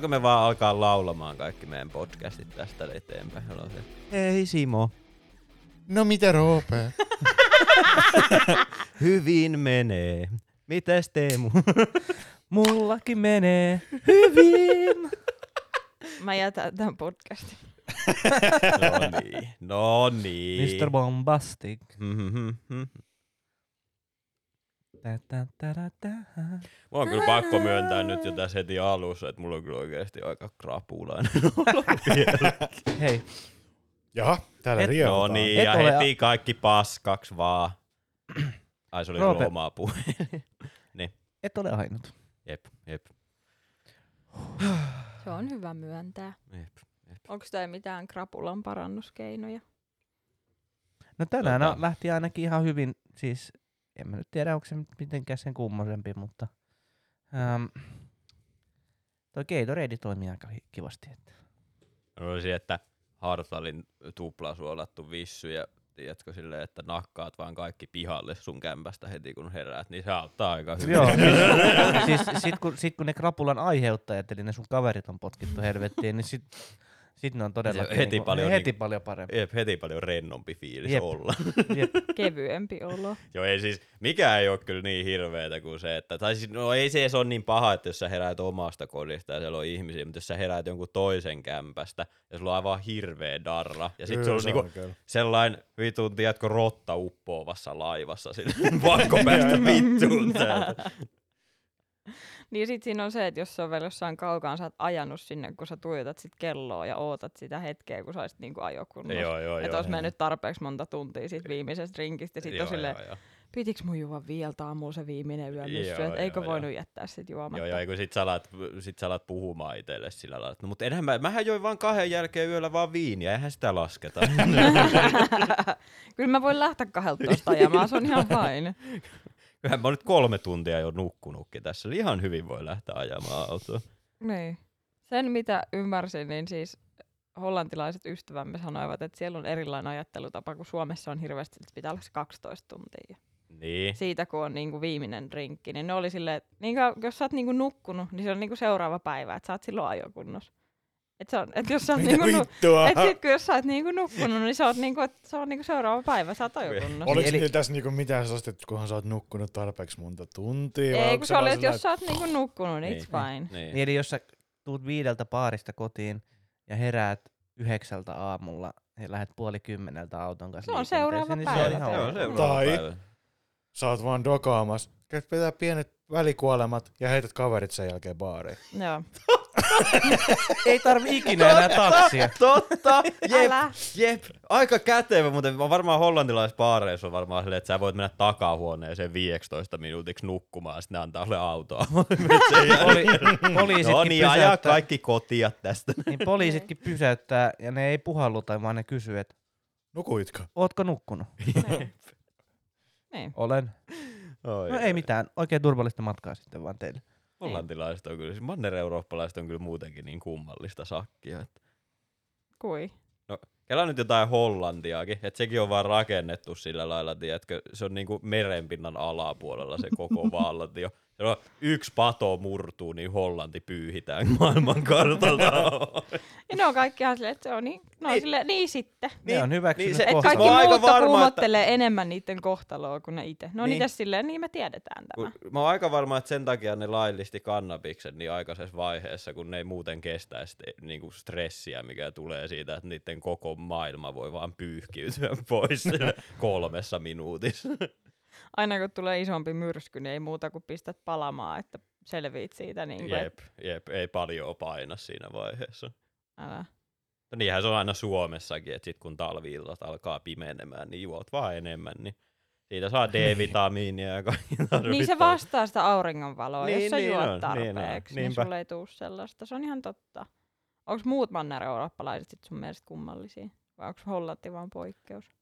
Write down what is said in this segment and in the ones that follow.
Voiko me vaan alkaa laulamaan kaikki meidän podcastit tästä eteenpäin? Hei Simo, No mitä Roope? hyvin menee. Mites Teemu? Mullakin menee hyvin. Mä jätän tämän podcastin. no niin, no niin. Mr. Bombastic. Mhm. Tä, tä, tä, tä, tä. Mulla on kyllä pakko myöntää nyt jo tässä heti alussa, että mulla on kyllä oikeasti aika krapulainen. Hei, Jaha, täällä Et- No riehutaan. niin, Et ja ole- heti kaikki paskaksi vaan. Ai se oli Roope. kyllä omaa puhe. et ole ainut. jep, jep, Se on hyvä myöntää. jep. Onko tämä mitään krapulan parannuskeinoja? No tänään Tota. tota. lähti ainakin ihan hyvin, siis en mä nyt tiedä, onko se mitenkään sen kummosempi, mutta ähm, toi Gatorade toimii aika kivasti. Että. Olisi, että Hartalin tuplasuolattu vissy ja tiedätkö silleen, että nakkaat vaan kaikki pihalle sun kämpästä heti kun heräät, niin se auttaa aika hyvin. Joo, siis sit kun, sit kun ne krapulan aiheuttajat, eli ne sun kaverit on potkittu helvettiin, niin sit, sit ne on todella Se heti paljon heti niinku- paljon parempi. Jep, heti paljon rennompi fiilis Jep. olla. Jep. Kevyempi olo. Joo, ei siis, mikä ei ole kyllä niin hirveetä kuin se, että, tai siis, no ei se edes ole niin paha, että jos sä heräät omasta kodista ja siellä on ihmisiä, mutta jos sä heräät jonkun toisen kämpästä ja sulla on aivan hirveä darra, ja sit Kyllä sulla on se niinku on kyllä. sellainen vitun, tiedätkö, rotta uppoavassa laivassa, sille pakko päästä vittuun täältä. Niin sit siinä on se, että jos se on vielä jossain kaukaan, sä oot ajanut sinne, kun sä tuijotat sit kelloa ja ootat sitä hetkeä, kun sä olisit niinku ajokunnossa. Joo, joo, Että olisi mennyt tarpeeksi monta tuntia siitä viimeisestä drinkistä. Ja sit Joo, on silleen, joo, joo. pitiks mun juoda vielä aamulla se viimeinen Joo, että eikö joo, voinut jättää sit juomatta. Joo, joo, ei kun sit sä alat, sit sä alat puhumaan itselle sillä lailla, että no mut enhän mä, mähän join vaan kahden jälkeen yöllä vaan viiniä, eihän sitä lasketa. Kyllä mä voin lähteä 12 ajamaan, se on ihan fine. Kyllähän mä oon nyt kolme tuntia jo nukkunutkin tässä, ihan hyvin voi lähteä ajamaan autoa. Niin. Sen mitä ymmärsin, niin siis hollantilaiset ystävämme sanoivat, että siellä on erilainen ajattelutapa, kun Suomessa on hirveästi, että pitää olla se 12 tuntia. Niin. Siitä kun on niinku viimeinen drinkki, niin ne oli silleen, että niin kauan, jos sä oot niinku nukkunut, niin se on niinku seuraava päivä, että sä oot silloin ajokunnossa. Et se on, et jos sä oot niinku, nu- vittua? et sit kun jos sä oot niinku nukkunut, niin se on, niinku, et se on niinku seuraava päivä, sä oot ajokunnossa. Oliko Eli- niillä tässä niinku mitään sellaista, että kunhan sä oot nukkunut tarpeeksi monta tuntia? Ei, kun se oli, että jos sä oot niinku nukkunut, niin Niin. it's fine. Niin. Niin eli jos sä tuut viideltä paarista kotiin ja heräät yhdeksältä aamulla ja lähdet puoli kymmeneltä auton kanssa Se on seuraava niin päivä, Se on ihan se on Tai- päivä. Sä oot vaan dokaamassa. Käyt pitää pienet välikuolemat ja heität kaverit sen jälkeen baariin. Joo. Ei tarvi ikinä enää taksia. Totta, jep, Älä. jep. Aika kätevä, mutta varmaan hollantilaisissa baareissa on varmaan silleen, että sä voit mennä takahuoneeseen 15 minuutiksi nukkumaan, ja sitten ne antaa sulle autoa. Poli, poliisitkin, no niin, ajaa kaikki kotia tästä. niin poliisitkin pysäyttää ja ne ei puhalluta, vaan ne kysyy, että Nukuitko? ootko nukkunut? Niin. niin. Olen. Oi, No ei mitään, oikein turvallista matkaa sitten vaan teille. Hollantilaiset on kyllä, siis manner-eurooppalaiset on kyllä muutenkin niin kummallista sakkia. Että. Kui? Kela nyt jotain Hollantiakin, että sekin on vaan rakennettu sillä lailla, tiedätkö, se on niinku merenpinnan alapuolella se koko valtio. On yksi pato murtuu, niin Hollanti pyyhitään maailman kartalta. Ja ne on kaikki ihan silleen, että se on niin, no Niin. silleen, niin sitten. Ne on hyväksynyt niin se- Et Kohta. kaikki Mä muut kuumottelee enemmän niiden kohtaloa kuin ne itse. No Niin. niin. itse silleen, niin me tiedetään tämä. Kun mä oon aika varma, että sen takia ne laillisti kannabiksen niin aikaisessa vaiheessa, kun ne ei muuten kestäisi niinku stressiä, mikä tulee siitä, että niiden koko maailma voi vaan pyyhkiytyä pois kolmessa minuutissa. Aina kun tulee isompi myrsky, niin ei muuta kuin pistät palamaan, että selviit siitä. Niin kuin, Jep, jep, ei paljon paina siinä vaiheessa. älä. No niinhän se on aina Suomessakin, että sit kun talvi-illat alkaa pimenemään, niin juot vaan enemmän, niin siitä saa D-vitamiinia ja Niin se vastaa sitä auringonvaloa, Niin, jos sä niin juot on, niin on. tarpeeksi, niin, Niinpä. sulle ei tuu sellaista. Se on ihan totta. Onko muut manner-eurooppalaiset sit sun mielestä kummallisia? Vai onko Hollanti vaan poikkeus?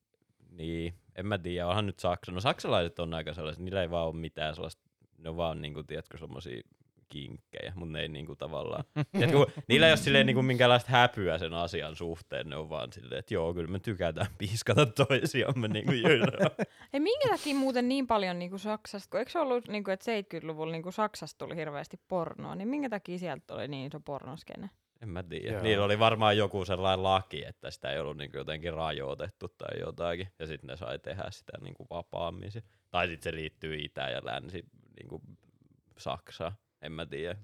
Niin, en mä tiedä, onhan nyt Saksa. No saksalaiset on aika sellaiset, niillä ei vaan ole mitään sellaista, ne on vaan niinku, tiedätkö, semmosia kinkkejä, mutta ne ei niinku tavallaan... Kun, niillä ei ole silleen niinku minkäänlaista häpyä sen asian suhteen, ne on vaan silleen, että joo, kyllä me tykätään piiskata toisiamme niinku jyrää. Ei minkä takia muuten niin paljon niinku Saksasta, kun eikö se ollut, niinku, että 70-luvulla niinku Saksasta tuli hirveästi pornoa, niin minkä takia sieltä oli niin iso pornoskene? En mä tiedä. Joo. Niillä oli varmaan joku sellainen laki, että sitä ei ollut niinku jotenkin rajoitettu tai jotakin. Ja sitten ne sai tehdä sitä niinku vapaammin. se- Tai sitten se liittyy Itä- ja Länsi niinku Saksaan. En mä tiedä.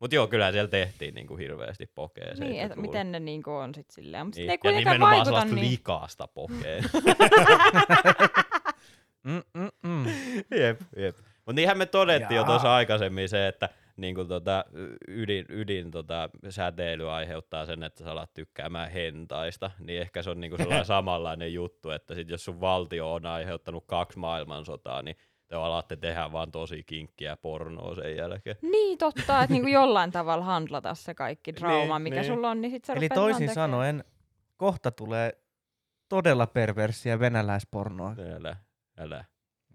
Mutta joo, kyllä siellä tehtiin niinku hirveästi pokea. Niin, että 70-luvulla. miten ne niinku on sit silleen. Mutta Niin. niin. ei Ja kuitenkaan nimenomaan vaikuta sellaista niin. likaasta pokea. Mm, mm, mm. jep, jep. Mutta niinhän me todettiin jo Jaa. tuossa aikaisemmin se, että niinku tota, ydin, ydin tota, säteily aiheuttaa sen, että sä alat tykkäämään hentaista, niin ehkä se on niinku sellainen samanlainen juttu, että sit jos sun valtio on aiheuttanut kaksi maailmansotaa, niin te alatte tehdä vaan tosi kinkkiä pornoa sen jälkeen. Niin totta, että niinku jollain tavalla handlata se kaikki drauma, Niin, mikä niin. sulla on, niin sit sä Eli toisin tekemään. sanoen, kohta tulee todella perversiä venäläispornoa. Älä, älä.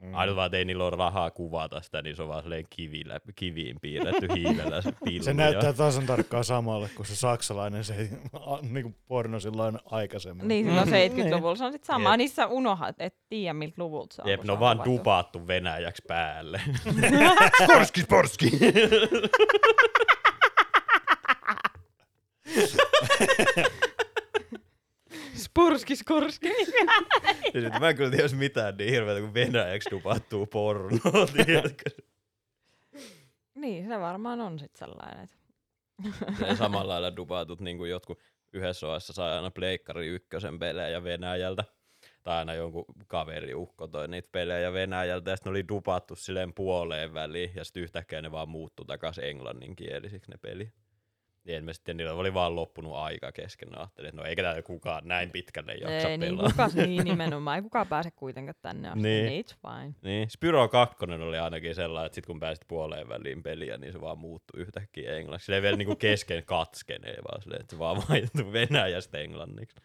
Mm. Ainut vaan, että ei niillä ole rahaa kuvata sitä, niin se on vaan silleen kivillä, kiviin piirretty hiilellä se pillu. Se näyttää tasan tarkkaan samalle kuin se saksalainen se a, niinku porno silloin aikaisemmin. Niin, silloin Mm, 70-luvulla se on sit sama. Jep. Niin sä unohat, et tiedä miltä luvulta se on. Jep, ne on vaan kuvattu. dupaattu venäjäksi päälle. sporski, sporski! Spurski, skurski. Ja sit mä en kyllä tiedä, jos mitään niin hirveätä kuin venäjäksi dupattuu pornoa, tiedätkö? niin, se varmaan on sit sellainen. että- Ja samalla lailla dupatut niin kuin jotkut yhdessä vaiheessa sai aina Pleikkari ykkösen pelejä Venäjältä. Tai aina jonkun kaveriukko toi niitä pelejä Venäjältä, ja sitten ne oli dupattu silleen puoleen väliin, ja sitten yhtäkkiä ne vaan muuttui takaisin englanninkielisiksi ne peli. Niin en mä sitten, niillä oli vaan loppunut aika kesken, ne ajattelin, että no eikä täällä kukaan näin pitkälle jaksa Ei, niin, kuka, niin nimenomaan. Ei kukaan pääse kuitenkaan tänne asti. Niin. Niin. It's fine. Niin, Spyro 2 oli ainakin sellainen, että sit kun pääsit puoleen väliin peliä, niin se vaan muuttui yhtäkkiä englanniksi. Se ei vielä niinku kesken katskenee, vaan silleen, että se vaan vaihtui venäjästä englanniksi.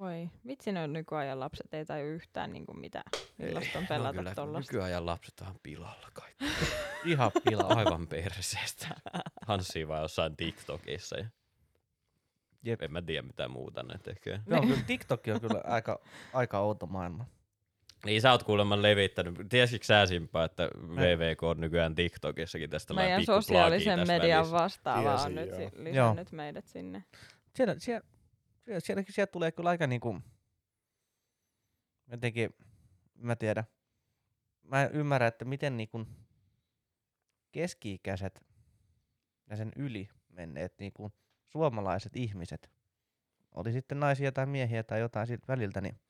Voi. Vitsi, ne nykyajan lapset ei taju yhtään niin kuin mitä, millaista on pelata no, tollasta. nykyajan lapset on pilalla kaikki. Ihan pilaa. Aivan perseestä. Hanssi vaan jossain TikTokissa. Ja Jep. en mä tiedä mitä muuta ne tekee. Joo, kyllä TikTok on kyllä aika, aika outo maailma. Niin sä oot kuulemma levittänyt. Tiesitkö sä Simppa, että VVK on nykyään TikTokissakin tästä Meidän sosiaalisen median välissä. vastaava on nyt si- lisännyt meidät sinne. Siellä, siellä, siellä, sielläkin sieltä tulee kyllä aika niinku, jotenkin, mä tiedän, mä en ymmärrä, että miten niinku keski-ikäiset ja sen yli menneet niinku suomalaiset ihmiset, oli sitten naisia tai miehiä tai jotain siltä väliltä, niin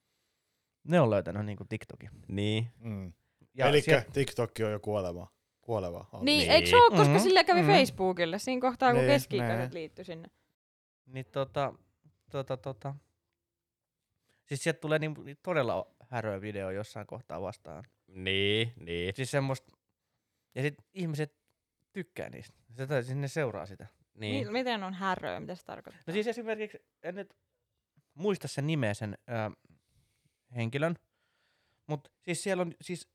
ne on löytänyt niinku TikTokin. Niin. Mm. Ja Eli sieltä- TikTok on jo kuoleva. kuoleva alue. Niin, Niin. eikö se ole, koska Mhm, sillä kävi mhm. Facebookille siinä kohtaa, kun Niin, keski-ikäiset liittyi sinne. Niin tota, tota, tota. Siis sieltä tulee niin, niin todella häröä video jossain kohtaa vastaan. Niin, niin. Siis semmoista, ja sit ihmiset tykkää niistä. Sitä, siis ne seuraa sitä. niin. Mi- miten on häröä? Mitä se tarkoittaa? No siis esimerkiksi, en nyt muista sen nimeä sen ö, henkilön, mutta siis siellä on siis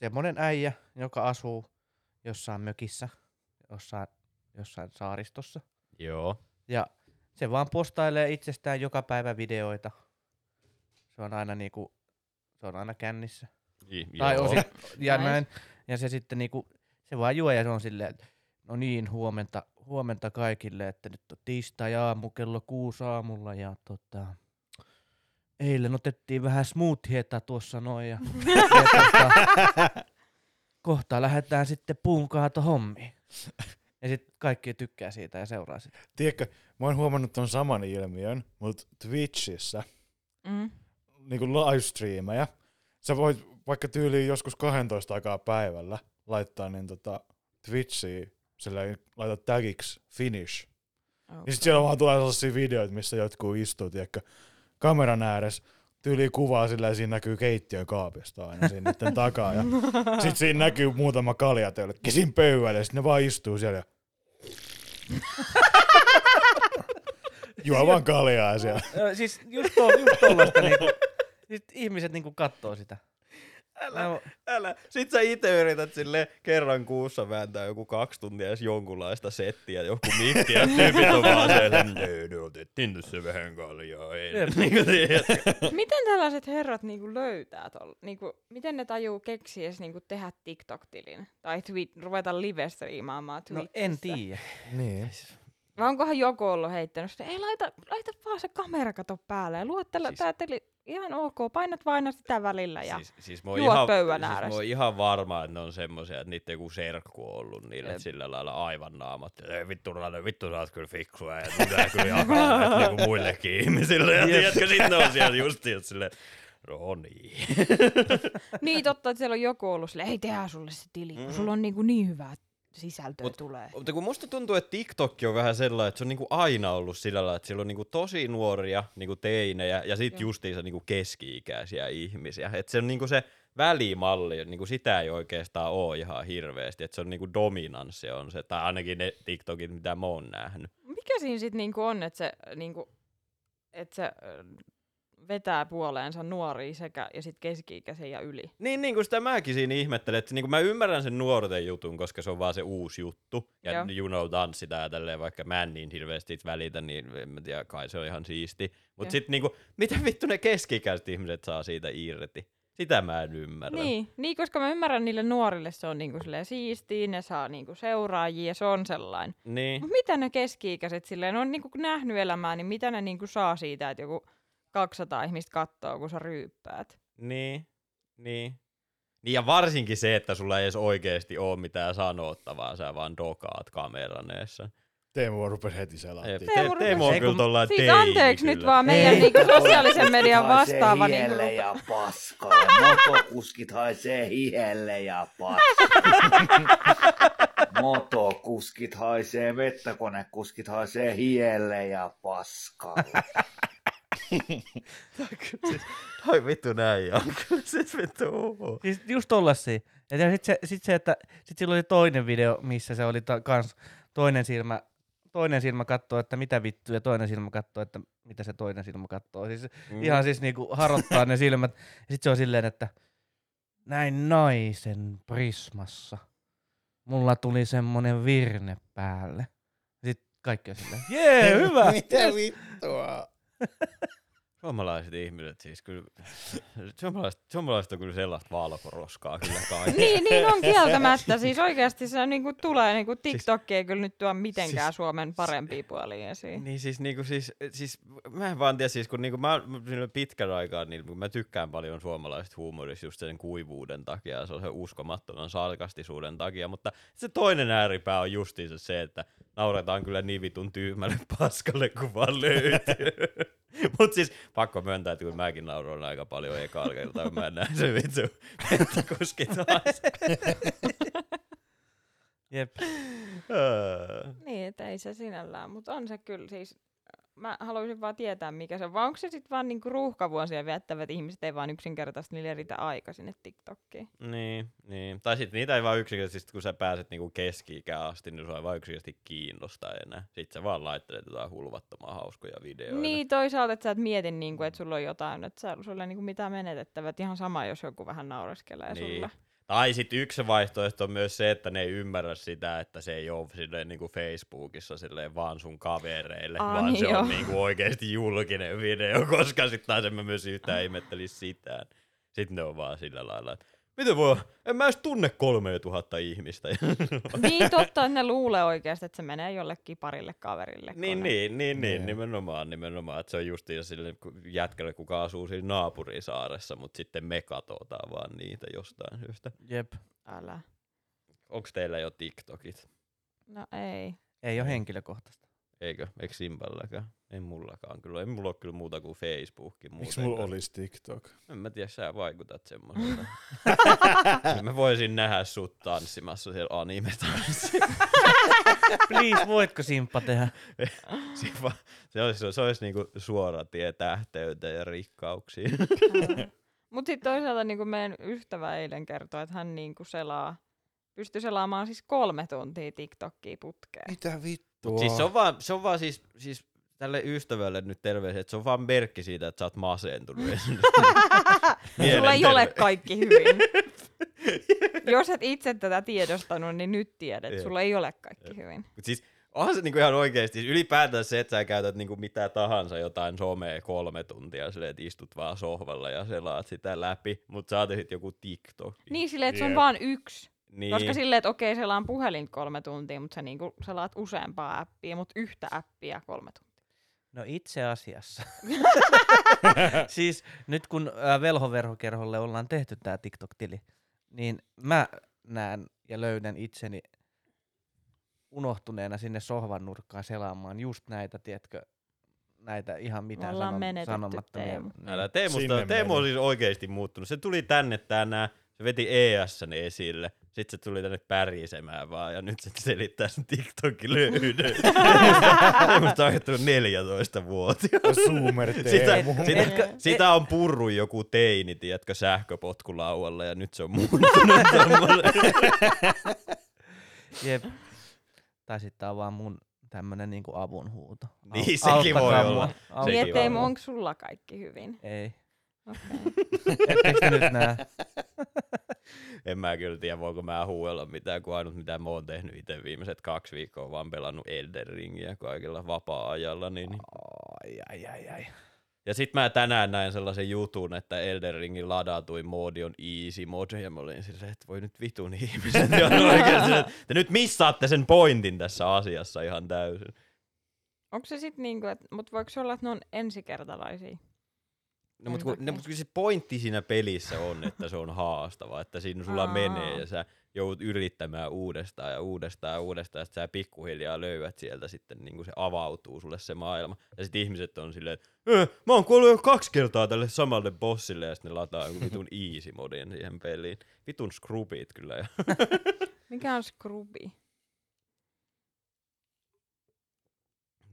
semmoinen äijä, joka asuu jossain mökissä, jossain, jossain saaristossa. Joo. Ja se vaan postailee itsestään joka päivä videoita. Se on aina niinku, se on aina kännissä. I, Tai joo. osin, ja näin. Ja se sitten niinku, se vaan juo ja se on silleen, että no niin, huomenta, huomenta kaikille, että nyt on tiistai aamu kello kuusi aamulla ja tota, eilen otettiin vähän smoothieta tuossa noin ja, ja tota, kohta lähdetään sitten puun kaato hommiin. Ja sitten kaikki tykkää siitä ja seuraa sitä. Tiedätkö, mä oon huomannut ton saman ilmiön, mutta Twitchissä, Mm. niin kuin livestreameja, sä voit vaikka tyyliin joskus 12 aikaa päivällä laittaa niin tota Twitchiin, sillä laitat tagiksi finish. Okay. Ja sit siellä vaan tulee sellaisia videoita, missä jotkut istuu, tiedätkö, kameran ääressä, tyyli kuvaa sillä siinä näkyy keittiön kaapista aina niiden takaa. Ja sit siinä näkyy muutama kaljatölkki siinä pöydällä ja sit ne vaan istuu siellä ja juo vaan kaljaa siellä. Siis just, to, just tollaista niinku, ihmiset niinku kattoo sitä. Älä, No, älä. Sit sä itse yrität sille kerran kuussa vääntää joku kaksi tuntia edes jonkunlaista settiä, joku mikki, ja tyypit on vaan se, että "Ei, no otettiin tässä vähän kaljaa. Ei. Niin. Miten tällaiset herrat niinku löytää tol, niinku, miten ne tajuu keksiä edes niinku tehdä TikTok-tilin? Tai tweet, ruveta live-striimaamaan no en tiedä. Niin. Vai onkohan joku ollut heittänyt sitä, ei laita, laita vaan se kamera kato päälle ja luottele Siis- siis... tää teli ihan ok, painat vain sitä välillä ja Siis, siis mä juot ihan, pöydän siis mä ääressä. oon ihan varma, että ne on semmosia, että niitä joku serkku on ollut niille Jep. sillä lailla aivan naamat. Ei vittu, Rane, vittu sä oot kyllä fiksua ja pitää kyllä jakaa niinku muillekin ihmisille. Ja tiedätkö, sitten ne on siellä justiin silleen, no niin. niin totta, että siellä on joku ollut silleen, ei tehdä sulle se tili, kun Mhm. sulla on niinku niin hyvää sisältöä Mut- tulee. Mutta kun musta tuntuu, että TikTok on vähän sellainen, että se on niinku aina ollut sillä lailla, että siellä on niinku tosi nuoria niinku teinejä ja sitten justiinsa niinku keski-ikäisiä ihmisiä. Et se on niinku se välimalli, niinku sitä ei oikeastaan ole ihan hirveästi. Et se on niinku dominanssi on se, tai ainakin ne TikTokit, mitä mä oon nähnyt. Mikä siinä sitten niinku on, että se, niinku, että se vetää puoleensa nuoria sekä ja sitten keski-ikäisiä ja yli? Niin, niin kuin sitä mäkin siinä ihmettelen, että niinku mä ymmärrän sen nuorten jutun, koska se on vaan se uusi juttu. Ja Joo. you know, tanssitaan ja tälleen, vaikka mä en niin hirveästi välitä, niin en mä tiedä, kai se on ihan siisti. Mutta sitten niinku, mitä vittu ne keski-ikäiset ihmiset saa siitä irti? Sitä mä en ymmärrä. Niin, niin, koska mä ymmärrän niille nuorille se on niinku siistiä, ne saa niinku seuraajia ja se on sellainen. Niin. Mutta mitä ne keski-ikäiset silleen, ne on niinku nähnyt elämää, niin mitä ne niinku saa siitä, että joku 200 ihmistä katsoo, kun sä ryyppäät? Niin. Niin. Niin ja varsinkin se, että sulla ei edes oikeesti ole mitään sanottavaa, sä vaan dokaat kameraneessa. Teemu rupesi heti Jep. selaamaan. Te, Teemu Teemu on kyllä tollain Siis teini anteeksi nyt kyllä. vaan meidän Ei. niinku sosiaalisen median Haisee vastaava. hielle Niinku, ja paskalle. Motokuskit haisee hielle ja paskalle. Motokuskit haisee, vettäkonekuskit haisee hielle ja paskalle. Siis, toi vittu näin on. Kyllä siis vittu oo. Siis just tollasia. Ja sit se, sit se, että sit sillä oli toinen video, missä se oli ta- kans toinen silmä, toinen silmä kattoo, että mitä vittu, ja toinen silmä kattoo, että mitä se toinen silmä kattoo. Siis Mm. ihan siis niinku harottaa ne silmät. Ja sit se on silleen, että näin naisen prismassa. Mulla tuli semmonen virne päälle. Sitten kaikki on silleen, jee, hyvä. Mitä vittua? Suomalaiset ihmiset siis kyllä, suomalaiset, suomalaiset on kyllä sellaista valkoroskaa kyllä kai. niin, niin on kieltämättä. Siis oikeasti se niinku tulee, niinku Siis- TikTok ei kyllä nyt tuo mitenkään siis- Suomen parempia puolia esiin. Niin siis, niinku, siis, siis mä en vaan tiedä, siis kun niinku, mä pitkän aikaa, niin kun mä tykkään paljon suomalaisesta huumorista just sen kuivuuden takia ja se on se uskomattoman sarkastisuuden takia, mutta se toinen ääripää on justiinsa se, että nauretaan kyllä niin vitun tyhmälle paskalle, kun vaan löytyy. Mut siis pakko myöntää, että kyllä mäkin nauroin aika paljon ekaa kertaa, kun mä näin se vittu penttakuski taas. Jep. Niin, että ei se sinällään, mutta on se kyllä siis, mä haluaisin vaan tietää mikä se on, vai onko se sitten vaan niinku ruuhkavuosia viettävät ihmiset, ei vaan yksinkertaisesti niille riitä aika sinne TikTokkiin. Niin, niin. Tai sitten niitä ei vaan yksinkertaisesti, kun sä pääset niinku keski-ikään asti, niin sua ei vaan yksinkertaisesti kiinnosta enää. Sitten sä vaan laittelet jotain hulvattoman hauskoja videoita. Niin, toisaalta, että sä et mieti, niinku, että sulla on jotain, että sulla ei niinku mitään menetettävää, että ihan sama, jos joku vähän naureskelee Niin. sulle. Tai sitten yksi vaihtoehto on myös se, että ne ei ymmärrä sitä, että se ei ole silleen niinku Facebookissa silleen vaan sun kavereille, Aa, vaan niin se joo. on niinku oikeasti julkinen video, koska sitten taas en mä myös yhtään ihmettelisi sitä. Sitten ne on vaan sillä lailla, että miten voi, en mä edes tunne 3000 ihmistä. niin totta, että ne luulee oikeasti, että se menee jollekin parille kaverille. Niin, niin, niin, niin, Niin. nimenomaan, nimenomaan, että se on justiin sille jätkälle, kuka asuu siinä naapurisaaressa, mutta sitten me katsotaan vaan niitä jostain syystä. Jep. Älä. Onko teillä jo TikTokit? No ei. Ei ole henkilökohtaista. Eikö? Eikö Simballäkään? Ei mullakaan kyllä. Ei mulla ole kyllä muuta kuin Facebook. Miksi mulla olisi TikTok? En mä tiedä, sä vaikutat semmoiselta. Mä voisin nähdä sut tanssimassa siellä anime Please, voitko Simppa tehdä? se, va- se olisi, se olisi niinku suora tie tähteyteen ja rikkauksiin. Mutta sitten toisaalta niin kuin meidän ystävä eilen kertoi, että hän niin kuin selaa, pystyy selaamaan siis kolme tuntia TikTokia putkeen. Mitä vittua? siis se on vaan, se on vaan siis, siis tälle ystävälle nyt terveisiä, että se on vaan merkki siitä, että sä oot masentunut. Sulla ei ole kaikki hyvin. Jos et itse tätä tiedostanut, niin nyt tiedät. Jep. Sulla ei ole kaikki hyvin. Mut siis onhan se niinku ihan oikeesti, siis ylipäätään se, että sä käytät niinku mitä tahansa jotain somea kolme tuntia silleen, että istut vaan sohvalla ja selaat sitä läpi, mutta sä sit joku TikTok. Niin silleen, että se on vaan yksi. Niin. Koska silleen, että okei, selaan puhelin kolme tuntia, mutta sä niinku selaat useampaa appia, mutta yhtä appia kolme tuntia. No itse asiassa. siis nyt kun ää, velhoverhokerholle ollaan tehty tämä TikTok-tili, niin mä näen ja löydän itseni unohtuneena sinne sohvan nurkkaan selaamaan just näitä, tiedätkö, näitä ihan mitään sanom- menetetty sanomattomia. Teemu. Niin. Älä, Teemusta, Sinne Teemu on siis oikeesti muuttunut. Se tuli tänne tänään, se veti ESN esille, sitten se tuli tänne pärisemään vaan, ja nyt se selittää sen TikTokin löyden. Teemusta on oikeettunut 14 vuotia. Zoomer Sitä, Teemu. sitä, sitä on purru joku teini, tiedätkö, sähköpotkulaualla, ja nyt se on muuttunut. Jep. Tai sitten on vaan mun tämmönen niinku avunhuuto. Niin, sekin voi olla. Niin, ettei onko sulla kaikki hyvin? Ei. Okay. Nyt nää? En mä kyllä tiedä, voiko mä huuella mitään, kun ainut mitä mä oon tehnyt itse viimeiset kaksi viikkoa, vaan pelannut Elden Ringiä kaikilla vapaa-ajalla. Niin, niin. Ai, ai, ai, ai. Ja sit mä tänään näin sellaisen jutun, että Elden Ringin ladatuin moodi on easy mode, ja mä olin silleen, että voi nyt vitun ihmiset. Ja oikein että te nyt missaatte sen pointin tässä asiassa ihan täysin. Onko se sitten niinku, että, mut voiko se olla, että ne on ensikertalaisia? No, mutta kun, no, takia. mut kun se pointti siinä pelissä on, että se on haastava, että siinä sulla Aa. menee ja sä joudut yrittämään uudestaan ja uudestaan ja uudestaan, että sä pikkuhiljaa löydät sieltä sitten, niin kuin se avautuu sulle se maailma. Ja sitten ihmiset on silleen, että "Äh, mä oon kuollut jo kaksi kertaa tälle samalle bossille ja sitten ne lataa jonkun vitun easy modin siihen peliin. Vitun scrubit kyllä. Mikä on Scrubi?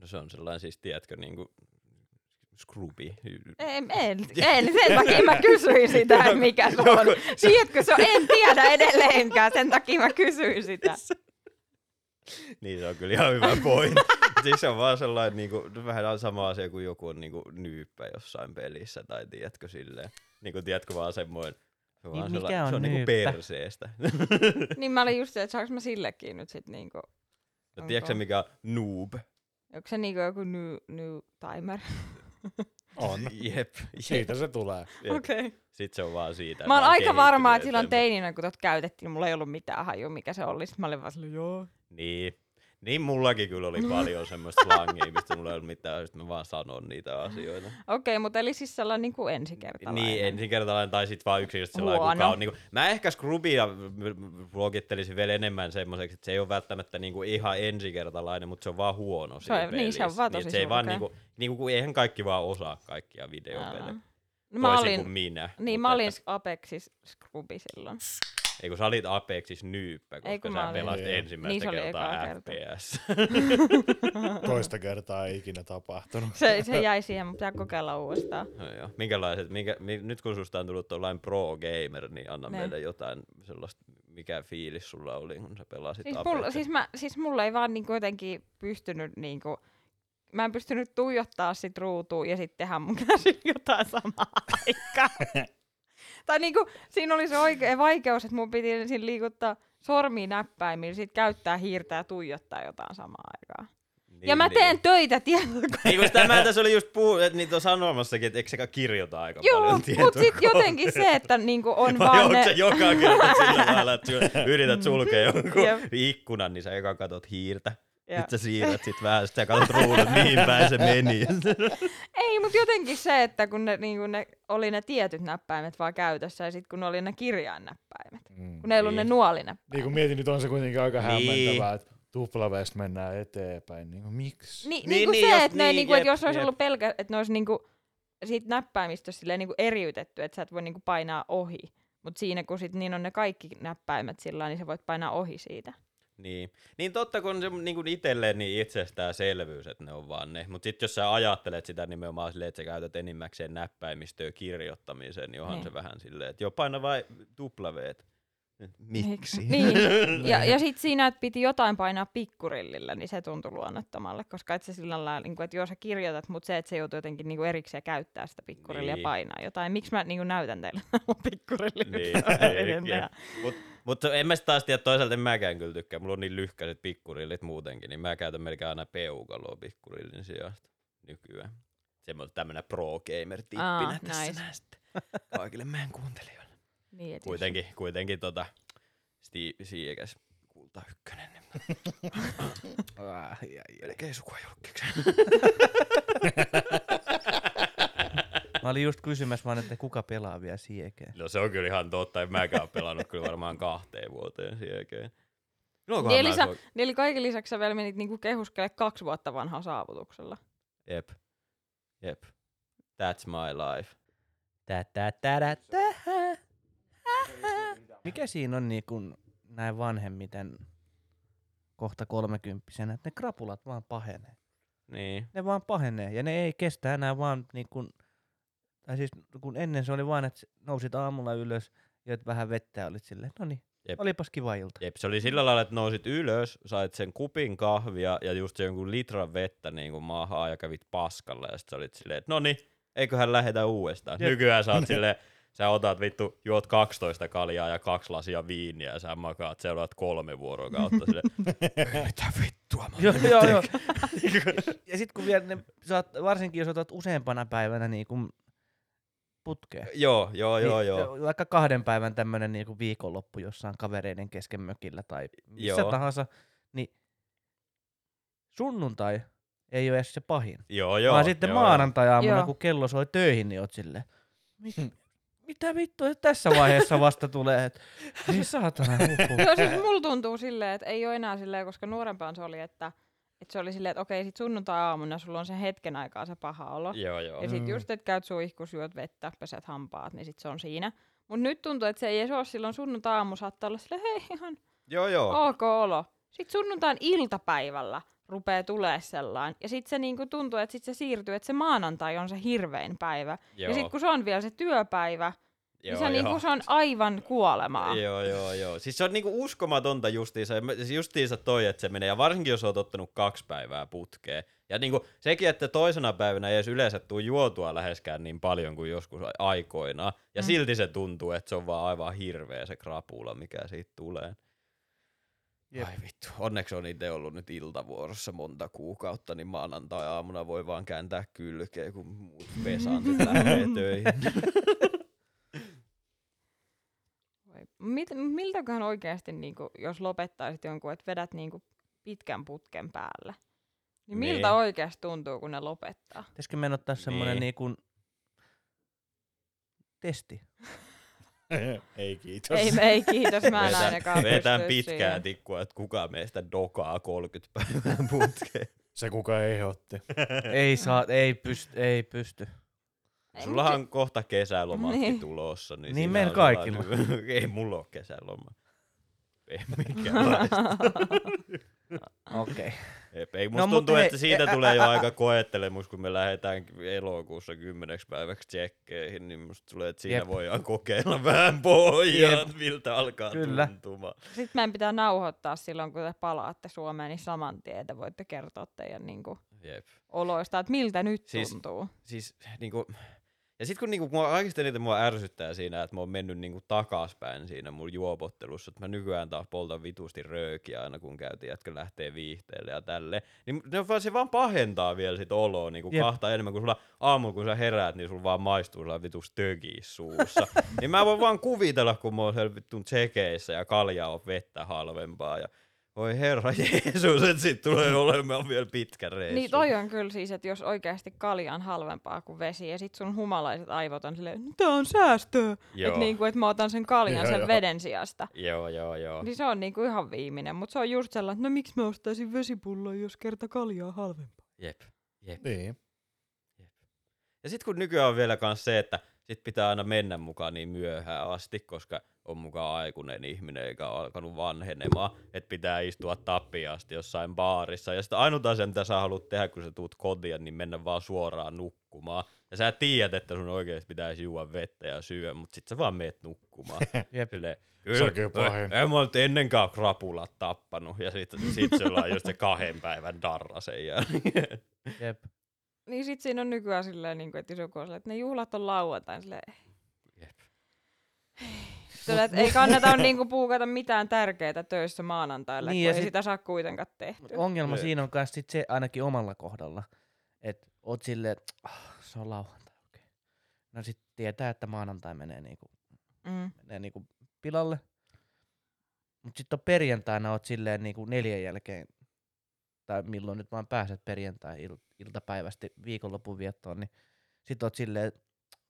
no se on sellainen siis, tiedätkö, niin kuin scrubi. En, en, en, sen takia mä kysyin sitä, että mikä se on. Tiedätkö se on? En tiedä edelleenkään, sen takia mä kysyin sitä. Niin se on kyllä ihan hyvä point. siis se on vaan sellainen niinku, vähän sama asia kuin joku on niinku nyyppä jossain pelissä tai tiedätkö silleen. Niinku tiedätkö vaan semmoinen, se on, Niin, vaan mikä sellainen, on se on niinku perseestä. Niin mä olin just se, että saanko mä sillekin nyt sit niinku, ja tiedätkö sä Onko? mikä on noob? onko se niinku joku new, new timer? On. Jep, jep. Siitä se tulee. Okei. Sitten se on vaan siitä. Mä oon aika varma, että silloin teininä, kun tot käytettiin, mulla ei ollut mitään hajua, mikä se oli. Sitten mä olin vaan silleen, joo. Niin. Niin mullakin kyllä oli paljon semmoista slangia, mistä mulla ei ollut mitään, sitten mä vaan sanon niitä asioita. Okei, mutta eli siis sellainen niinku ensikertalainen. Niin, ensikertalainen tai sitten vaan yksinkertaisesti sellainen, Huono. kuka on, niin kuin, Mä ehkä Scrubia luokittelisin vielä enemmän semmoiseksi, että se ei ole välttämättä niin kuin ihan ensikertalainen, mutta se on vaan huono Se on- siinä niin, se on pelissä. vaan Niin, tosi että se ei vaan surkea. niinku, niinku, kun eihän kaikki vaan osaa kaikkia videopelejä. No, mä olin, kuin minä. niin mä olin että- Apexis Scrubi silloin. Ei kun sä olit Apexis nyyppä, koska Ei, kun sä pelasit Niin. ensimmäistä Niin, kertaa. FPS. Toista kertaa ei ikinä tapahtunut. Se, se jäi siihen, mutta pitää kokeilla uudestaan. no joo. Minkälaiset, minkä, mi, nyt kun susta on tullut tuollainen pro-gamer, niin anna Ne. meille jotain sellaista, mikä fiilis sulla oli, kun sä pelasit Siis, mulla, siis, mä, siis mulla ei vaan niinku jotenkin pystynyt niinku, mä en pystynyt tuijottaa sit ruutuun ja sitten tehdä mun käsillä jotain samaa aikaa. tai niinku, siinä oli se oikea vaikeus, että mun piti siinä liikuttaa sormi näppäimillä, sit käyttää hiirtä ja tuijottaa jotain samaa aikaa. niin, ja mä teen töitä tietokoneella. Niin kun sitä mä tässä oli just puu, että niitä on sanomassakin, että eikö sekä kirjoita aika Joo, paljon mutta sitten jotenkin se, että niinku on Vai vaan onko ne... se joka kerta sillä lailla, että yrität sulkea jonkun Jep. ikkunan, niin sä eka katot hiirtä. Ja- Sitten sä siirrät sit vähän, sitten sä katot ruudut, mihin päin se meni. Ei, mutta jotenkin se, että kun ne, niin kun ne oli ne tietyt näppäimet vaan käytössä ja sitten kun ne oli ne kirjainnäppäimet, Mm. kun ne ei ollut Niin. ne nuolinäppäimet. Niin kuin mietin, nyt on se kuitenkin aika Niin. hämmentävää, että tuplaveesta mennään eteenpäin. Niin kuin, miksi? Ni, Niin, niin, niin, niin, se, jos- että, ne, niin, niin kuin, että jep, jos olisi jep. ollut pelkä, että ne olisi niin kuin, siitä näppäimistöstä silleen niin kuin eriytetty, että sä et voi niin kuin painaa ohi. Mutta siinä kun sit, niin on ne kaikki näppäimet sillä niin sä voit painaa ohi siitä. Niin. niin totta, kun se niin kuin itselleen niin itsestäänselvyys, että ne on vaan ne. Mutta sitten jos sä ajattelet sitä nimenomaan silleen, että sä käytät enimmäkseen näppäimistöä kirjoittamiseen, niin onhan Niin. se vähän silleen, että joo, paina vai tuplaveet. Miksi? Niin. Ja, ja sitten siinä, että piti jotain painaa pikkurillillä, niin se tuntui luonnottomalle, koska et se sillä lailla, niin kuin, että joo sä kirjoitat, mutta se, että se joutuu jotenkin niin kuin erikseen käyttää sitä pikkurillia Niin. ja painaa jotain. Miksi mä niin kuin näytän teille pikkurillia? Niin, niin, mutta en mä sit taas tiedä, toisaalta en mäkään kyllä tykkää. Mulla on niin lyhkäiset pikkurillit muutenkin, niin mä käytän melkein aina peukaloa pikkurillin sijasta nykyään. Semmoinen tämmönen pro-gamer-tippinä Aa, tässä nice. näin sitten kaikille meidän kuuntelijoille. Niin, et jos- Kuitenkin, kuitenkin tota Steve Siekäs kulta ykkönen. Niin Ah, ai, ai. melkein sukua julkiksi. Mä olin just kysymässä vaan, että kuka pelaa vielä siekeen. No se on kyllä ihan totta, en mäkään ole pelannut kyllä varmaan kahteen vuoteen sen jälkeen. No, Niin eli, sä, niin eli kaiken lisäksi sä vielä menit niinku kehuskele kaksi vuotta vanhaa saavutuksella. Jep. Jep. That's my life. Tä, tä, tä, tä, tä. Mikä siinä on niin kuin näin vanhemmiten kohta kolmekymppisenä, että ne krapulat vaan pahenee. Niin. Ne vaan pahenee ja ne ei kestä enää vaan niin kuin, tai siis kun ennen se oli vaan, että nousit aamulla ylös, joit vähän vettä ja olit silleen, no niin, Jep. olipas kiva ilta. Jep, se oli sillä lailla, että nousit ylös, sait sen kupin kahvia ja just jonkun litran vettä niin kuin maahan ja kävit paskalla ja sit sä olit silleen, että no niin, eiköhän lähetä uudestaan. Jep. Nykyään sä oot silleen, sä otat vittu, juot 12 kaljaa ja kaksi lasia viiniä ja sä makaat seuraat kolme vuorokautta silleen, "Ei mitä vittua mä Joo, joo, joo. teen?" ja sitten kun vielä ne, saat, varsinkin jos otat useampana päivänä niin kuin putkeen. Joo, joo, joo, niin, joo. Vaikka kahden päivän tämmöinen niin viikonloppu jossain kavereiden kesken mökillä tai missä Joo. tahansa, niin sunnuntai ei ole edes se pahin. Joo, joo. vaan sitten joo, maanantai-aamuna, Joo. kun kello soi töihin, niin oot silleen, "Mit- mitä vittua tässä vaiheessa vasta tulee, että ei saatana. Joo, siis mulla tuntuu silleen, että ei ole enää silleen, koska nuorempaan se oli, että, että se oli silleen, että okei, sit sunnuntai-aamuna sulla on se hetken aikaa se paha olo. Joo, joo. Ja sit Mm. just, että käyt suihkus, juot vettä, peset hampaat, niin sit se on siinä. Mut nyt tuntuu, että se ei edes ole silloin sunnuntai-aamu saattaa olla silleen, hei ihan Joo, joo. ok olo. Sitten sunnuntain iltapäivällä rupeaa tulee sellainen. Ja sitten se niinku tuntuu, että sit se siirtyy, että se maanantai on se hirvein päivä. joo. Ja sitten kun se on vielä se työpäivä, joo, se, niinku, joo. se on aivan kuolemaa. Joo, joo, joo. Siis se on niinku uskomatonta justiinsa, siis justiinsa toi, että se menee, ja varsinkin jos oot ottanut kaksi päivää putkeen. Ja niinku sekin, että toisena päivänä ei edes yleensä tuu juotua läheskään niin paljon kuin joskus aikoinaan. Ja Mm. silti se tuntuu, että se on vaan aivan hirveä se krapula, mikä siitä tulee. Jep. Ai vittu, onneksi on itse ollut nyt iltavuorossa monta kuukautta, niin maanantai-aamuna voi vaan kääntää kylkeä, kun muut lähtee töihin. Voi- Mit, miltäköhän oikeasti, niinku, jos lopettaisit jonkun, että vedät niinku pitkän putken päälle, niin miltä Niin. oikeasti tuntuu, kun ne lopettaa? Pitäisikö meidän ottaa semmoinen Niin. niin kuin testi? ei kiitos. Ei, ei kiitos, mä en Vetään- ainakaan Vetään pitkää siihen. tikkua, että kuka meistä dokaa 30 päivää putkeen. Se kuka ehdotti. ei saa, ei pysty, ei pysty. Mut on kohta kesälomatkin Niin. tulossa. Niin, Niin meillä kaikilla. sellainen- ei mulla ole kesäloma. Ei minkäänlaista. Okei. Okay. Ei No, musta mutta tuntuu, hei, että siitä ä- tulee jo aika koettelemus, kun me lähdetään elokuussa kymmeneksi päiväksi tsekkeihin, niin musta tulee, että siinä Jep. voidaan kokeilla vähän pohjaa, Jep. että miltä alkaa Kyllä. tuntumaan. Sitten meidän pitää nauhoittaa silloin, kun te palaatte Suomeen, niin saman tien te voitte kertoa teidän niinku, Jep. oloista, että miltä nyt Siis- tuntuu. siis niinku, ja sit kun niinku, mua kaikista eniten mua ärsyttää siinä, että mä oon mennyt niinku takaspäin siinä mun juopottelussa, että mä nykyään taas poltan vitusti röökiä aina kun käytiin, jätkä lähtee viihteelle ja tälle, niin ne on vaan, se vaan pahentaa vielä sit oloa niinku Jep. kahta enemmän, kun sulla aamulla kun sä heräät, niin sulla vaan maistuu sellainen vitus tögi suussa. niin mä voin vaan kuvitella, kun mä oon siellä tsekeissä ja kalja on vettä halvempaa ja voi herra Jeesus, että sit tulee olemaan vielä pitkä reissu. Niin toi on kyllä siis, että jos oikeasti kalja on halvempaa kuin vesi ja sit sun humalaiset aivot on silleen, tää on säästöä. Että niinku, et mä otan sen kaljan Joo, sen joo. veden sijasta. Joo, joo, joo. Niin se on niinku ihan viimeinen, mutta se on just sellainen, että no miksi mä ostaisin vesipullon, jos kerta kalja on halvempaa. Jep. Jep. Niin. Ja sitten kun nykyään on vielä kans se, että sit pitää aina mennä mukaan niin myöhään asti, koska on mukaan aikuinen ihminen eikä ole alkanut vanhenemaan, että pitää istua tappiin asti jossain baarissa. Ja sitten ainut asia, mitä sä haluat tehdä, kun sä tuut kotiin, niin mennä vaan suoraan nukkumaan. Ja sä tiedät, että sun oikeesti pitäisi juoda vettä ja syödä, mutta sit sä vaan meet nukkumaan. Jep. Silleen, Se on kyllä pahin. En mä nyt ennenkään krapulat tappanut. Ja sit, sit sulla on just se kahden päivän darra sen jälkeen. Jep. Niin sit siinä on nykyään silleen, niin että jos joku on silleen, että ne juhlat on lauantain, silleen, Jep. Silleen, että ei kannata niinku puukata mitään tärkeää töissä maanantaille, Niin, niin, ja kun ei sit- sitä saa kuitenkaan tehtyä. Mut ongelma Jep. siinä on myös sit se ainakin omalla kohdalla, että oot silleen, että ah, se on lauantai, okei. Okay. No sit tietää, että maanantai menee niinku, Mm. menee niinku pilalle. Mut sit on perjantaina oot silleen niinku neljän jälkeen, tai milloin nyt vaan pääset perjantai il- iltapäivästi viikonlopun viettoon, niin sit oot silleen,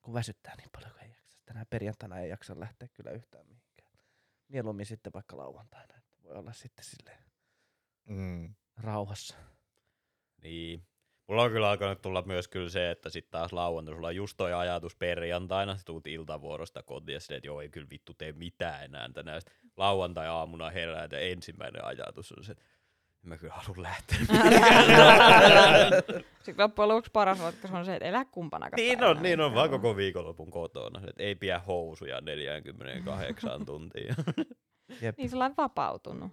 kun väsyttää niin paljon, kun ei Tänään perjantaina ei jaksa lähteä kyllä yhtään mihinkään. Mieluummin sitten vaikka lauantaina, että voi olla sitten silleen Mm. rauhassa. Niin. Mulla on kyllä alkanut tulla myös kyllä se, että sitten taas lauantaina sulla on just toi ajatus perjantaina, sä tuut iltavuorosta kotiin ja silleen, että joo ei kyllä vittu tee mitään enää tänään. Sitten lauantai-aamuna herää ja ensimmäinen ajatus on se, että en mä kyllä halua lähteä. Sitten loppujen lopuksi paras ratkaisu on se, että elä kumpanakaan niin on, niin on, vaan koko viikonlopun kotona. Että ei pidä housuja 48 tuntia. Jep. Niin sellainen vapautunut.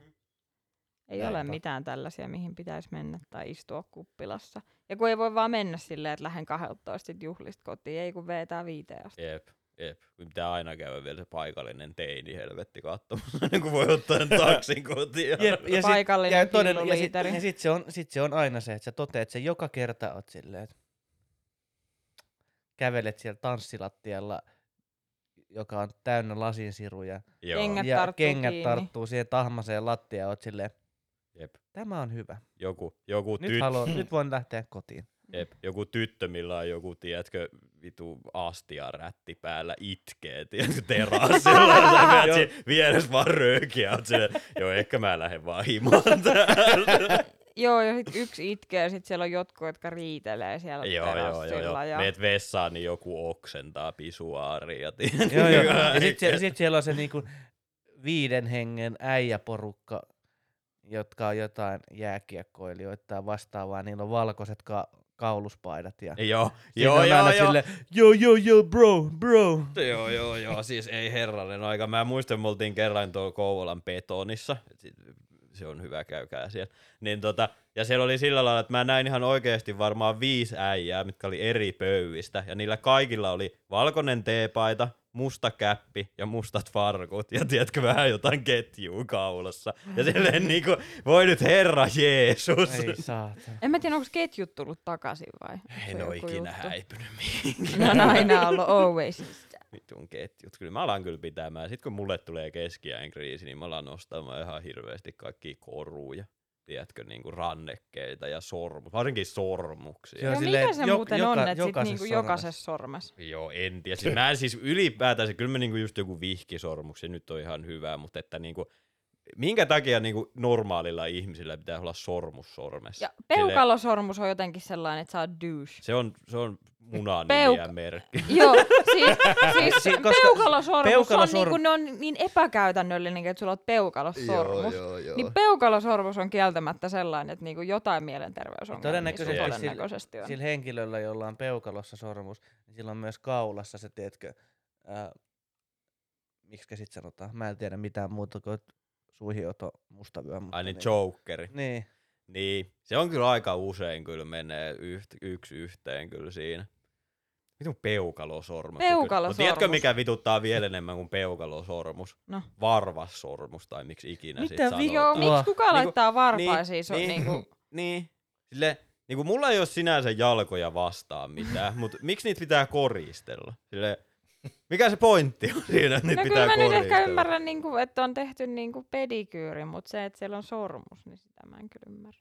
Ei ole Näinpä. mitään tällaisia, mihin pitäisi mennä tai istua kuppilassa. Ja kun ei voi vaan mennä silleen, että lähden 12 sit juhlista kotiin, ei kun vetää viiteen asti. Jep, jep. Kun pitää aina käydä vielä se paikallinen teini helvetti katsomassa, ennen kuin voi ottaa sen taksin kotiin. Jep, ja sit, Paikallinen ja, toden, ja, sit, ja sit, se on, sit se on aina se, että sä toteat sen joka kerta oot silleen, että kävelet siellä tanssilattialla, joka on täynnä lasinsiruja, Joo, Kengät ja tarttuu kengät kiinni. tarttuu siihen tahmaseen lattiaan, oot silleen, jep. tämä on hyvä. Joku, joku, Nyt, tyt, haluan, nyt voin lähteä kotiin. jep. joku tyttö, millä on joku, tiedätkö, vitu astia rätti päällä itkee, tiedätkö, terassilla. ja sä menet siinä vieressä vaan röökiä, oot joo, ehkä mä lähden vaan himaan täällä. Joo, ja sit yksi itkee, ja sit siellä on jotkut, jotka riitelee siellä joo, joo, joo, joo. terassilla. Ja... Meet vessaan, niin joku oksentaa pisuaaria. joo, joo. Ja sit, sie, sit siellä on se niinku viiden hengen äijäporukka, jotka on jotain jääkiekkoilijoita tai vastaavaa. Niillä on valkoiset ka- kauluspaidat. Ja Joo, joo, joo, joo. Sille, joo, joo, joo, bro, bro. Joo, joo, joo, siis ei herranen aika. Mä muistan, me oltiin kerran tuolla Kouvolan betonissa, se on hyvä, käykää siellä. Niin tota, ja siellä oli sillä lailla, että mä näin ihan oikeasti varmaan viisi äijää, mitkä oli eri pöyvistä, ja niillä kaikilla oli valkoinen teepaita, musta käppi ja mustat farkut, ja tiedätkö, vähän jotain ketjua kaulassa. Ja silleen niinku, voi nyt herra Jeesus. Ei saatana. En mä tiedä, onko ketjut tullut takaisin vai? En joku ikinä juttu? häipynyt mihinkään. Ne on aina ollut always. vitun ketjut. Kyllä mä alan kyllä pitämään. Sitten kun mulle tulee keskiään kriisi, niin mä alan nostamaan ihan hirveästi kaikkia koruja. Tiedätkö, niinku rannekkeita ja sormu, varsinkin sormuksia. Joo, Joo, silleen, mikä se jo- muuten joka- on, että sit jokaisessa niinku sormessa. jokaisessa sormessa? Joo, en tiedä. Siis mä en siis ylipäätään, kyllä mä niinku just joku vihkisormuksi nyt on ihan hyvä, mutta että niinku, minkä takia niinku normaalilla ihmisillä pitää olla sormus sormessa? Ja peukalosormus on jotenkin sellainen, että sä oot douche. Se on, se on munan Peuk-. Joo, siis, siis Si- koska peukalosormus, peukalosorm- on, niinku, ne on niin epäkäytännöllinen, että sulla on peukalosormus. joo, joo. Niin peukalosormus on kieltämättä sellainen, että niinku jotain mielenterveysongelmia Todennäköisesti sulla sillä- todennäköisesti on. Sillä henkilöllä, jolla on peukalossa sormus, niin sillä on myös kaulassa se, tiedätkö, ää, miksi sit sanotaan, mä en tiedä mitään muuta kuin suihioto mustavyö. mutta Ai niin niin. jokeri. Niin, Niin, se on kyllä aika usein kyllä menee yht, yksi yhteen kyllä siinä. Vitun peukalosormus. Peukalosormus. Mutta tiedätkö mikä vituttaa vielä enemmän kuin peukalosormus? No. Varvassormus tai miksi ikinä Mitä sit sanotaan. Joo, Niin, miksi kuka niinku- laittaa varpaisiin? niin, se on niin. niinku, Niin, sille, niin kuin mulla ei ole sinänsä jalkoja vastaan mitään, mutta miksi niitä pitää koristella? Sille, mikä se pointti on siinä, että No pitää kyllä mä nyt koristella? ehkä ymmärrän, niinku, että on tehty niinku pedikyyri, mutta se, että siellä on sormus, niin sitä mä en kyllä ymmärrä.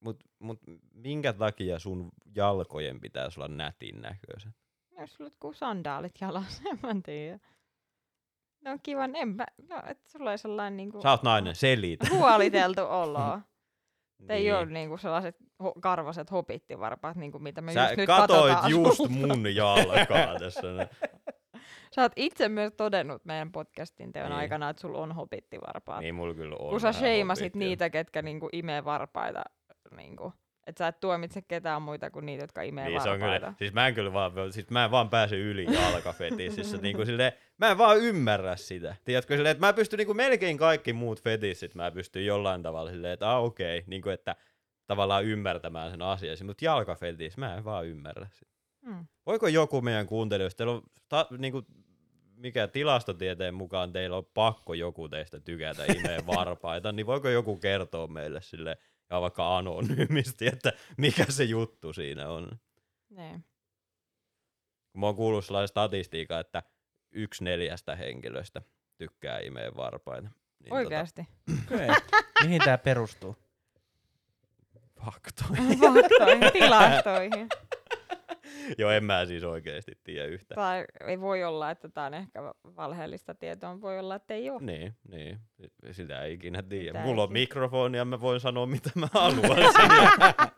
Mut, mut minkä takia sun jalkojen pitäisi olla nätin näköiset? Jos sulla on sandaalit jalassa, en mä tiedä. No on kiva, en mä, no, että sulla on sellainen niinku Sä oot nainen, selitä. huoliteltu olo. Niin. Ei ole niinku sellaiset ho- karvaset hopittivarpaat, niinku mitä me Sä just nyt katoit just mun jalkaa tässä. Sä oot itse myös todennut meidän podcastin teon Niin. aikana, että sulla on hopittivarpaat. niin mulla kyllä on Kun sä sheimasit niitä, ketkä niinku imee varpaita niinku Että sä et tuomitse ketään muita kuin niitä, jotka imee Niin se on varpaita. kyllä, siis mä en kyllä vaan, siis mä en vaan pääse yli jalkafetisissä, niinku silleen, mä en vaan ymmärrä sitä. Tiedätkö silleen, että mä pystyn niinku melkein kaikki muut fetissit, mä pystyn jollain tavalla silleen, että ah, okei, okay, niinku että tavallaan ymmärtämään sen asian, mutta jalkafetis, mä en vaan ymmärrä sitä. Mm. Voiko joku meidän kuuntelijoista, teillä on ta, niinku, mikä tilastotieteen mukaan teillä on pakko joku teistä tykätä imeen varpaita, niin voiko joku kertoa meille sille ja vaikka anonyymisti, että mikä se juttu siinä on? Niin. Kun mä oon kuullut sellaisen statistiikan, että yksi neljästä henkilöstä tykkää imeen varpaita. Niin Oikeasti. Okei. Mihin tää perustuu? Tota, faktoja. Faktoihin, tilastoihin. Joo, en mä siis oikeesti tiedä yhtä. Tai ei voi olla, että tämä on ehkä valheellista tietoa. Voi olla, että ei ole. Niin, niin. Sitä ei ikinä tiedä. Sitä Mulla ei on mikrofoni ja mä voin sanoa mitä mä haluan.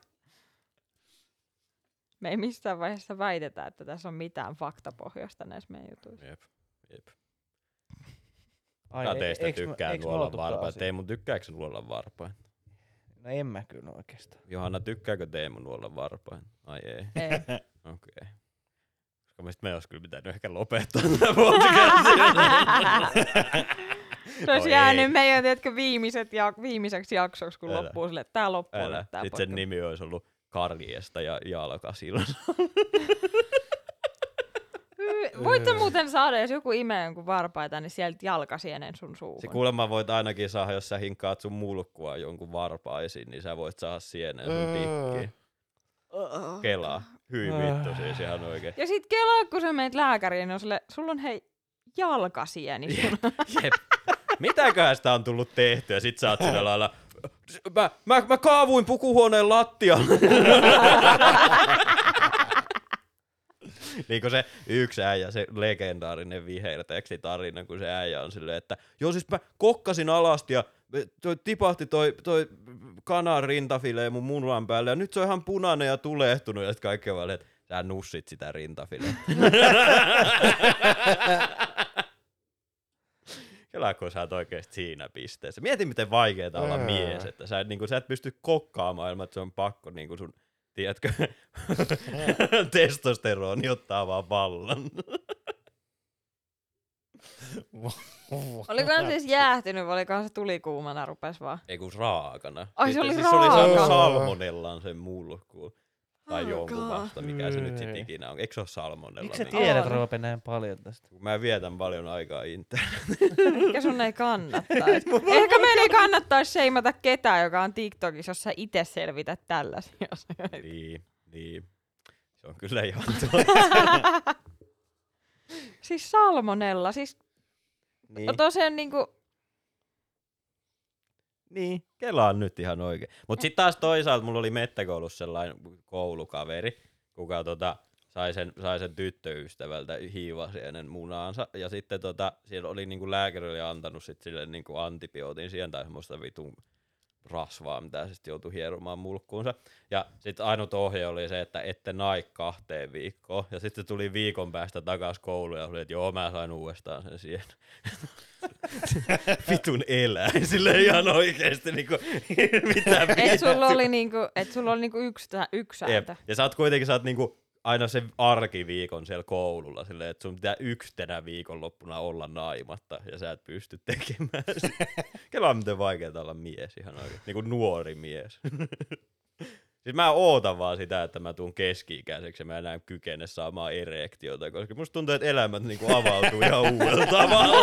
Me ei missään vaiheessa väitetä, että tässä on mitään faktapohjasta näissä meidän jutuissa. Jep, jep. Ai, e- teistä eiks me- tykkää eiks me nuolla taas- Teemu, tykkääkö nuolla varpaita? No en mä kyllä oikeastaan. Johanna, tykkääkö Teemu nuolla varpaita? Ai ei. Ei. Okei. Okay. Koska meistä me olisi kyllä pitänyt ehkä lopettaa tämä podcastin. Se olisi No jäänyt ei. meidän tiedätkö, viimeiset ja, viimeiseksi jaksoksi, kun Älä. loppuu sille, että tämä loppuu Älä. nyt tää Sitten sen nimi olisi ollut Karjesta ja Jalkasilta. Hy- Voit sä muuten saada, jos joku imee jonkun varpaita, niin sieltä jalkasienen sun suuhun. Se kuulemma voit ainakin saada, jos sä hinkkaat sun mulkkua jonkun varpaisiin, niin sä voit saada sienen sun pikkiin. Kelaa. Hyi vittu siis ihan oikein. Ja sit kelaa, kun sä menet lääkäriin, niin on sille, sulla on hei jalkasieni sun. Jep. Mitäköhän sitä on tullut tehtyä? Sit sä oot sillä lailla, mä, mä, mä kaavuin pukuhuoneen lattialle. niin kuin se yksi äijä, se legendaarinen vihertekstitarina, kun se äijä on silleen, että joo siis mä kokkasin alasti ja toi tipahti toi, toi kanan rintafilee mun munan päälle ja nyt se on ihan punainen ja tulehtunut ja kaikki vaan, että sä nussit sitä rintafilee. Kelaa, kun sä oot oikeesti siinä pisteessä. Mieti, miten vaikeaa olla mies, että sä, et, niin sä et pysty kokkaamaan ilman, että se on pakko niin sun, tiedätkö, testosteroni ottaa vaan vallan. Oliko se siis jäähtynyt vai olikohan se tulikuumana rupes vaan? Ei kun raakana. Ai, se Sitten- oli siis se oli saanut salmonellan sen mulkkuun. Tai Oh jonkun vasta, mikä se nyt sit Ei. ikinä on. Eikö se ole salmonella? Miksi sä mikä? tiedät, On. Roope, näin paljon tästä? Kun mä vietän paljon aikaa internetissä. Mikä sun ei kannattaisi? Ehkä meidän ei kannattaisi seimata ketään, joka on TikTokissa, jos sä itse selvität tällaisia asioita. niin, niin. Se on kyllä ihan. siis salmonella, siis niin. tosiaan niinku, Niin, kelaan nyt ihan oikein. Mutta sitten taas toisaalta mulla oli mettäkoulussa sellainen koulukaveri, kuka tota, sai, sen, sai sen tyttöystävältä hiivasienen munaansa. Ja sitten tota, siellä oli niinku lääkäri oli antanut sit sille niinku antibiootin siihen tai semmoista vitun rasvaa, mitä se sitten joutui hieromaan mulkkuunsa. Ja sitten ainut ohje oli se, että ette nai kahteen viikkoon. Ja sitten se tuli viikon päästä takaisin kouluun ja oli, että joo, mä sain uudestaan sen siihen. Vitun eläin, sille ihan oikeesti niinku, mitä et sulla oli niinku, et sulla oli niinku yksi, yksi sääntö. Ja sä oot kuitenkin sä oot niinku aina se arkiviikon siellä koululla, silleen, että sun pitää yksi tänä viikonloppuna olla naimatta, ja sä et pysty tekemään sitä. Kelaa miten vaikeaa olla mies ihan oikein, niinku nuori mies. siis mä ootan vaan sitä, että mä tuun keski-ikäiseksi ja mä enää kykene saamaan erektiota, koska musta tuntuu, että elämät niinku avautuu ihan uudella tavalla.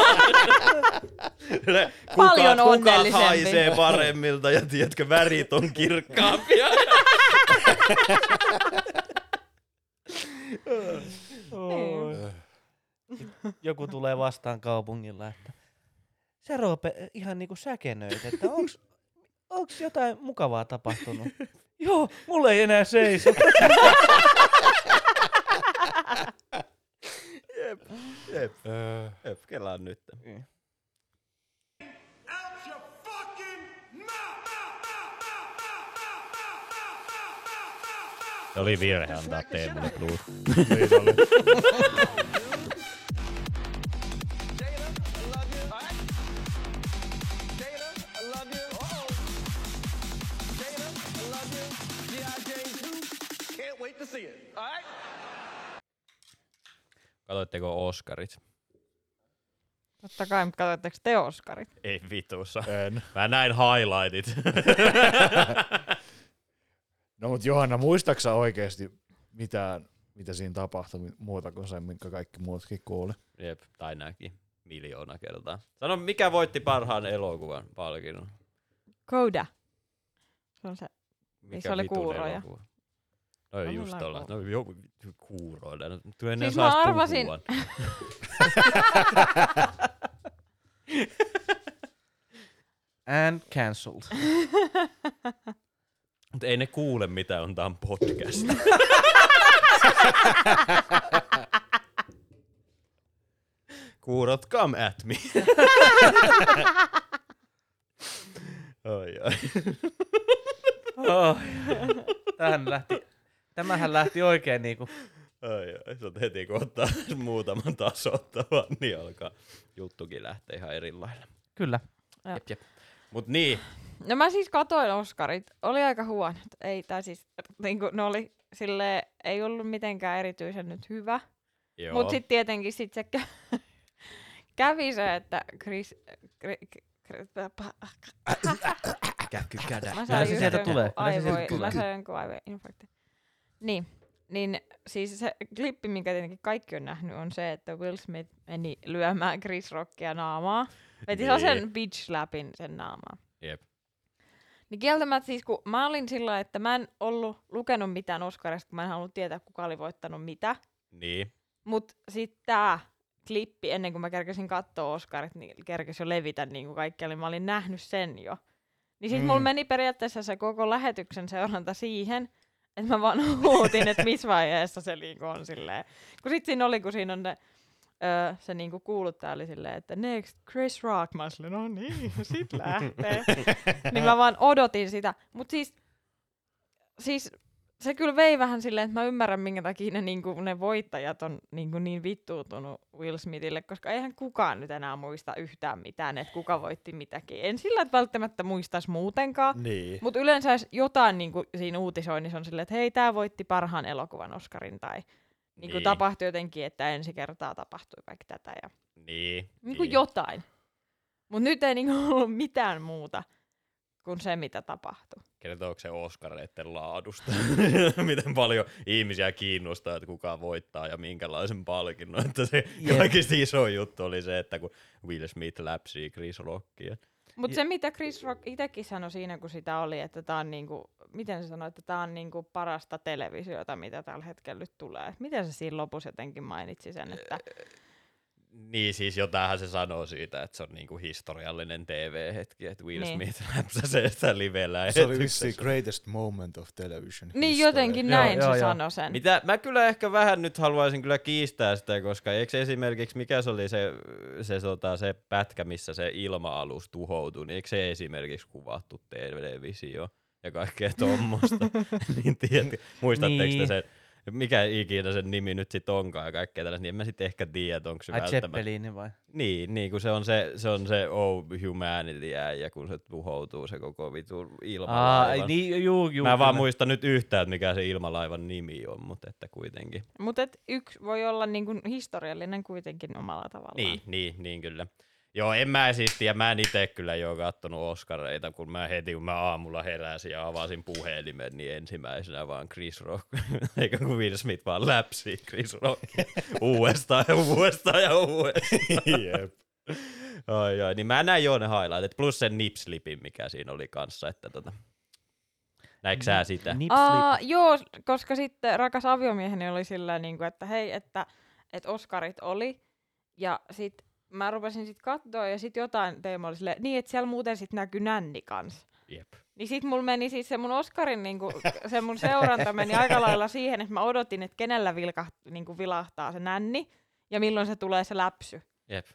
Paljon kukat, haisee paremmilta ja tiedätkö, värit on kirkkaampia. Niin. Joku tulee vastaan kaupungilla, että sä Roope ihan niinku säkenöit, että onks, onks jotain mukavaa tapahtunut? Joo, mulla ei enää seiso. Jep, jep, jep, kelaan nyt. Se oli virhe antaa Teemulle plus. Niin katoitteko Oscarit? Totta kai, mutta katoitteko te Oscarit? Ei vitussa. En. Mä näin highlightit. No mut Johanna, muistaksa oikeesti mitään, mitä siinä tapahtui muuta kuin se, minkä kaikki muutkin kuuli? Jep, tai näki miljoona kertaa. Sano, mikä voitti parhaan elokuvan palkinnon? Koda. Se on se. Mikä se oli kuuroja. elokuva? No No, just mulla on olla. kuuro. No jo. No, Tuo ennen Siis mä sais arvasin- puhua. And cancelled. Mutta ei ne kuule, mitä on tää on podcast. Kuurot, come at me. Oi, oi. Oh, tähän lähti, tämähän lähti oikein niinku, Ai, ai. Sä oot heti kun ottaa muutaman tasoittavan, niin alkaa juttukin lähteä ihan eri lailla. kyllä. Jep, jep. Mut niin, No mä siis katoin Oskarit. Oli aika huonot. Ei, tai siis, niinku, ne oli sille ei ollut mitenkään erityisen nyt hyvä. joo. Mutta sitten tietenkin sit se kä- kävi se, että Chris... Kri, kri, pa- käkky kädä. Mä sain sieltä tulee. Mä sain jonkun aivoinfarktin. Niin, niin siis se klippi, minkä tietenkin kaikki on nähnyt, on se, että Will Smith meni lyömään Chris Rockia naamaa. Veti Niin. niin. sen bitch slapin sen naamaan. Jep. Niin kieltämättä siis, kun mä olin sillä että mä en ollut lukenut mitään Oscarista, kun mä en halunnut tietää, kuka oli voittanut mitä. Niin. Mut sit tää klippi, ennen kuin mä kerkesin katsoa Oscarit, niin kerkesi jo levitä niin kuin kaikkialle. Mä olin nähnyt sen jo. Niin sit mm. mulla meni periaatteessa se koko lähetyksen seuranta siihen, että mä vaan huutin, että missä vaiheessa se niinku on silleen. Kun sit siinä oli, kun siinä on ne, öö, se niinku kuuluttaja oli silleen, että next Chris Rock. Mä olin no niin, sit lähtee. niin mä vaan odotin sitä. Mut siis, siis se kyllä vei vähän silleen, että mä ymmärrän, minkä takia ne, niinku, ne voittajat on niinku, niin vittuutunut Will Smithille, koska eihän kukaan nyt enää muista yhtään mitään, että kuka voitti mitäkin. En sillä että välttämättä muistaisi muutenkaan, Niin. mutta yleensä jotain niinku, siinä uutisoinnissa on silleen, että hei, tämä voitti parhaan elokuvan Oscarin, tai niinku, Niin. tapahtui jotenkin, että ensi kertaa tapahtui vaikka tätä, ja Niin. niinku niin. jotain. Mutta nyt ei niinku ollut mitään muuta kuin se, mitä tapahtui. Kertooko se Oscareiden laadusta? Miten paljon ihmisiä kiinnostaa, että kuka voittaa ja minkälaisen palkinnon. Että se Jep. kaikista iso juttu oli se, että kun Will Smith läpsii Chris Rockia. Mutta se, mitä Chris Rock itsekin sanoi siinä, kun sitä oli, että tämä on niinku, miten se sanoi, että tämä on niinku parasta televisiota, mitä tällä hetkellä nyt tulee. Miten se siinä lopussa jotenkin mainitsi sen, että Niin siis jotainhan se sanoo siitä, että se on niinku historiallinen TV-hetki, että Will Niin. Smith läpsäsee sitä live Se oli vissiin greatest moment of television niin history. jotenkin näin joo, se joo. sanoi sen. Mitä mä kyllä ehkä vähän nyt haluaisin kyllä kiistää sitä, koska eikö se esimerkiksi, mikä se oli se, se, tota, se pätkä, missä se ilma-alus tuhoutui, niin eikö se esimerkiksi kuvattu televisio ja kaikkea tuommoista? niin tiedätkö, muistatteko Niin. te sen, mikä ikinä sen nimi nyt sit onkaan ja kaikkea tällaista, niin en mä sitten ehkä tiedä, että onko se Ai välttämättä. Zeppelin vai? Niin, niin kun se on se, se, on se Oh Humanity ja kun se tuhoutuu se koko vitu Aa, ilmalaiva. niin, juu, juu. Mä en vaan kyllä. muista nyt yhtään, että mikä se ilmalaivan nimi on, mutta että kuitenkin. Mutta yksi voi olla niinku historiallinen kuitenkin omalla tavallaan. Niin, niin, niin kyllä. Joo, en mä siis tiedä, mä en itse kyllä jo kattonut Oscareita, kun mä heti kun mä aamulla heräsin ja avasin puhelimen, niin ensimmäisenä vaan Chris Rock, eikä kun Will Smith vaan läpsi Chris Rock uudestaan ja uudestaan ja uudestaan. Jep. Ai, ai, niin mä näin jo ne highlightit, plus sen nipslipin, mikä siinä oli kanssa, että tota, näikö sä sitä? Nip, Aa, slip. joo, koska sitten rakas aviomieheni oli sillä niin kuin, että hei, että, että Oscarit oli. Ja sitten mä rupesin sitten katsoa ja sitten jotain teema oli silleen, niin että siellä muuten sitten näkyy nänni kanssa. Jep. Niin sit mulla meni siis se mun Oscarin, niinku, se mun seuranta meni aika lailla siihen, että mä odotin, että kenellä vilkaht, niinku vilahtaa se nänni ja milloin se tulee se läpsy. Jep.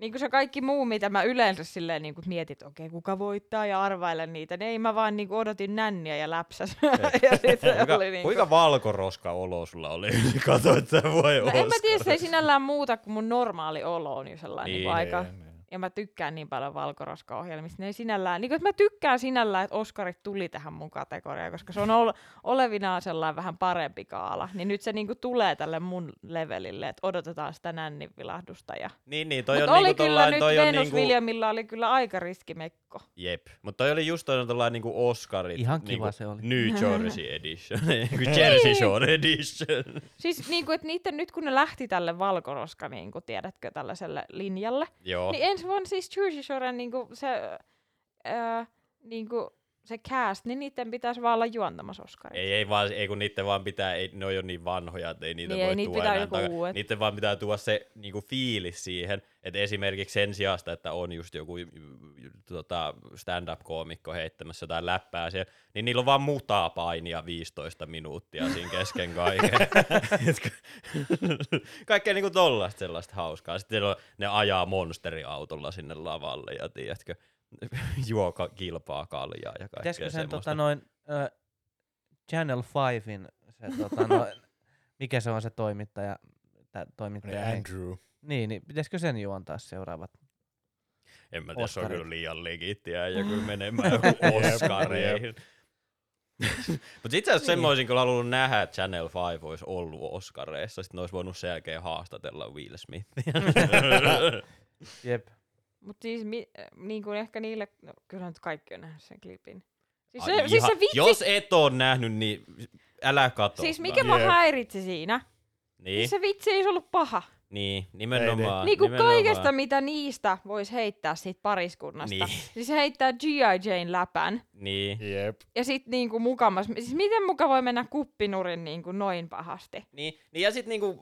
Niin kuin se kaikki muu, mitä mä yleensä silleen niin mietin, että okei, kuka voittaa ja arvailen niitä, niin ei mä vaan niin odotin nänniä ja läpsäs. ja sit se Kuinka, oli niin kuinka valkoroska olo sulla oli? Katsoit, että voi No en mä tiedä, se ei sinällään muuta kuin mun normaali olo on jo sellainen Niin, niin, aika Niin, niin. Ja mä tykkään niin paljon valkoroska-ohjelmista. Ne ei sinällään, niin kuin, että mä tykkään sinällään, että Oscarit tuli tähän mun kategoriaan, koska se on ol, olevinaan sellainen vähän parempi kaala. Niin nyt se niin kuin, tulee tälle mun levelille, että odotetaan sitä nännin vilahdusta. Ja... Niin, niin, toi Mutta on oli niinku kyllä tollain, nyt toi on Venus niinku, Williamilla oli kyllä aika riskimekko. Jep, mutta toi oli just toi tollain niinku Oscarit. Ihan kiva niinku se oli. New Jersey Edition, niinku Jersey Shore Edition. Siis niin kuin, että niitten, nyt kun ne lähti tälle valkoroska, niin kuin, tiedätkö, tällaiselle linjalle, Joo. Niin ensi vuonna siis Jersey Shoren niinku se, öö, niinku se cast, niin niiden pitäisi vaan olla juontamassa Oscarit. Ei, ei, vaan, ei kun niiden vaan pitää, ei, ne on jo niin vanhoja, että ei niitä Niin, voi ei, niitä tuoda pitää enää joku uudet. Niiden vaan pitää tuoda se niinku fiilis siihen, että esimerkiksi sen sijasta, että on just joku tota, stand-up-koomikko heittämässä jotain läppää siellä, niin niillä on vaan mutaa painia 15 minuuttia siinä kesken kaiken. Kaikkea niinku tollaista sellaista hauskaa. Sitten ne ajaa monsteriautolla sinne lavalle ja tiedätkö, juo ka- kilpaa kaljaa ja kaikkea Pitäisikö sen semmoista. tota, noin ö, Channel 5in, se, tota, noin, mikä se on se toimittaja, tää toimittaja Andrew. Niin, niin pitäisikö sen juontaa seuraavat? En mä tiedä, se on Oscarit. kyllä liian legittiä ja kyllä menemään Oscareihin. Mutta itse asiassa Niin. mä olisin kyllä halunnut nähdä, että Channel 5 olisi ollut Oscareissa, sitten ne olisi voinut sen jälkeen haastatella Will Smithia. Jep. Mutta siis mi, äh, niin kuin ehkä niille, no, kyllä nyt kaikki on nähnyt sen klipin. Siis Ai se, siis se vitsi, Jos et ole nähnyt, niin älä katso. siis mikä mua Jep. häiritsi siinä, Niin, se vitsi ei se ollut paha. niin, nimenomaan. Niin kuin nimenomaan. kaikesta, mitä niistä voisi heittää siitä pariskunnasta. Niin. Siis se heittää G.I. Jane läpän. Niin, Jep. Ja sit niinku mukamas, siis miten muka voi mennä kuppinurin niinku noin pahasti? niin, niin ja sitten niinku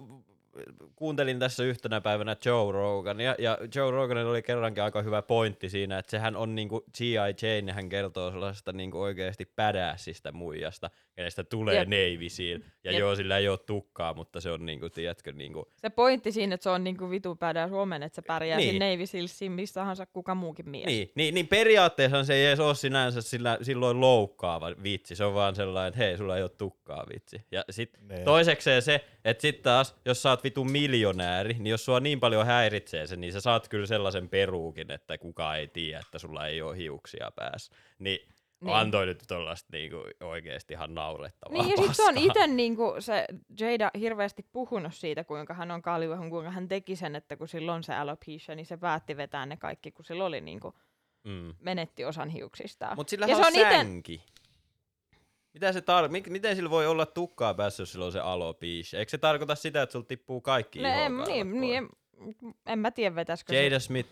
kuuntelin tässä yhtenä päivänä Joe Rogan, ja, ja Joe Roganilla oli kerrankin aika hyvä pointti siinä, että sehän on niinku G.I. Jane, ja hän kertoo sellaisesta niinku oikeasti pädässistä muijasta, kenestä tulee Jep. Navy Seal. Ja Jep. joo, sillä ei ole tukkaa, mutta se on niinku, tiedätkö, niinku, Se pointti siinä, että se on niinku vitu pädä Suomen, että se pärjää Niin. siinä Navy Sealsiin missä tahansa kuka muukin mies. niin, niin, niin periaatteessa se ei edes ole sinänsä sillä, silloin loukkaava vitsi, se on vaan sellainen, että hei, sulla ei ole tukkaa vitsi. Ja sit Ne. toisekseen se, että sit taas, jos sä oot vitu miljonääri, niin jos sua niin paljon häiritsee se, niin sä saat kyllä sellaisen peruukin, että kukaan ei tiedä, että sulla ei ole hiuksia päässä. Niin, niin. Niin. antoi nyt tollaista niinku oikeesti ihan naurettavaa Niin, ja sit se on itse niinku se Jada hirveästi puhunut siitä, kuinka hän on kaljuhun, kuinka hän teki sen, että kun sillä on se alopecia, niin se päätti vetää ne kaikki, kun sillä oli niinku, Mm. menetti osan hiuksistaan. Mut sillä Ja on, se on ite- sänki. Mitä se tar- mik- miten sillä voi olla tukkaa päässä, jos sillä on se alopecia? Eikö se tarkoita sitä, että sulla tippuu kaikki No, en, niin, niin, en, en mä tiedä vetäisikö se. Jada Smith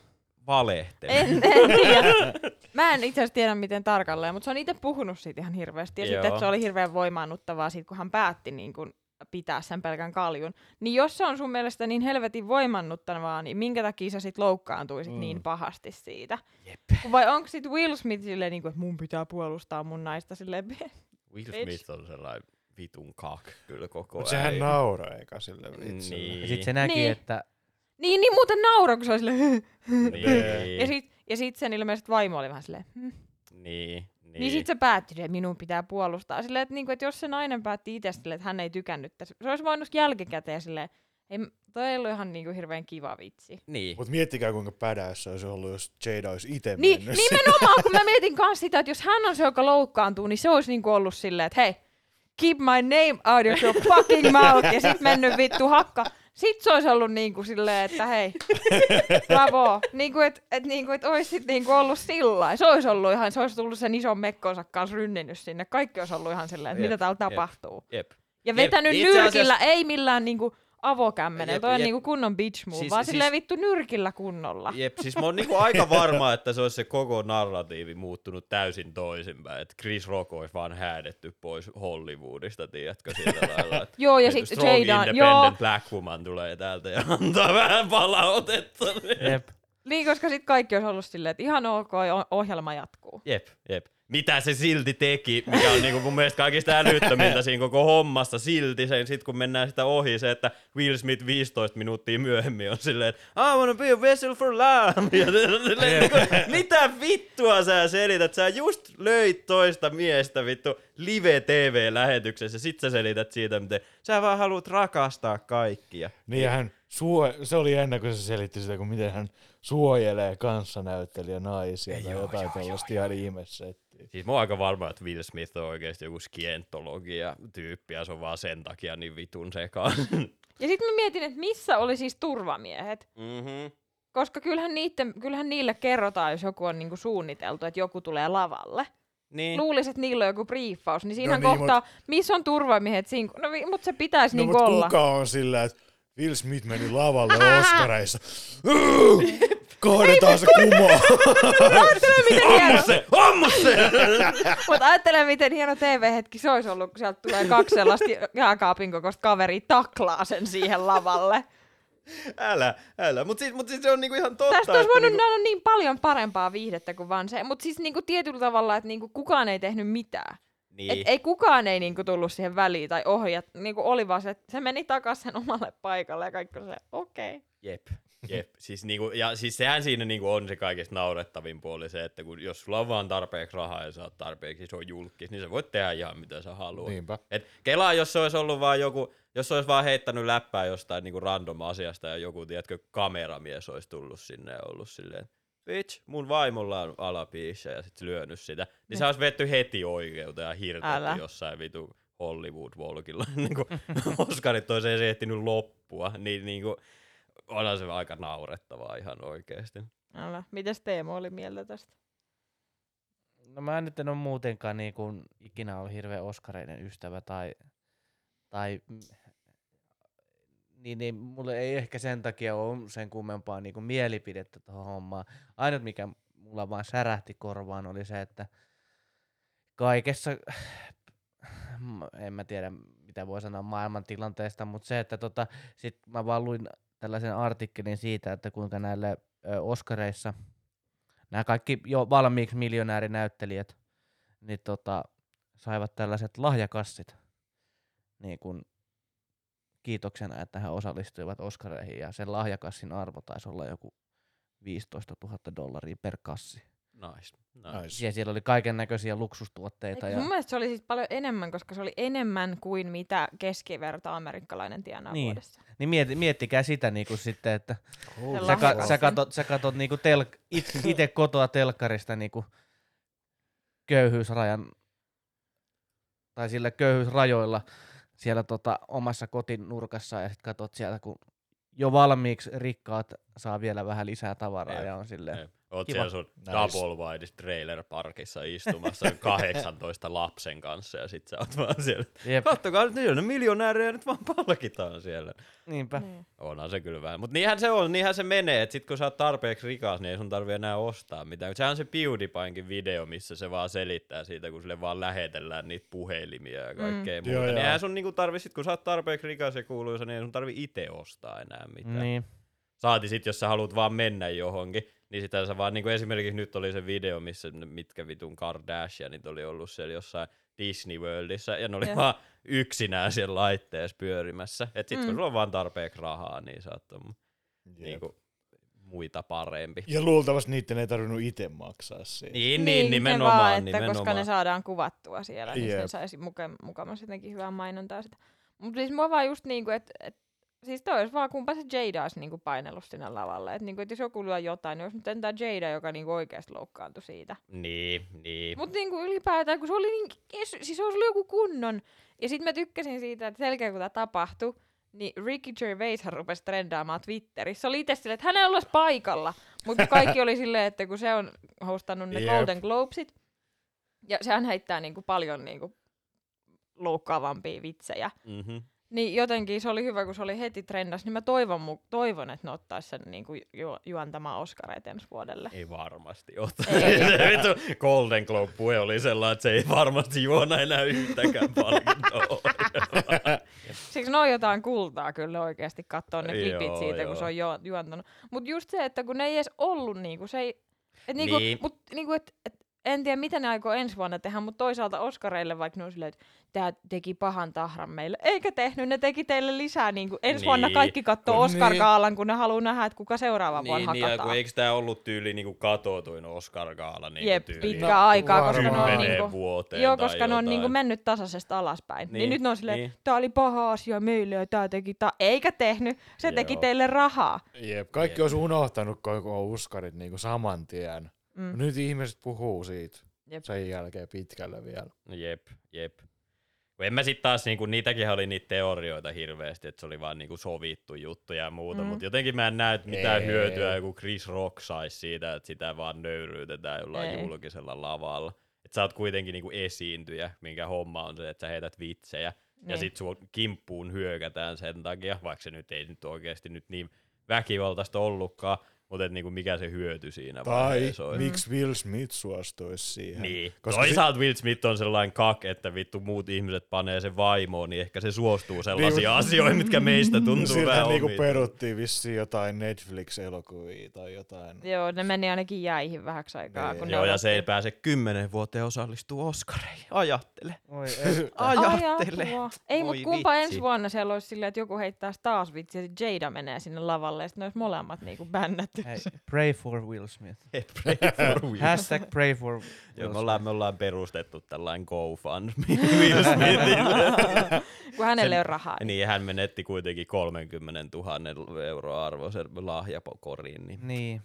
valehtelee. En, en tiedä. Mä en itse asiassa tiedä miten tarkalleen, mutta se on itse puhunut siitä ihan hirveästi. Ja sitten, Joo. että se oli hirveän voimaannuttavaa siitä, kun hän päätti niin kun pitää sen pelkän kaljun. Niin jos se on sun mielestä niin helvetin voimannuttavaa, niin minkä takia sä sit loukkaantuisit mm. niin pahasti siitä? Jep. Vai onko sit Will Smith silleen, niin kuin, että mun pitää puolustaa mun naista silleen, Will. Smith on sellainen vitun kak kyllä koko Mutta ajan. sehän nauraa eikä sille vitsille. Niin. Ja sitten se näki, Niin. että niin, niin muuten nauro, kun se oli silleen, Niin, ja sit, ja sit sen ilmeisesti vaimo oli vähän silleen, hm. niin, niin. Niin, niin sit se päätti, että minun pitää puolustaa. Silleen, että, niinku, että jos se nainen päätti itse silleen, että hän ei tykännyt tästä, se olisi voinut jälkikäteen silleen, ei, toi ei ollut ihan niinku hirveän kiva vitsi. Niin. Mutta miettikää kuinka pädässä olisi ollut, jos Jada olisi itse Niin, mennyt sinne. nimenomaan, kun mä mietin kanssa sitä, että jos hän on se, joka loukkaantuu, niin se olisi niinku ollut silleen, että hei, keep my name out of your fucking mouth, ja sit mennyt vittu hakka. Sit se olisi ollut niinku silleen, että hei, bravo. Niinku, että et, niinku, et olisi sit niinku ollut sillä Se olisi ollut ihan, se olisi tullut sen ison mekkonsa kanssa rynninyt sinne. Kaikki olisi ollut ihan silleen, että Jep, mitä täällä jep. tapahtuu. Jep. Ja vetänyt Jep, nyrkillä, asiassa- ei millään niinku avokämmenen. Jep, Toi on jep. niinku kunnon bitch move, Siis- vaan siis- silleen vittu nyrkillä kunnolla. Jep, siis mä oon niinku aika varma, että se olisi se koko narratiivi muuttunut täysin toisinpäin. Että Chris Rock olisi vaan häädetty pois Hollywoodista, tiedätkö, sillä lailla. Että Joo, ja nyt sit strong Jada, independent joo, black woman tulee täältä ja antaa vähän palautetta. jep, niin koska sit kaikki olisi ollut silleen, että ihan ok, ohjelma jatkuu. Jep, jep. Mitä se silti teki, mikä on niinku mun mielestä kaikista älyttömintä siinä koko hommassa silti sen, sit kun mennään sitä ohi, se, että Will Smith 15 minuuttia myöhemmin on silleen, että I wanna be a vessel for love. Ja silleen, niinku, mitä vittua sä selität? Sä just löit toista miestä vittu live-tv-lähetyksessä, sit sä selität siitä, miten sä vaan haluat rakastaa kaikkia. Niin ja hän suo, se oli ennen kuin se selitti sitä, kun miten hän suojelee kanssanäyttelijä naisia Ei tai joo, jotain joo, tällaista ihan ihmesettiä. Siis mä oon aika varma, että Will Smith on oikeesti joku skientologia tyyppi ja se on vaan sen takia niin vitun sekaan. Ja sitten mä mietin, että missä oli siis turvamiehet. mm-hmm. Koska kyllähän, niitten, kyllähän niille kerrotaan, jos joku on niinku suunniteltu, että joku tulee lavalle. Niin. Luulisin, että niillä on joku briefaus, niin siinä No on niin, kohtaa, missä on turvamiehet siinä. No mutta se pitäisi No niinku mutta olla. kuka on sillä, että Will Smith meni lavalle Oscareissa. Kaadetaan se kumoa. Ajattele, miten hieno, se! Ammu se! mutta ajattele, miten hieno TV-hetki se olisi ollut, kun sieltä tulee kaksi sellaista jääkaapin kokoista kaveria taklaa sen siihen lavalle. älä, älä. Mut siis, mut siis se on niinku ihan totta. Tästä olisi voinut niinku, nähdä niin paljon parempaa viihdettä kuin vaan se. Mutta siis niinku tietyllä tavalla, että niinku kukaan ei tehnyt mitään. niin. Et ei kukaan ei niinku tullut siihen väliin tai ohjat. Niinku oli vaan se, että se meni takaisin sen omalle paikalle ja kaikki se, okei. Okay. Jep. Jep. Siis, niinku, ja siis sehän siinä niinku on se kaikista naurettavin puoli se, että kun, jos sulla on vaan tarpeeksi rahaa ja sä oot tarpeeksi iso julkis, niin sä voit tehdä ihan mitä sä haluat. Niinpä. Et kelaa, jos se olisi ollut vaan joku, jos se olisi vaan heittänyt läppää jostain niinku random asiasta ja joku, tiedätkö, kameramies olisi tullut sinne ja ollut silleen, bitch, mun vaimolla on alapiissä ja sit lyönyt sitä, niin Niin. se olisi vetty heti oikeuteen ja hirtetty jossain vitu Hollywood-volkilla. niinku, Oscarit olisi ehtinyt loppua, niin niinku, onhan se aika naurettavaa ihan oikeesti. Älä. Mites Teemo oli mieltä tästä? No mä nyt en ole muutenkaan niin kuin ikinä ollut hirveän Oskareiden ystävä tai, tai niin, niin mulle ei ehkä sen takia ole sen kummempaa niin kuin mielipidettä tuohon hommaan. Ainut mikä mulla vaan särähti korvaan oli se, että kaikessa, en mä tiedä mitä voi sanoa maailman tilanteesta, mutta se, että tota, sit mä vaan luin tällaisen artikkelin siitä, että kuinka näille ö, Oskareissa nämä kaikki jo valmiiksi miljonäärinäyttelijät niin tota, saivat tällaiset lahjakassit niin kun kiitoksena, että he osallistuivat Oscareihin ja sen lahjakassin arvo taisi olla joku 15 000 dollaria per kassi. Nice. nice. Nice. Ja siellä oli kaiken näköisiä luksustuotteita. Eikö, Ja, mun mielestä se oli siis paljon enemmän, koska se oli enemmän kuin mitä keskiverto amerikkalainen tienaa Niin. vuodessa. niin mieti, miettikää sitä niin kuin sitten, että sä, ka, sä katot, sä katot niinku tel, it, ite kotoa telkkarista niinku köyhyysrajan tai sillä köyhyysrajoilla siellä tota omassa kotin nurkassa ja sit katot sieltä, kun jo valmiiksi rikkaat saa vielä vähän lisää tavaraa Jep, ja on silleen, Jep. Oot Kiva. siellä sun Nice. double wide trailer parkissa istumassa 18 lapsen kanssa ja sit sä oot vaan siellä. jep, Kattokaa nyt, ne miljonäärejä nyt vaan palkitaan siellä. niinpä. Niin. Onhan se kyllä vähän. Mutta niinhän se on, niinhän se menee, että sit kun sä oot tarpeeksi rikas, niin ei sun tarvi enää ostaa mitään. Sehän on se PewDiePienkin video, missä se vaan selittää siitä, kun sille vaan lähetellään niitä puhelimia ja kaikkea Joo, muuta. joo. Niin eihän sun niinku tarvi, sit kun sä oot tarpeeksi rikas ja kuuluisa, niin ei sun tarvi itse ostaa enää mitään. Niin. Saati sit, jos sä haluat vaan mennä johonkin, niin sitä sä vaan, niin kuin esimerkiksi nyt oli se video, missä mitkä vitun Kardashianit oli ollut siellä jossain Disney Worldissa, ja ne oli Joo. vaan yksinään siellä laitteessa pyörimässä. Et sit kun Mm. sulla on vaan tarpeeksi rahaa, niin sä oot tommo- Jep. niinku muita parempi. Ja luultavasti niiden ei tarvinnut itse maksaa siitä. Niin, niin, se nimenomaan, vaan, että nimenomaan. koska ne saadaan kuvattua siellä, niin Jep. se saisi muke- mukamas jotenkin hyvää mainontaa sitä. Mutta siis mua vaan just niinku, että et, siis toi olisi vaan kumpa se Jada olisi niinku painellut sinne lavalle. Että niinku, et jos joku lyö jotain, niin olisi nyt entä Jada, joka niinku oikeasti loukkaantui siitä. Niin, niin. Mutta niinku ylipäätään, kun se oli niin, siis se olisi ollut joku kunnon. Ja sitten mä tykkäsin siitä, että selkeä kun tämä tapahtui, niin Ricky Gervais rupesi trendaamaan Twitterissä. Se oli itse silleen, että hänellä olisi paikalla. Mutta kaikki oli silleen, että kun se on hostannut ne Jep. Golden Globesit, ja sehän heittää niinku paljon niinku loukkaavampia vitsejä. Mm-hmm. Niin jotenkin se oli hyvä, kun se oli heti trendas, niin mä toivon, mu- toivon että ne ottaisi sen niinku ju- juontamaan Oscareita ensi vuodelle. Ei varmasti vittu Golden Globe puhe oli sellainen, että se ei varmasti juona enää yhtäkään palkintoa. Siksi ne on jotain kultaa kyllä oikeasti katsoa ne klipit Joo, siitä, joo. kun se on jo, juontanut. Mutta just se, että kun ne ei edes ollut niinku, se ei... Et niinku, Niin. Mut niinku, et, et, en tiedä, mitä ne aikoo ensi vuonna tehdä, mutta toisaalta Oskareille vaikka ne on silleen, että tämä teki pahan tahran meille. Eikä tehnyt, ne teki teille lisää. Niin kuin, ensi niin. vuonna Niin. kaikki katsoo Niin. Oscar-gaalan, kun ne haluaa nähdä, että kuka seuraava vuonna Niin, niin ja hakataan. kun eikö tämä ollut tyyli niinku katotuin Oscar-gaala? Niinku Jep, tyyli pitkä No, aikaa, koska ne on niinku, vuoteen Joo, koska ne on jotain. niinku mennyt tasaisesta alaspäin. Niin, Niin, niin nyt ne on silleen, niin. niin. tää oli paha asia meille ja tää teki ta-. Eikä tehnyt, se teki Joo. teille rahaa. Jep, kaikki olisi unohtanut koko uskarit niinku saman tien. Mm. Nyt ihmiset puhuu siitä Jep. sen jälkeen pitkälle vielä. No Jep, jep. Kun en mä sit taas, niinku, niitäkin oli niitä teorioita hirveästi, että se oli vaan niinku sovittu juttu ja muuta, Mm. mutta jotenkin mä en näe, että mitään Ei. hyötyä joku Chris Rock saisi siitä, että sitä vaan nöyryytetään jollain Ei. julkisella lavalla. Että sä oot kuitenkin niinku esiintyjä, minkä homma on se, että sä heität vitsejä. Ja Niin. sit sun kimppuun hyökätään sen takia, vaikka se nyt ei nyt oikeasti nyt niin väkivaltaista ollutkaan, mutta et niinku mikä se hyöty siinä Tai vaiheessa on. miksi Will Smith suostuisi siihen? Niin. Koska Toisaalta Will Smith on sellainen kak, että vittu muut ihmiset panee sen vaimoon, niin ehkä se suostuu sellaisiin Niin, asioihin, mitkä meistä tuntuu Siltä vähän niinku peruttiin vissiin jotain Netflix-elokuvia tai jotain. Joo, ne meni ainakin jäihin vähäksi aikaa. Niin. Kun Joo, ja se ei pääse kymmenen vuoteen osallistuu Oscareihin. Ajattele. Oi, ei. Ajattele. Ajattelua. Ei, mutta kumpa vitsi. ensi vuonna siellä olisi silleen, että joku heittää taas vitsi, että Jada menee sinne lavalle, ja sitten ne olisi molemmat niinku bännätty. Hei, pray for Will Smith. Pray for Will. Hashtag pray for Will Joo, me Smith. ollaan, me ollaan perustettu tällainen GoFundMe Will Smithille. kun hänelle Sen- on rahaa. niin, hän menetti kuitenkin 30 000 euroa arvoisen lahjakoriin. Niin. Niin.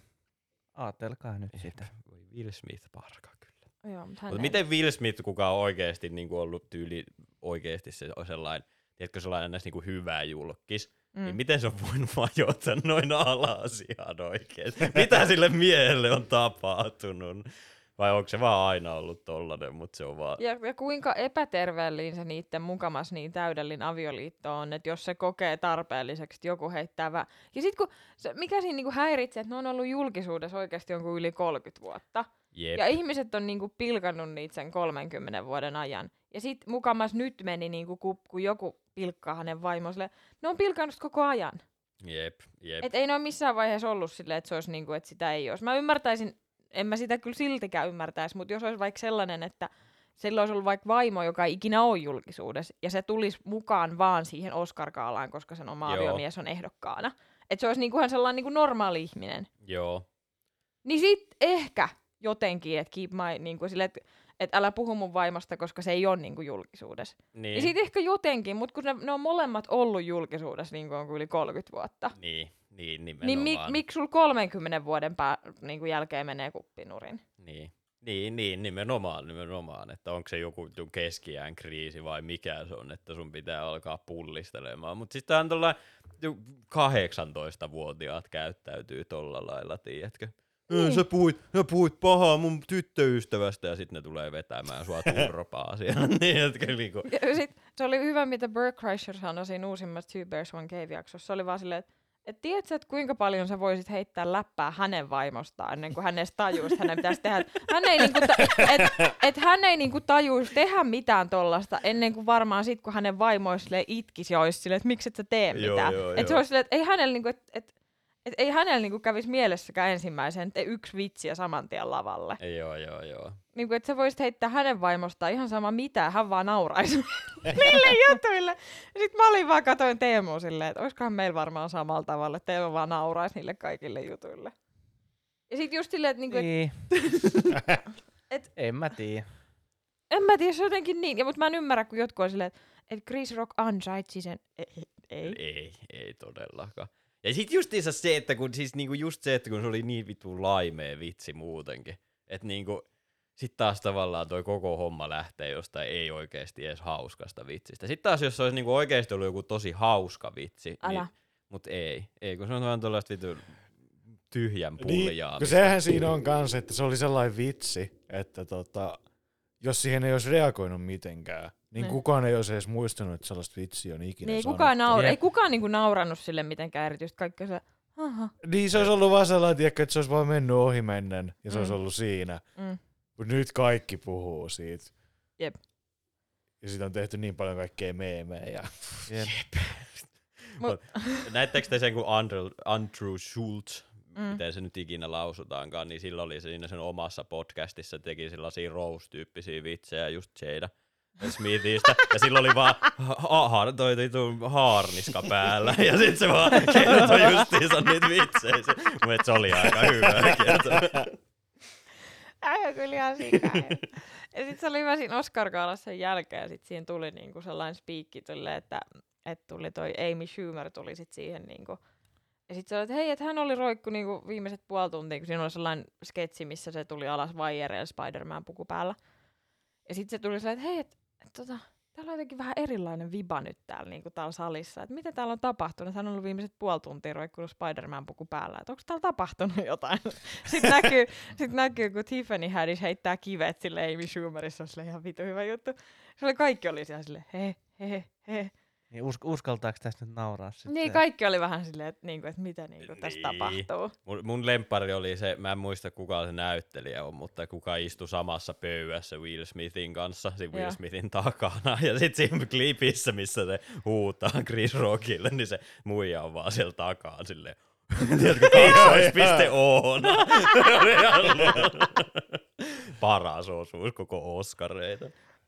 Aatelkaa nyt sitä. Voi Will Smith parka kyllä. Joo, mutta miten Will Smith, kuka on oikeasti niin kuin ollut tyyli oikeasti se sellainen, tiedätkö, sellainen näistä niin kuin hyvä julkis, mm. niin Mm. miten se on voinut vajota noin alas ihan oikeasti? Mitä sille miehelle on tapahtunut? Vai onko se vaan aina ollut tollanen, mutta se on vaan... Ja, ja kuinka epäterveellinen se niiden mukamas niin täydellinen avioliitto on, että jos se kokee tarpeelliseksi, että joku heittää vä- Ja sitten kun, se, mikä siinä niinku häiritsee, että ne on ollut julkisuudessa oikeasti jonkun yli 30 vuotta. Jep. Ja ihmiset on niinku pilkannut niitä sen 30 vuoden ajan. Ja sitten mukamas nyt meni, niinku, kun, kun joku pilkkaa hänen vaimoselle, ne on pilkannut koko ajan. Jep, jep. Et ei ne ole missään vaiheessa ollut silleen, että se olisi niinku, että sitä ei olisi. Mä ymmärtäisin, en mä sitä kyllä siltikään ymmärtäisi, mutta jos olisi vaikka sellainen, että sillä olisi ollut vaikka vaimo, joka ei ikinä ole julkisuudessa, ja se tulisi mukaan vaan siihen Oscar-gaalaan, koska sen oma Joo. aviomies on ehdokkaana. Että se olisi niinku ihan sellainen niinku normaali ihminen. Joo. Niin sit ehkä jotenkin, että keep my, niinku sille, että et älä puhu mun vaimosta, koska se ei ole niinku julkisuudessa. Niin. Niin. Ja sit ehkä jotenkin, mutta kun ne, ne on molemmat ollut julkisuudessa niin kuin yli 30 vuotta. Niin, niin Niin nimenomaan. mi, miksi sul 30 vuoden pää, niin kuin jälkeen menee kuppinurin? Niin. Niin, niin, nimenomaan, nimenomaan, että onko se joku joku keskiään kriisi vai mikä se on, että sun pitää alkaa pullistelemaan. Mutta sitten on tuolla 18-vuotiaat käyttäytyy tolla lailla, tiedätkö? Niin. Sä puhuit, sä puhuit pahaa mun tyttöystävästä ja sitten ne tulee vetämään sua turpaa siellä. niin, että niinku, Ja sit, se oli hyvä, mitä Bert Kreischer sanoi siinä uusimmassa Two Bears One Cave-jaksossa. Se oli vaan silleen, että et tiedätkö, että kuinka paljon sä voisit heittää läppää hänen vaimostaan ennen kuin hän edes tajuisi, että hänen pitäisi tehdä. Hän ei, niinku ta- et, et hän ei niinku tajuisi tehdä mitään tollasta ennen kuin varmaan sit, kun hänen vaimo olisi itkisi ja olisi silleen, että miksi et sä tee Joo, mitään. joo, et se joo. olisi silleen, että ei hänellä niinku, et, et, et ei hänellä niinku kävisi mielessäkään ensimmäisen, te yksi vitsi ja saman tien lavalle. joo, joo, joo. Niin kuin, että sä voisit heittää hänen vaimostaan ihan sama mitä, hän vaan nauraisi niille jutuille. Ja sit mä olin vaan katoin Teemu silleen, että olisikohan meillä varmaan samalla tavalla, että Teemu vaan nauraisi niille kaikille jutuille. Ja sit just silleen, että niinku, et, Niin. Et- en mä tiedä. en mä tiedä, se on jotenkin niin. Ja mutta mä en ymmärrä, kun jotkut on silleen, että, että Chris Rock ansaitsi sen. Ei. ei. Ei, ei todellakaan. Ja sit justiinsa se, että kun, siis niinku just se, että kun se oli niin vittu laimea vitsi muutenkin. Että niinku, sit taas tavallaan toi koko homma lähtee jostain ei oikeasti edes hauskasta vitsistä. Sitten taas jos se olisi niinku oikeasti ollut joku tosi hauska vitsi, Älä. niin, mut ei. Ei, kun se on vaan tuollaista vittu tyhjän Niin, pullijaamista. kun sehän siinä on kanssa, että se oli sellainen vitsi, että tota, jos siihen ei olisi reagoinut mitenkään, niin Niin. kukaan ei olisi edes muistanut, että sellaista vitsiä on ikinä Niin sanottu. kukaan, naura, Jep. ei kukaan niinku naurannut sille mitenkään erityisesti. Kaikki se, aha. Niin se olisi ollut vaan sellainen, että se olisi vaan mennyt ohi mennen ja se Mm. olisi ollut siinä. Mm. Mutta nyt kaikki puhuu siitä. Jep. Ja siitä on tehty niin paljon kaikkea meemejä. Jep. Mut, Näittekö te sen, kun Andrew, Andrew Schultz Mm. miten se nyt ikinä lausutaankaan, niin silloin oli siinä sen omassa podcastissa, teki sellaisia Rose-tyyppisiä vitsejä just Jada Smithistä, ja silloin oli vaan ha- ha- toi, toi haarniska päällä, ja sitten se vaan kertoi justiinsa niitä vitsejä. Se, mun se oli aika hyvä kertoa. Äijä kyllä ihan sikaa. ja sitten se oli hyvä siinä oscar sen jälkeen, ja sitten siinä tuli niinku sellainen spiikki, että, että tuli toi Amy Schumer tuli sit siihen niinku, ja sitten oli, että hei, että hän oli roikku niinku viimeiset puoli tuntia, kun siinä oli sellainen sketsi, missä se tuli alas vaijereilla Spider-Man puku päällä. Ja sitten se tuli sellainen, että hei, että et, tota, täällä on jotenkin vähän erilainen viba nyt täällä, niinku täällä salissa. Että mitä täällä on tapahtunut? Hän on ollut viimeiset puoli tuntia roikkunut Spider-Man puku päällä. Että onko täällä tapahtunut jotain? sitten näkyy, sit näkyy, kun Tiffany Haddish heittää kivet sille Amy Schumerissa. Se oli ihan vitu hyvä juttu. Oli kaikki oli siellä silleen, he, he, he. Niin us- uskaltaako tästä nyt nauraa sitten? Niin, kaikki oli vähän silleen, että, niinku, että mitä niinku, tässä Niin. tapahtuu. Mun, mun lempari oli se, mä en muista kuka se näyttelijä on, mutta kuka istui samassa pöydässä Will Smithin kanssa, siinä Will Joo. Smithin takana. Ja sitten siinä klipissä, missä se huutaa Chris Rockille, niin se muija on vaan siellä takaa silleen, tiedätkö, kaksoispiste on. Paras osuus koko Oscareita.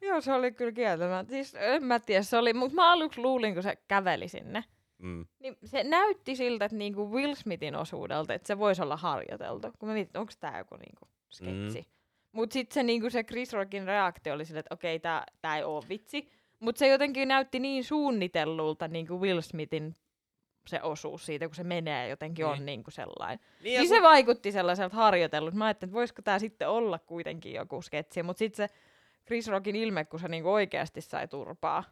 Joo, se oli kyllä kieltämättä. Siis en mä tiedä, se oli, mutta mä aluksi luulin, kun se käveli sinne. Mm. Niin se näytti siltä, että niinku Will Smithin osuudelta, että se voisi olla harjoiteltu. Kun mä mietin, onko tämä joku niinku sketsi. Mm. Mutta sitten se, niinku se Chris Rockin reaktio oli silleen, että okei, tämä tää ei ole vitsi. Mutta se jotenkin näytti niin suunnitellulta niinku Will Smithin se osuus siitä, kun se menee jotenkin on Niin. niinku sellainen. Niin, Niin se vaikutti sellaiselta harjoitellut. Mä ajattelin, että voisiko tämä sitten olla kuitenkin joku sketsi. Mutta sitten se Chris Rockin ilme, kun se niinku oikeasti sai turpaa.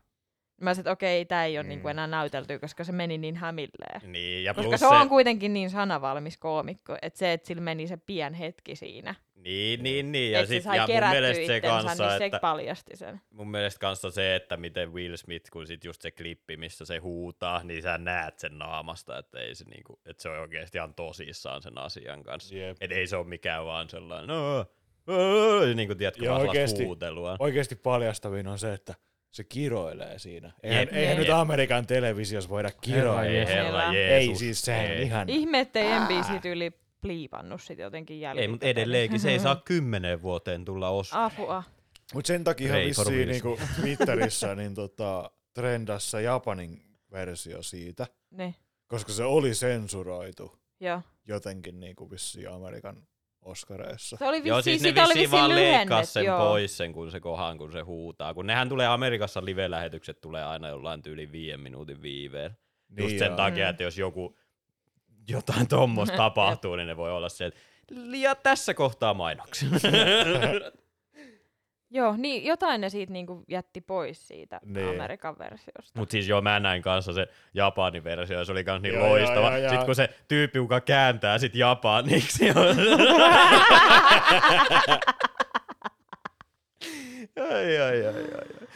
Mä sanoin, että okei, tämä ei ole Mm. niinku enää näytelty, koska se meni niin hämilleen. Niin, ja Koska plus se on kuitenkin niin sanavalmis koomikko, että se, että sillä meni se pien hetki siinä. Niin, niin, niin. Ja, että se sit, sai ja mun mielestä se kanssa, niin se että paljasti sen. mun mielestä kanssa se, että miten Will Smith, kun sit just se klippi, missä se huutaa, niin sä näet sen naamasta, että, ei se, niinku, että se on oikeasti ihan tosissaan sen asian kanssa. Jep. Että ei se ole mikään vaan sellainen, no, niin kuin tiedätkö, Ja oikeesti- huutelua. Oikeasti paljastavin on se, että se kiroilee siinä. Eihän, Jep, eihän jep. nyt Amerikan televisiossa voida kiroilla. Ei herra Ei, Jeesus. Ei siis on ei. ihan... Ihme, ettei NBC tyyli pliipannut sit jotenkin Ei, jälkikäteen. mutta edelleenkin se ei saa kymmeneen vuoteen tulla osaan. Apua. Mutta sen takia vissiin niinku Twitterissä niin tota, trendassa Japanin versio siitä, Niin, koska se oli sensuroitu joo. jotenkin niinku vissiin Amerikan Oscareissa. Se oli vissiin, Joo, siis ne siitä oli vissiin vissiin vaan leikkaa sen joo. pois sen, kun se kohan, kun se huutaa. Kun nehän tulee Amerikassa live-lähetykset tulee aina jollain tyyli viiden minuutin viiveen. Just Niin sen joo. takia, että jos joku jotain tuommoista tapahtuu, niin ne voi olla se, että ja tässä kohtaa mainoksia. Joo, niin jotain ne siitä niinku jätti pois siitä Niin. Amerikan versiosta. Mut siis joo, mä näin kanssa se Japanin versio, ja se oli kans niin Joo, loistava. joo, joo, Sitten kun se tyyppi, joka kääntää sit japaniksi, on... ai, ai, ai, ai, ai.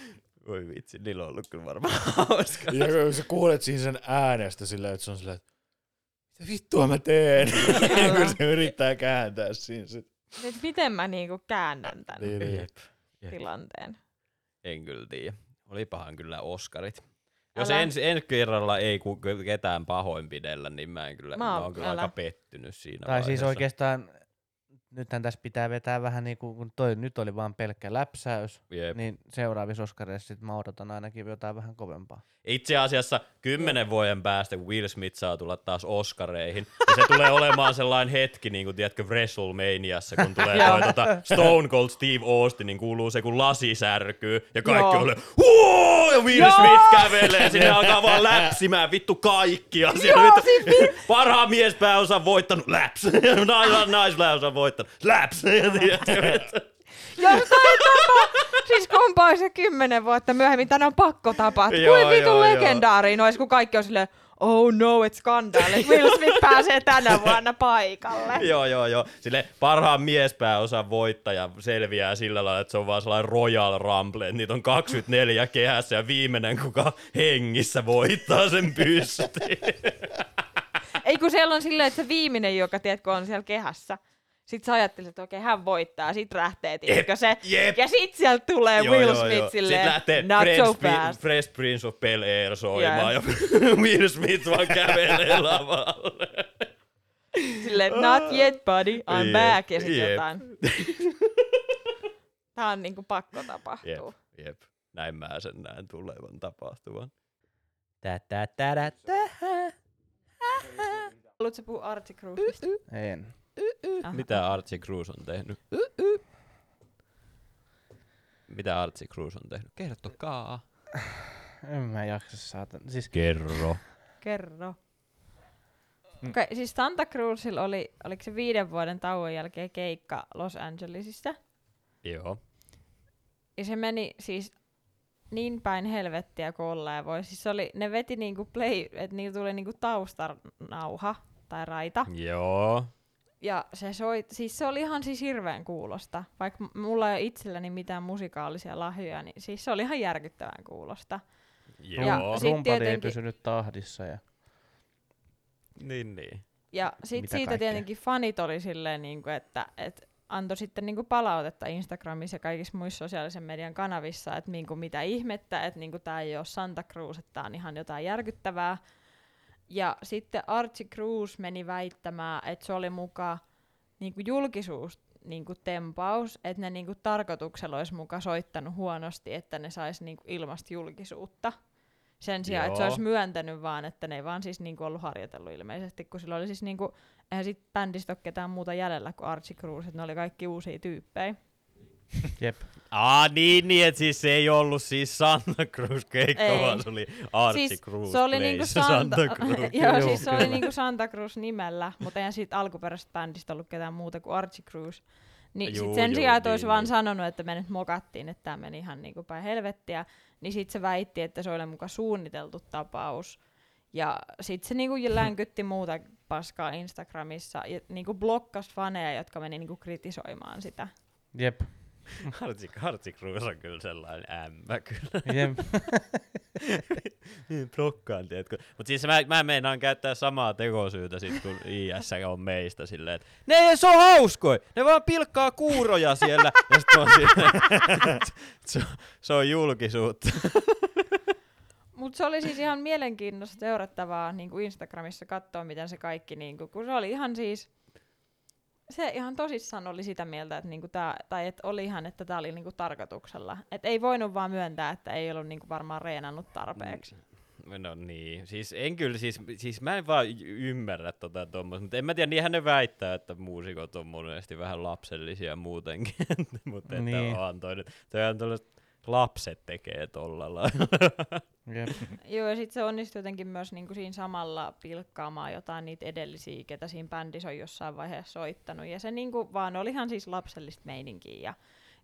Voi vitsi, niillä on ollut kyllä varmaan hauska. Ja kun sä kuulet siinä sen äänestä silleen, että se on silleen, että mitä vittua mä teen? kun se yrittää kääntää siinä sit. Nyt miten mä niinku käännän tämän Niin, niin. Tilanteen? En kyllä tiedä. Olipahan kyllä Oscarit. Jos Älä. ensi, ensi kerralla ei ku, ketään pahoinpidellä, niin mä en kyllä, Mä mä, oon- kyllä älä. aika pettynyt siinä Tai siis vaiheessa. oikeastaan, nythän tässä pitää vetää vähän niin kuin, kun toi nyt oli vaan pelkkä läpsäys, Jep. niin seuraavissa Oscareissa sit mä odotan ainakin jotain vähän kovempaa. Itse asiassa kymmenen vuoden päästä, kun Will Smith saa tulla taas Oscareihin, niin se tulee olemaan sellainen hetki, niin kuin tiedätkö, WrestleManiassa, kun tulee toi, tota, Stone Cold Steve Austin, niin kuuluu se, kun lasi särkyy, ja kaikki on ja Will Joo! Smith kävelee, sinne alkaa vaan läpsimään vittu kaikkia. Joo, vittu, siis parhaan miespääosan voittanut, läps, Nais- naispääosan voittanut, Tiedätkö, vittu? Joo, toi tapa, siis kumpa se kymmenen vuotta myöhemmin, tänne on pakko tapahtua. Kuin vitun joo, legendaariin olisi, kun kaikki on silleen, oh no, et skandaali, Will Smith pääsee tänä vuonna paikalle. Joo, joo, joo. Sille parhaan miespääosan voittaja selviää sillä lailla, että se on vaan sellainen Royal Rumble, niitä on 24 kehässä ja viimeinen, kuka hengissä voittaa sen pystiin. Ei kun siellä on silleen, että se viimeinen, joka tiedätkö, on siellä kehässä. Sitten sä ajattelet, että okei, hän voittaa, sit lähtee, tiedätkö se. jep. Ja sit sieltä tulee Will Smith silleen, Sitten lähtee not Fresh, so fast. Fresh Prince of Bel Air soimaan ja Will Smith vaan kävelee lavalle. Silleen, not yet buddy, I'm Jep, back. Ja sitten jep. jotain. Tää on niinku pakko tapahtua. Jep, jep. Näin mä sen näen tulevan tapahtuvan. Tä, tä, tä, tä, tä. Haluatko puhua Cruisesta? En. Aha. Mitä Archie Cruz on tehnyt? Mitä Archie Cruz on tehnyt? Kertokaa. En mä jaksa saata. Siis Kerro. Kerro. Mm. Okay, siis Santa Cruzilla oli, oliko se viiden vuoden tauon jälkeen keikka Los Angelesissa? Joo. Ja se meni siis niin päin helvettiä kuin ollaan voi. Siis se oli, ne veti niinku play, että niillä tuli niinku taustanauha tai raita. Joo. Ja se soi, siis se oli ihan siis hirveän kuulosta. Vaikka mulla ei ole itselläni mitään musikaalisia lahjoja, niin siis se oli ihan järkyttävän kuulosta. Joo. Ja rumpali ei tietenkin- pysynyt tahdissa. Ja... Niin, niin. Ja sit siitä kaikkea? tietenkin fanit oli silleen, niinku, että et antoi sitten niinku palautetta Instagramissa ja kaikissa muissa sosiaalisen median kanavissa, että niinku mitä ihmettä, että niinku tämä ei ole Santa Cruz, että tämä on ihan jotain järkyttävää. Ja sitten Archie Cruz meni väittämään, että se oli muka niinku julkisuus niinku tempaus, että ne niinku tarkoituksella olisi muka soittanut huonosti, että ne saisi niinku ilmasta julkisuutta. Sen sijaan, että se Joo. olisi myöntänyt vaan, että ne ei vaan siis niinku ollut harjoitellut ilmeisesti, kun sillä oli siis niinku, eihän sit bändistä ole ketään muuta jäljellä kuin Archie Cruz, että ne oli kaikki uusia tyyppejä. Jep. Aa, niin, niin, että siis se ei ollut siis Santa Cruz keikka, Ei. vaan se oli Archie siis Cruz se oli niinku Santa, Santa, Cruz. joo, Joo, siis se oli niinku Santa Cruz nimellä, mutta eihän siitä alkuperäisestä bändistä ollut ketään muuta kuin Archie Cruz. Niin Juu, sit sen juu, sijaan, että niin, olisi vaan niin. sanonut, että me nyt mokattiin, että tämä meni ihan niinku päin helvettiä, niin sit se väitti, että se oli muka suunniteltu tapaus. Ja sit se niinku länkytti muuta paskaa Instagramissa ja niinku blokkas faneja, jotka meni niinku kritisoimaan sitä. Jep. Archie, Archie Cruz on kyllä sellainen ämmä kyllä. Jep. niin blokkaan, tiedätkö. Mutta siis mä, mä meinaan käyttää samaa tekosyytä sit, kun IS on meistä silleen, että ne ei se on hauskoi, ne vaan pilkkaa kuuroja siellä. ja sit on silleen, se, se on julkisuutta. Mutta se oli siis ihan mielenkiintoista seurattavaa niin kuin Instagramissa katsoa, miten se kaikki, niin kuin, kun se oli ihan siis, se ihan tosissaan oli sitä mieltä, että niinku tää, tai että oli ihan, että tämä oli niinku tarkoituksella. Et ei voinut vaan myöntää, että ei ollut niinku varmaan reenannut tarpeeksi. No niin, siis en kyllä, siis, siis mä en vaan ymmärrä tota tuommoista, mutta en mä tiedä, niinhän ne väittää, että muusikot on monesti vähän lapsellisia muutenkin, mutta että Niin. on toi nyt, toi on tuollaiset lapset tekee tolla lailla. Jep. Joo, ja sitten se onnistui jotenkin myös niinku siinä samalla pilkkaamaan jotain niitä edellisiä, ketä siinä bändissä on jossain vaiheessa soittanut. Ja se niinku vaan olihan siis lapsellista meininkiä. Ja,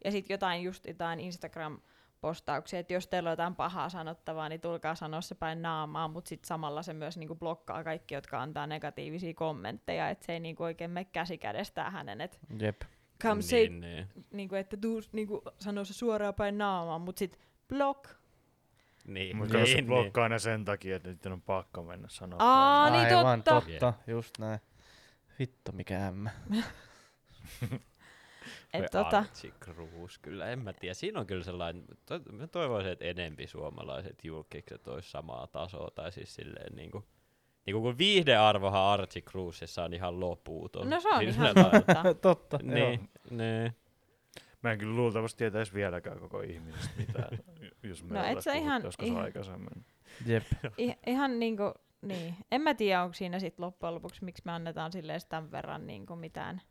ja sitten jotain just jotain Instagram-postauksia, että jos teillä on jotain pahaa sanottavaa, niin tulkaa sanoa se päin naamaa, mutta sitten samalla se myös niinku blokkaa kaikki, jotka antaa negatiivisia kommentteja, että se ei niinku oikein mene käsi kädestään hänen, että Jep. Come say, niin, niin. niinku, että tuu niinku, sano se suoraan päin naamaa, mutta sitten block. Niin, Mutta niin, blokkaa ne sen takia, että niiden on pakko mennä sanoa. Aa, niin Aivan totta. totta. Just näin. Vittu mikä ämmä. Et tota, Archie Cruz, kyllä en mä tiedä. Siinä on kyllä sellainen, to, mä toivoisin, että enempi suomalaiset julkikset olisi samaa tasoa, tai siis silleen niinku, niinku kun viihdearvohan Archie Cruzissa on ihan loputon. no se on Sillä ihan totta. totta. joo. Niin, niin. Mä en kyllä luultavasti tietäisi vieläkään koko ihmisestä mitään, jos me No, et sä ihan- joskus ihan- aikaisemmin. Jep. I, ihan niinku, niin. En mä tiedä, onko siinä sit loppujen lopuksi, miksi me annetaan silleen tämän verran niinku mitään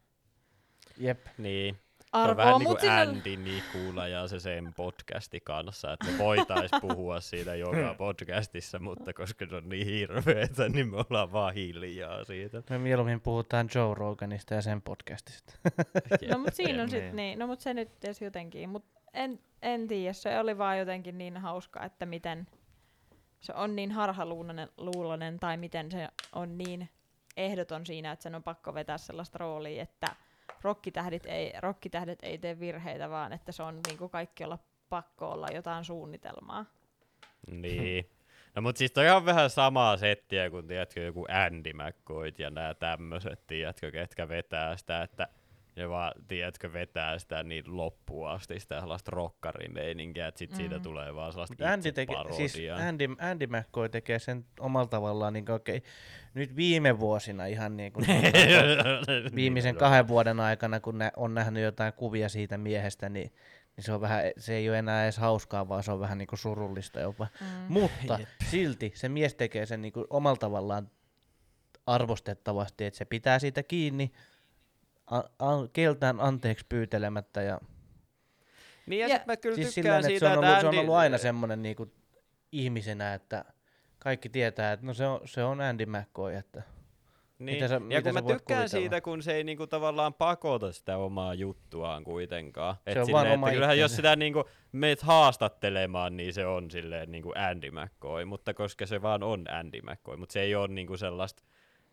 Jep. niin. Se on arvoa. vähän niin kuin Andy Nikula ja se sen podcasti kanssa, että me voitais puhua siitä joka podcastissa, mutta koska se on niin hirveetä, niin me ollaan vaan hiljaa siitä. Me mieluummin puhutaan Joe Roganista ja sen podcastista. No mut siinä on Niin. sit niin, no mut se nyt edes jotenkin, mut en, en tiedä, se oli vaan jotenkin niin hauska, että miten se on niin harhaluulonen luulonen, tai miten se on niin ehdoton siinä, että sen on pakko vetää sellaista roolia, että rokkitähdit ei, rokkitähdet ei tee virheitä, vaan että se on niinku kaikki olla pakko olla jotain suunnitelmaa. Niin. No mut siis toi on vähän samaa settiä kuin tiedätkö, joku Andy McCoy ja nämä tämmöiset, tiedätkö, ketkä vetää sitä, että Ne vaan, tiedätkö, vetää sitä niin loppuun asti, sitä sellaista rokkarimeininkiä, että sit mm. siitä tulee vaan sellaista Mutta Andy, teke, siis Andy, Andy McCoy tekee sen omalla tavallaan niin okay, nyt viime vuosina ihan niin kuin viimeisen kahden vuoden aikana, kun ne on nähnyt jotain kuvia siitä miehestä, niin niin se, on vähän, se ei ole enää edes hauskaa, vaan se on vähän niin kuin surullista jopa. Mm. Mutta Jep. silti se mies tekee sen niin kuin omalla tavallaan arvostettavasti, että se pitää siitä kiinni, a- a- keltään anteeksi pyytelemättä. Ja niin ja, ja mä kyllä siis tykkään sillä, siitä, että se on, ollut, Andy... se on ollut aina semmoinen niin kuin ihmisenä, että kaikki tietää, että no se on, se on Andy McCoy, että niin. Mitä sä, ja mitä kun mä tykkään kuvitella? siitä, kun se ei niinku tavallaan pakota sitä omaa juttuaan kuitenkaan. Et on silleen, että kyllähän jos sitä niinku meet haastattelemaan, niin se on silleen niinku Andy McCoy, mutta koska se vaan on Andy McCoy, mutta se ei ole niinku sellaista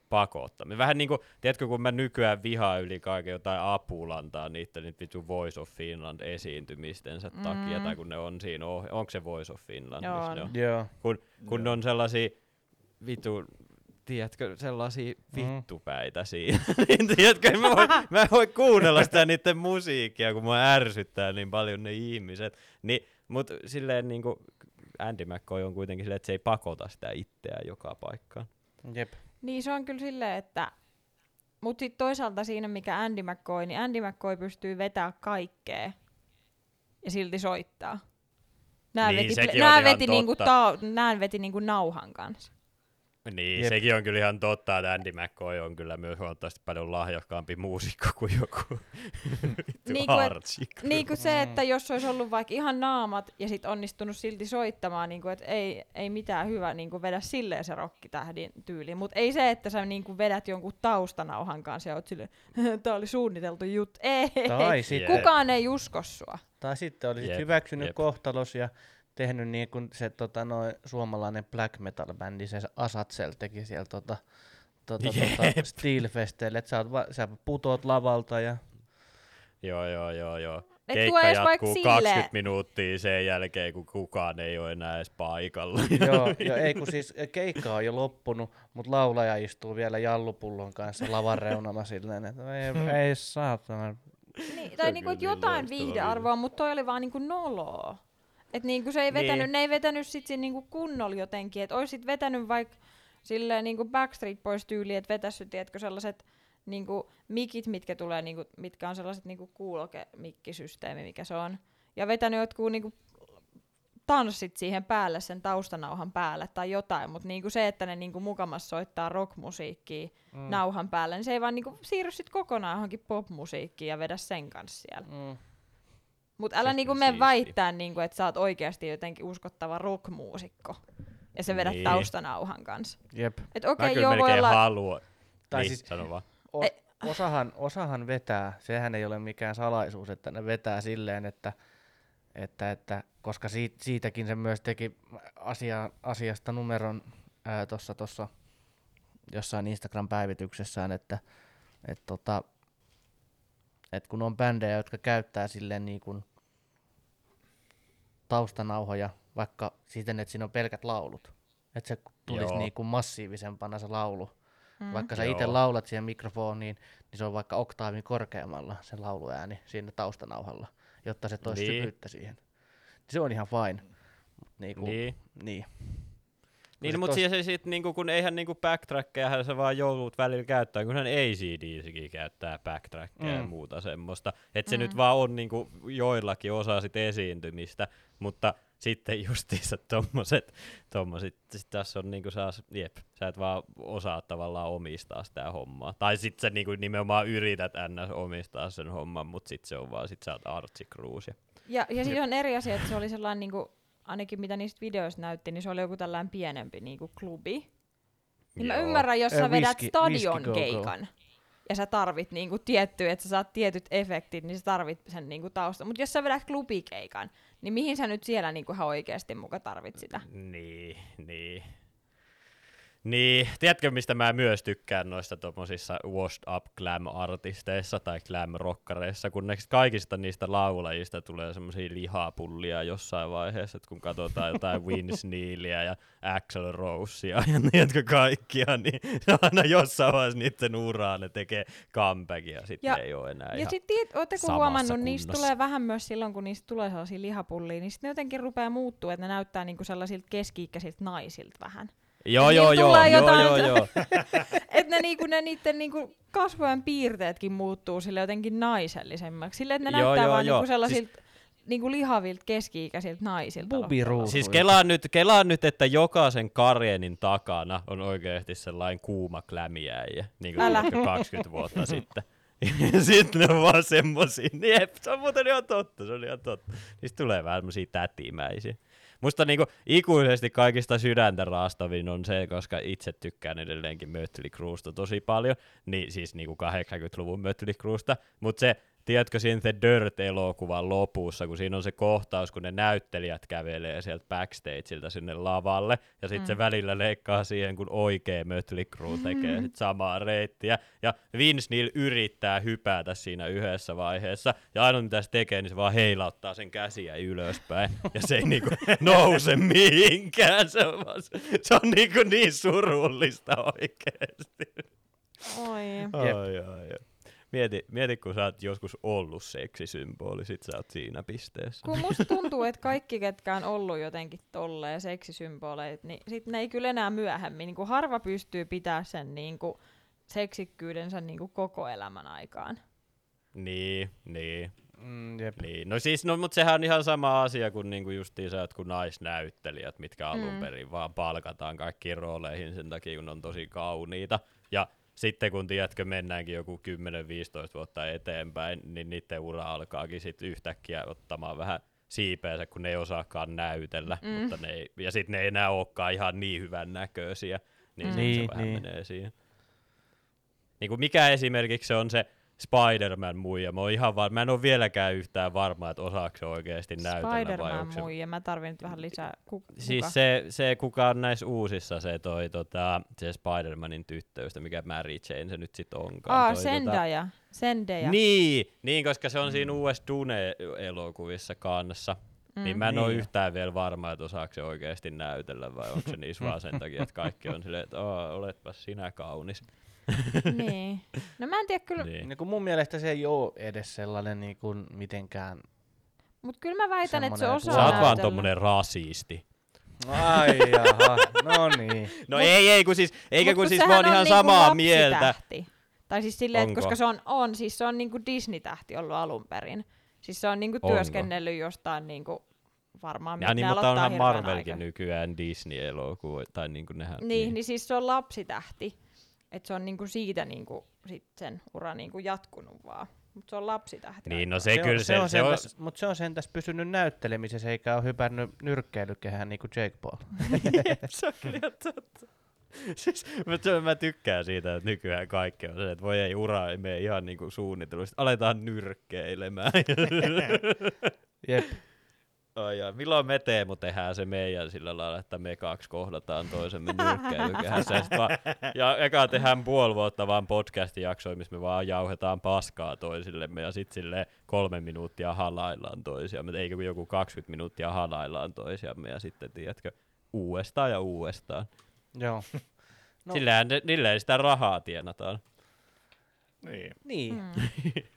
pakottamista. Vähän niinku, tiedätkö, kun mä nykyään vihaan yli kaiken jotain apulantaa niitä nyt vittu Voice of Finland esiintymistensä mm. takia, tai kun ne on siinä, oh- onko se Voice of Finland? Joo, ne on? Joo. kun, kun ne on sellaisia vitu, tiedätkö, sellaisia Mm. vittupäitä siinä. niin tiedätkö, mä, voi, mä en voi kuunnella sitä niiden musiikkia, kun mua ärsyttää niin paljon ne ihmiset. Niin, mut silleen niinku, Andy McCoy on kuitenkin silleen, että se ei pakota sitä itseään joka paikkaan. Jep. Niin se on kyllä silleen, että... Mutta sitten toisaalta siinä, mikä Andy McCoy, niin Andy McCoy pystyy vetämään kaikkea ja silti soittaa. Nää Niin, veti, nää veti, niinku ta, nää veti niinku nauhan kanssa. Niin, Jep. Sekin on kyllä ihan totta, että Andy McCoy on kyllä myös huomattavasti paljon lahjakkaampi muusikko kuin joku vittu Niinku, et- Niin kuin se, että jos olisi ollut vaikka ihan naamat ja sit onnistunut silti soittamaan, niin kuin, että ei, ei mitään hyvä niin kuin vedä silleen se rokkitähdin tyyli. Mutta ei se, että sä niin kuin vedät jonkun taustanauhan kanssa ja oot silleen, tää oli suunniteltu juttu. Ei, Tai sitten, kukaan ei usko sua. tai sitten olisit Jep, hyväksynyt jep. kohtalos ja tehnyt niin kuin se tota, noi, suomalainen black metal bändi, se Asatsel teki siellä tota, tota, tota. Steelfesteille, että sä, oot va- sä putoat lavalta ja Joo, joo, joo, joo. Et Keikka jatkuu silleen- 20 minuuttia sen jälkeen, kun kukaan ei ole enää edes paikalla. joo, jo, ei kun siis keikka on jo loppunut, mutta laulaja istuu vielä jallupullon kanssa lavan reunalla silleen, että ei, ei saatana. Niin, on tai niinku, niin jotain viihdearvoa, mutta toi oli vaan niinku noloa. Et niinku se ei Niin. vetänyt, ne ei vetänyt sit siinä niinku kunnolla jotenkin, että oisit vetänyt vaikka silleen niinku Backstreet Boys tyyli, että vetässy, tiedätkö, sellaiset niinku mikit, mitkä tulee, niinku, mitkä on sellaiset niinku kuuloke-mikkisysteemi, mikä se on. Ja vetänyt jotkut niinku tanssit siihen päälle, sen taustanauhan päälle tai jotain, mutta niinku se, että ne niinku mukamas soittaa rockmusiikkia mm. nauhan päälle, niin se ei vaan niinku siirry sit kokonaan johonkin popmusiikkiin ja vedä sen kanssa siellä. Mm. Mutta älä Se niinku mene väittää, niinku, että sä oot oikeasti jotenkin uskottava rockmuusikko. Ja se vedät Niin. taustanauhan kanssa. Jep. Et Mä okei, kyllä joo, voi melkein olla... haluan. Tai niin, siis- sano vaan. O- osahan, osahan vetää, sehän ei ole mikään salaisuus, että ne vetää silleen, että, että, että koska siitä, siitäkin se myös teki asia, asiasta numeron tuossa tossa jossain Instagram-päivityksessään, että et tota, et kun on bändejä, jotka käyttää silleen niin kuin taustanauhoja, vaikka siten, että siinä on pelkät laulut, että se tulisi Joo. niin kuin massiivisempana se laulu, Mm. vaikka sä itse laulat siihen mikrofoniin, niin se on vaikka oktaavin korkeammalla se lauluääni siinä taustanauhalla, jotta se toisi Niin. syvyyttä siihen. Se on ihan fine. Mut niinku, Niin. niin. Niin, mutta tos- siis se sit, niinku, kun eihän niinku backtrackkejähän se vaan joudut välillä käyttää, kunhan ACDCkin käyttää backtrackkejä mm. ja muuta semmoista. Että se Mm. nyt vaan on niinku joillakin osa sit esiintymistä, mutta sitten justiinsa tommoset, tommoset sit tässä on niinku saas, jep, sä et vaan osaa tavallaan omistaa sitä hommaa. Tai sit sä niinku nimenomaan yrität ns. omistaa sen homman, mutta sit se on vaan, sit sä oot Archie Cruz. Ja... Ja, ja siis on eri asia, että se oli sellainen, niinku, ainakin mitä niistä videoista näytti, niin se oli joku tällainen pienempi niinku, klubi. Niin mä Joo. ymmärrän, jos sä vedät whisky- stadion go. keikan. Ja sä tarvit niinku tietty, että sä saat tietyt efektit, niin sä tarvit sen niinku tausta. Mutta jos sä vedät klubikeikan, niin mihin sä nyt siellä niinku ihan oikeasti muka tarvit sitä? Niin, niin. Niin, tiedätkö mistä mä myös tykkään noista tommosissa washed up glam-artisteissa tai glam-rokkareissa, kun ne kaikista niistä laulajista tulee semmosia lihapullia jossain vaiheessa, että kun katsotaan jotain Vince Nealia ja Axel Rosea ja tiedätkö kaikkia, niin aina jossain vaiheessa niiden uraa ne tekee comebackia, ja sitten Ja- ei ole enää Ja sitten ootteko huomannut, niistä kunnossa. tulee vähän myös silloin, kun niistä tulee sellaisia lihapullia, niin sitten ne jotenkin rupeaa muuttuu, että ne näyttää niinku sellaisilta keski-ikäisiltä naisilta vähän. Joo, Niin joo, joo, tulee joo, jotain- joo, joo. että ne, niinku, ne niiden niinku kasvojen piirteetkin muuttuu sille jotenkin naisellisemmaksi. Sille, että ne Joo, näyttää joo, vaan joo. niinku sellaisilta niinku lihavilta keski-ikäisiltä naisilta. Bubiruusuja. Siis kelaan nyt, kelaan nyt, että jokaisen Karjenin takana on oikeasti sellainen kuuma klämiäjä, niin kuin Älä. tiedätkö, 20 vuotta sitten. Ja sitten ne on vaan semmosia. Jep, se on muuten ihan totta, se on ihan totta. Niistä tulee vähän semmosia tätimäisiä. Musta niinku ikuisesti kaikista sydäntä raastavin on se, koska itse tykkään edelleenkin Mötley Cruesta tosi paljon, niin siis niinku 80-luvun Mötley Cruesta, mutta se, tiedätkö siinä The Dirt-elokuvan lopussa, kun siinä on se kohtaus, kun ne näyttelijät kävelee sieltä backstageilta sinne lavalle, ja sitten mm. se välillä leikkaa siihen, kun oikea Mötley Crue tekee sit samaa reittiä, ja Vince Neil yrittää hypätä siinä yhdessä vaiheessa, ja ainoa mitä se tekee, niin se vaan heilauttaa sen käsiä ylöspäin, ja se ei niinku nouse mihinkään, se on, vaan, se on niinku niin surullista oikeesti. Oi. Ai, ai, ai. Mieti, mieti, kun sä oot joskus ollut seksisymboli, sit sä oot siinä pisteessä. Kun musta tuntuu, että kaikki, ketkä on ollut jotenkin tolleen seksisymboleita, niin sit ne ei kyllä enää myöhemmin. Niin kuin harva pystyy pitää sen niin kuin seksikkyydensä niin kuin koko elämän aikaan. Niin, niin, Mm, jep. niin. No siis, no mut sehän on ihan sama asia kuin niinku justiinsa jotkut naisnäyttelijät, mitkä alun Mm. perin vaan palkataan kaikkiin rooleihin sen takia, kun on tosi kauniita. Ja sitten kun tiedätkö, mennäänkin joku 10-15 vuotta eteenpäin, niin niiden ura alkaakin sitten yhtäkkiä ottamaan vähän siipeensä, kun ne ei osaakaan näytellä, Mm. mutta ne ei, ja sitten ne ei enää olekaan ihan niin hyvän näköisiä, niin, Mm. mm. Niin, se vähän niin. menee siihen. Niin kuin mikä esimerkiksi se on se Spider-Man muija, mä, oon ihan var- mä en ole vieläkään yhtään varma, että osaako se oikeasti näytellä vai Spider-Man onko se... muija, mä tarvin nyt vähän lisää. Ku, kuka? Siis se, se, kuka on näissä uusissa, se toi tota, se Spider-Manin tyttöystä, mikä Mary Jane se nyt sit onkaan. Aa, toi, tota- Zendaya. Zendaya. Niin, niin, koska se on siinä uudessa Dune-elokuvissa kanssa. Mm, niin mä en niin. ole Niin. yhtään vielä varma, että osaako se oikeasti näytellä vai onko se niissä vaan sen takia, että kaikki on silleen, että "Aa, oletpas sinä kaunis. niin. No mä en tiedä kyllä, Niin. Niin kuin mun mielestä se ei ole edes sellainen niin kuin mitenkään... mutta kyllä mä väitän, että se Semmonen, osaa Sä oot näytellä. vaan tommonen rasisti. Ai jaha, no niin. No ei, ei, kun siis, eikä Mut kun siis sehän mä oon on ihan niinku samaa mieltä. lapsitähti. Tai siis silleen, että Onko? koska se on, on, siis se on niinku Disney-tähti ollut alun perin. Siis se on niinku Onko? työskennellyt jostain niinku varmaan, Ja niin, mutta aloittaa onhan hirveän Marvelkin aika. nykyään Disney-elokuva, tai niinku nehän... Niin, niin siis se on lapsitähti. Että se on niinku siitä niinku sit sen ura niinku jatkunut vaan. Mutta se on lapsitähti. Niin, no se, Se, kyllä on, se, on se on... mutta se on sentäs pysynyt näyttelemisessä eikä ole hypännyt nyrkkeilykehään niin kuin Jake Paul. se on kyllä totta. Siis, mä, se- mä tykkään siitä, että nykyään kaikki on se, että voi ei ura ei mene ihan niinku suunnittelusta. Aletaan nyrkkeilemään. Jep. Ai jaa, milloin me Teemu tehdään se meidän sillä lailla, että me kaksi kohdataan toisemme nyrkkeilykehässä. Ja, eka tehdään puoli vuotta vaan podcastin jaksoja, missä me vaan jauhetaan paskaa toisillemme ja sitten sille kolme minuuttia halaillaan toisiamme. Kun joku 20 minuuttia halaillaan toisiamme ja sitten tiedätkö, uudestaan ja uudestaan. Joo. No. No. Sillähän, niillä sitä rahaa tienataan. Niin. Niin. Mm.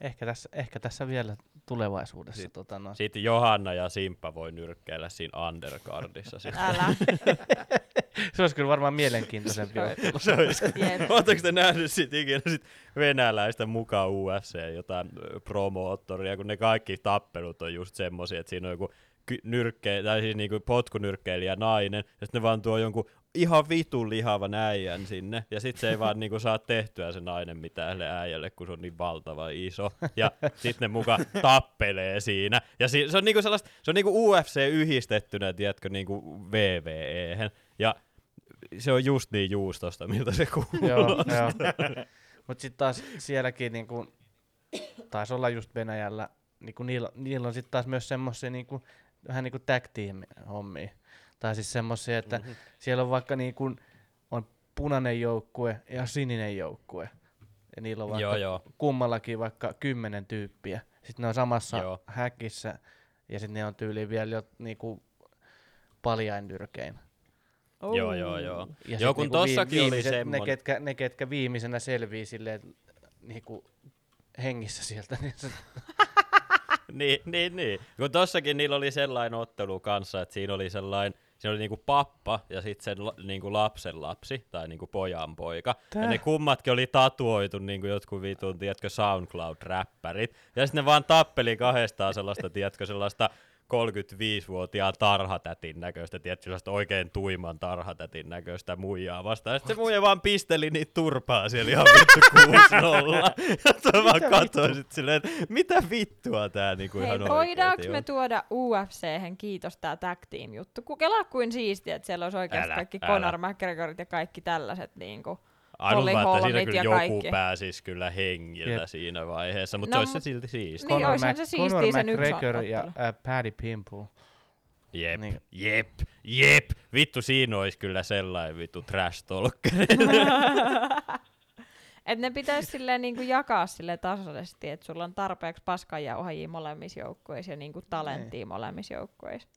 Ehkä, tässä, ehkä tässä vielä tulevaisuudessa. Sit- tota, no. Sitten Johanna ja Simppa voi nyrkkeillä siinä undercardissa. Sitten. Älä. Se olisi kyllä varmaan mielenkiintoisempi ottelu. Se olisi. Oletteko te nähnyt sit ikinä sit venäläistä mukaan UFC jotain promoottoria, kun ne kaikki tappelut on just semmosia, että siinä on joku nyrkke, tai siis niinku potkunyrkkeilijä nainen, ja sitten ne vaan tuo jonkun ihan vitun lihavan äijän sinne, ja sitten se ei vaan niinku saa tehtyä se nainen mitään sille äijälle, kun se on niin valtava iso, ja sitten ne muka tappelee siinä, ja si- se on niinku sellaista, se on niinku UFC yhdistettynä, tiedätkö, niinku VVEhen, ja se on just niin juustosta, miltä se kuuluu. joo, joo. Mutta sitten taas sielläkin niinku, taisi olla just Venäjällä, niinku niillä, niillä on sitten taas myös semmoisia niinku, vähän niinku tag team hommia. Tai siis semmoisia, että Mhm. siellä on vaikka niin kuin, on punainen joukkue ja sininen joukkue. Ja niillä on vaikka Joo, joo. kummallakin vaikka kymmenen tyyppiä. Sitten ne on samassa Joo. häkissä ja sitten ne on tyyliin vielä jo niinku paljain nyrkein. Joo, joo, joo. Ja Joo, kun niinku tossakin oli viimeiset- ne semmonen- ketkä, ne, ketkä viimeisenä selvii silleen niinku hengissä sieltä, niin se, niin, niin, niin. Kun tossakin niillä oli sellainen ottelu kanssa, että siinä oli sellainen, siinä oli niinku pappa ja sitten sen niinku lapsen lapsi tai niinku pojan poika. Tää? Ja ne kummatkin oli tatuoitu niinku jotkut vitun, tiedätkö, SoundCloud-räppärit. Ja sitten ne vaan tappeli kahdestaan sellaista, tiedätkö, sellaista 35-vuotiaan tarhatätin näköistä, tiedätkö, sellaista oikein tuiman tarhatätin näköistä muijaa vastaan. Sitten se muija vaan pisteli niitä turpaa siellä ihan vittu 6-0. Ja vaan katsoin sit silleen, että mitä vittua tää niinku Hei, ihan voidaanko me tuoda UFChen kiitos tää tag team juttu? Kelaa kuin siistiä, että siellä olisi oikeasti Älä, kaikki älä. Conor McGregorit ja kaikki tällaiset niinku. Ainut että siinä kyllä joku kaikki. pääsis kyllä hengillä Jep. siinä vaiheessa, mutta No, se olisi se silti siistiä. Niin, Mac- se siistiä Conor sen yksi ja äh, Paddy Pimple. Jep, Niin. jep, jep. Vittu, siinä olisi kyllä sellainen vittu trash talk. Et ne pitäisi silleen niinku jakaa sille tasaisesti, että sulla on tarpeeksi paskanjauhajia molemmissa joukkueissa ja niinku talenttia molemmissa joukkueissa.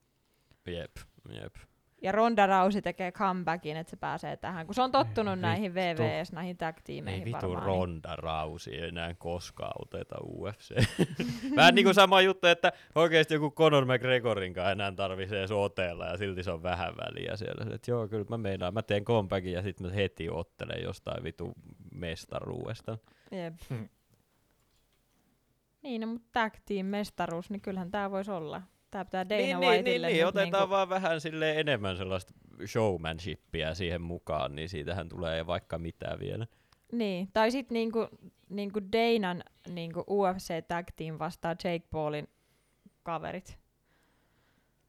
jep, jep. Ja Ronda Rousey tekee comebackin, että se pääsee tähän, kun se on tottunut Ei näihin. VVS, näihin tag Ei vitu. Ronda Rousey ei enää koskaan oteta UFC. Vähän niinku sama juttu, että oikeesti joku Conor McGregorin kanssa enää tarvitsee otella ja silti se on vähän väliä siellä. Et joo, kyllä mä meinaan, mä teen comebackin ja sitten mä heti ottelen jostain vitu mestaruudesta. Niin. Jep. Hmm. Niin, no, mutta tag team mestaruus, niin kyllähän tää voisi olla. Tää pitää Dana niin, niin, Whiteille niin, niin, nyt otetaan niinku- vaan vähän sille enemmän sellaista showmanshipia siihen mukaan, niin siitähän tulee vaikka mitä vielä. Niin, tai sitten niinku, niinku Danan niinku UFC tag team vastaa Jake Paulin kaverit.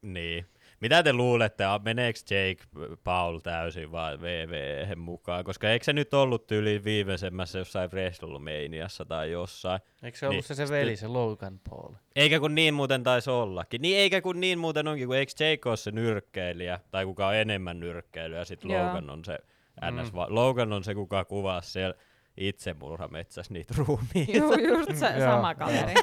Niin. Mitä te luulette, meneekö Jake Paul täysin vaan VVhen mukaan? Koska eikö se nyt ollut tyyli viimeisemmässä jossain WrestleManiassa tai jossain? Eikö se ollut Niin, se, se veli, se Logan Paul? Eikä kun niin muuten taisi ollakin. Niin eikä kun niin muuten onkin, kun eikö Jake ole se nyrkkeilijä, tai kuka on enemmän nyrkkeilyä, ja sitten. Logan on se NS, Mm. Logan on se, kuka kuvasi siellä itsemurhametsässä niitä ruumiita. Juu, just se sama kaveri.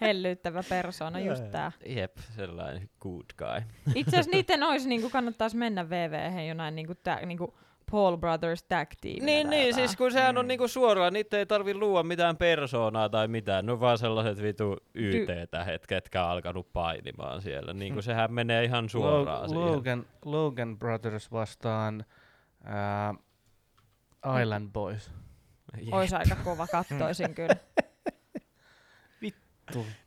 Hellyyttävä persona, just tää. Jep, sellainen good guy. Itse asiassa niiden olisi, niinku, kannattaisi mennä VVhen jonain niinku, tää, niinku Paul Brothers tag team. Niin, niin, siis kun sehän on niinku suoraan, niitä ei tarvi luoda mitään persoonaa tai mitään, ne on vaan sellaiset vitu YT-tähet, ketkä on alkanut painimaan siellä. Niin kuin sehän menee ihan suoraan Lo- siihen. Logan, Logan Brothers vastaan ää, Island Boys. Jep. Olisi aika kova, kattoisin kyllä.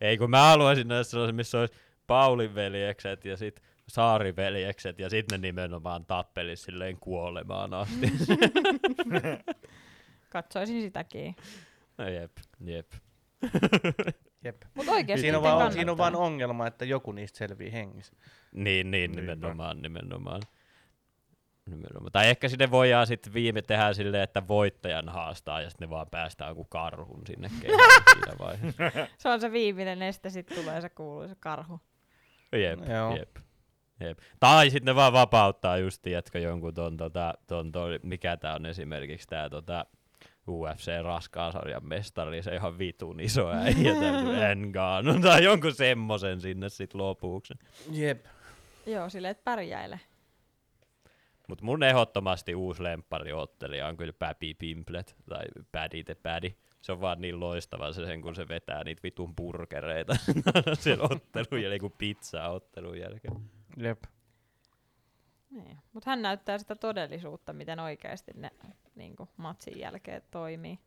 Ei kun mä haluaisin nähdä sellaisen, missä olisi Paulin veljekset ja sit Saarin veljekset ja sitten ne nimenomaan tappelis silleen kuolemaan asti. Katsoisin sitäkin. no jep, jep. Jep. Mutta oikeasti Siinä on, vaan, siinä on vaan ongelma, että joku niistä selvii hengissä. Niin, niin, nimenomaan, nimenomaan. Nimenomaan. Tai ehkä sinne voidaan sitten viime tehdä silleen, että voittajan haastaa ja sitten ne vaan päästään kuin karhun sinne siinä vaiheessa. Se on se viimeinen este, sitten tulee se kuuluisa karhu. Jep, Joo. jep. Jep. Tai sitten ne vaan vapauttaa just, tiedätkö, jonkun ton, tota, ton, ton, mikä tää on esimerkiksi tää tota, UFC raskaan sarjan mestari, se ihan vitun iso äijä, tää Ngannou, tai jonkun semmosen sinne sit lopuksi. Jep. Joo, silleen, että pärjäile. Mut mun ehdottomasti uusi lemppariottelija on kyllä Päpi Pimplet, tai Paddy the Paddy. Se on vaan niin loistava se sen, kun se vetää niitä vitun burgereita sen ottelun jälkeen, kuin pizzaa ottelun jälkeen. Jep. Niin. Mutta hän näyttää sitä todellisuutta, miten oikeasti ne niin matsin jälkeen toimii.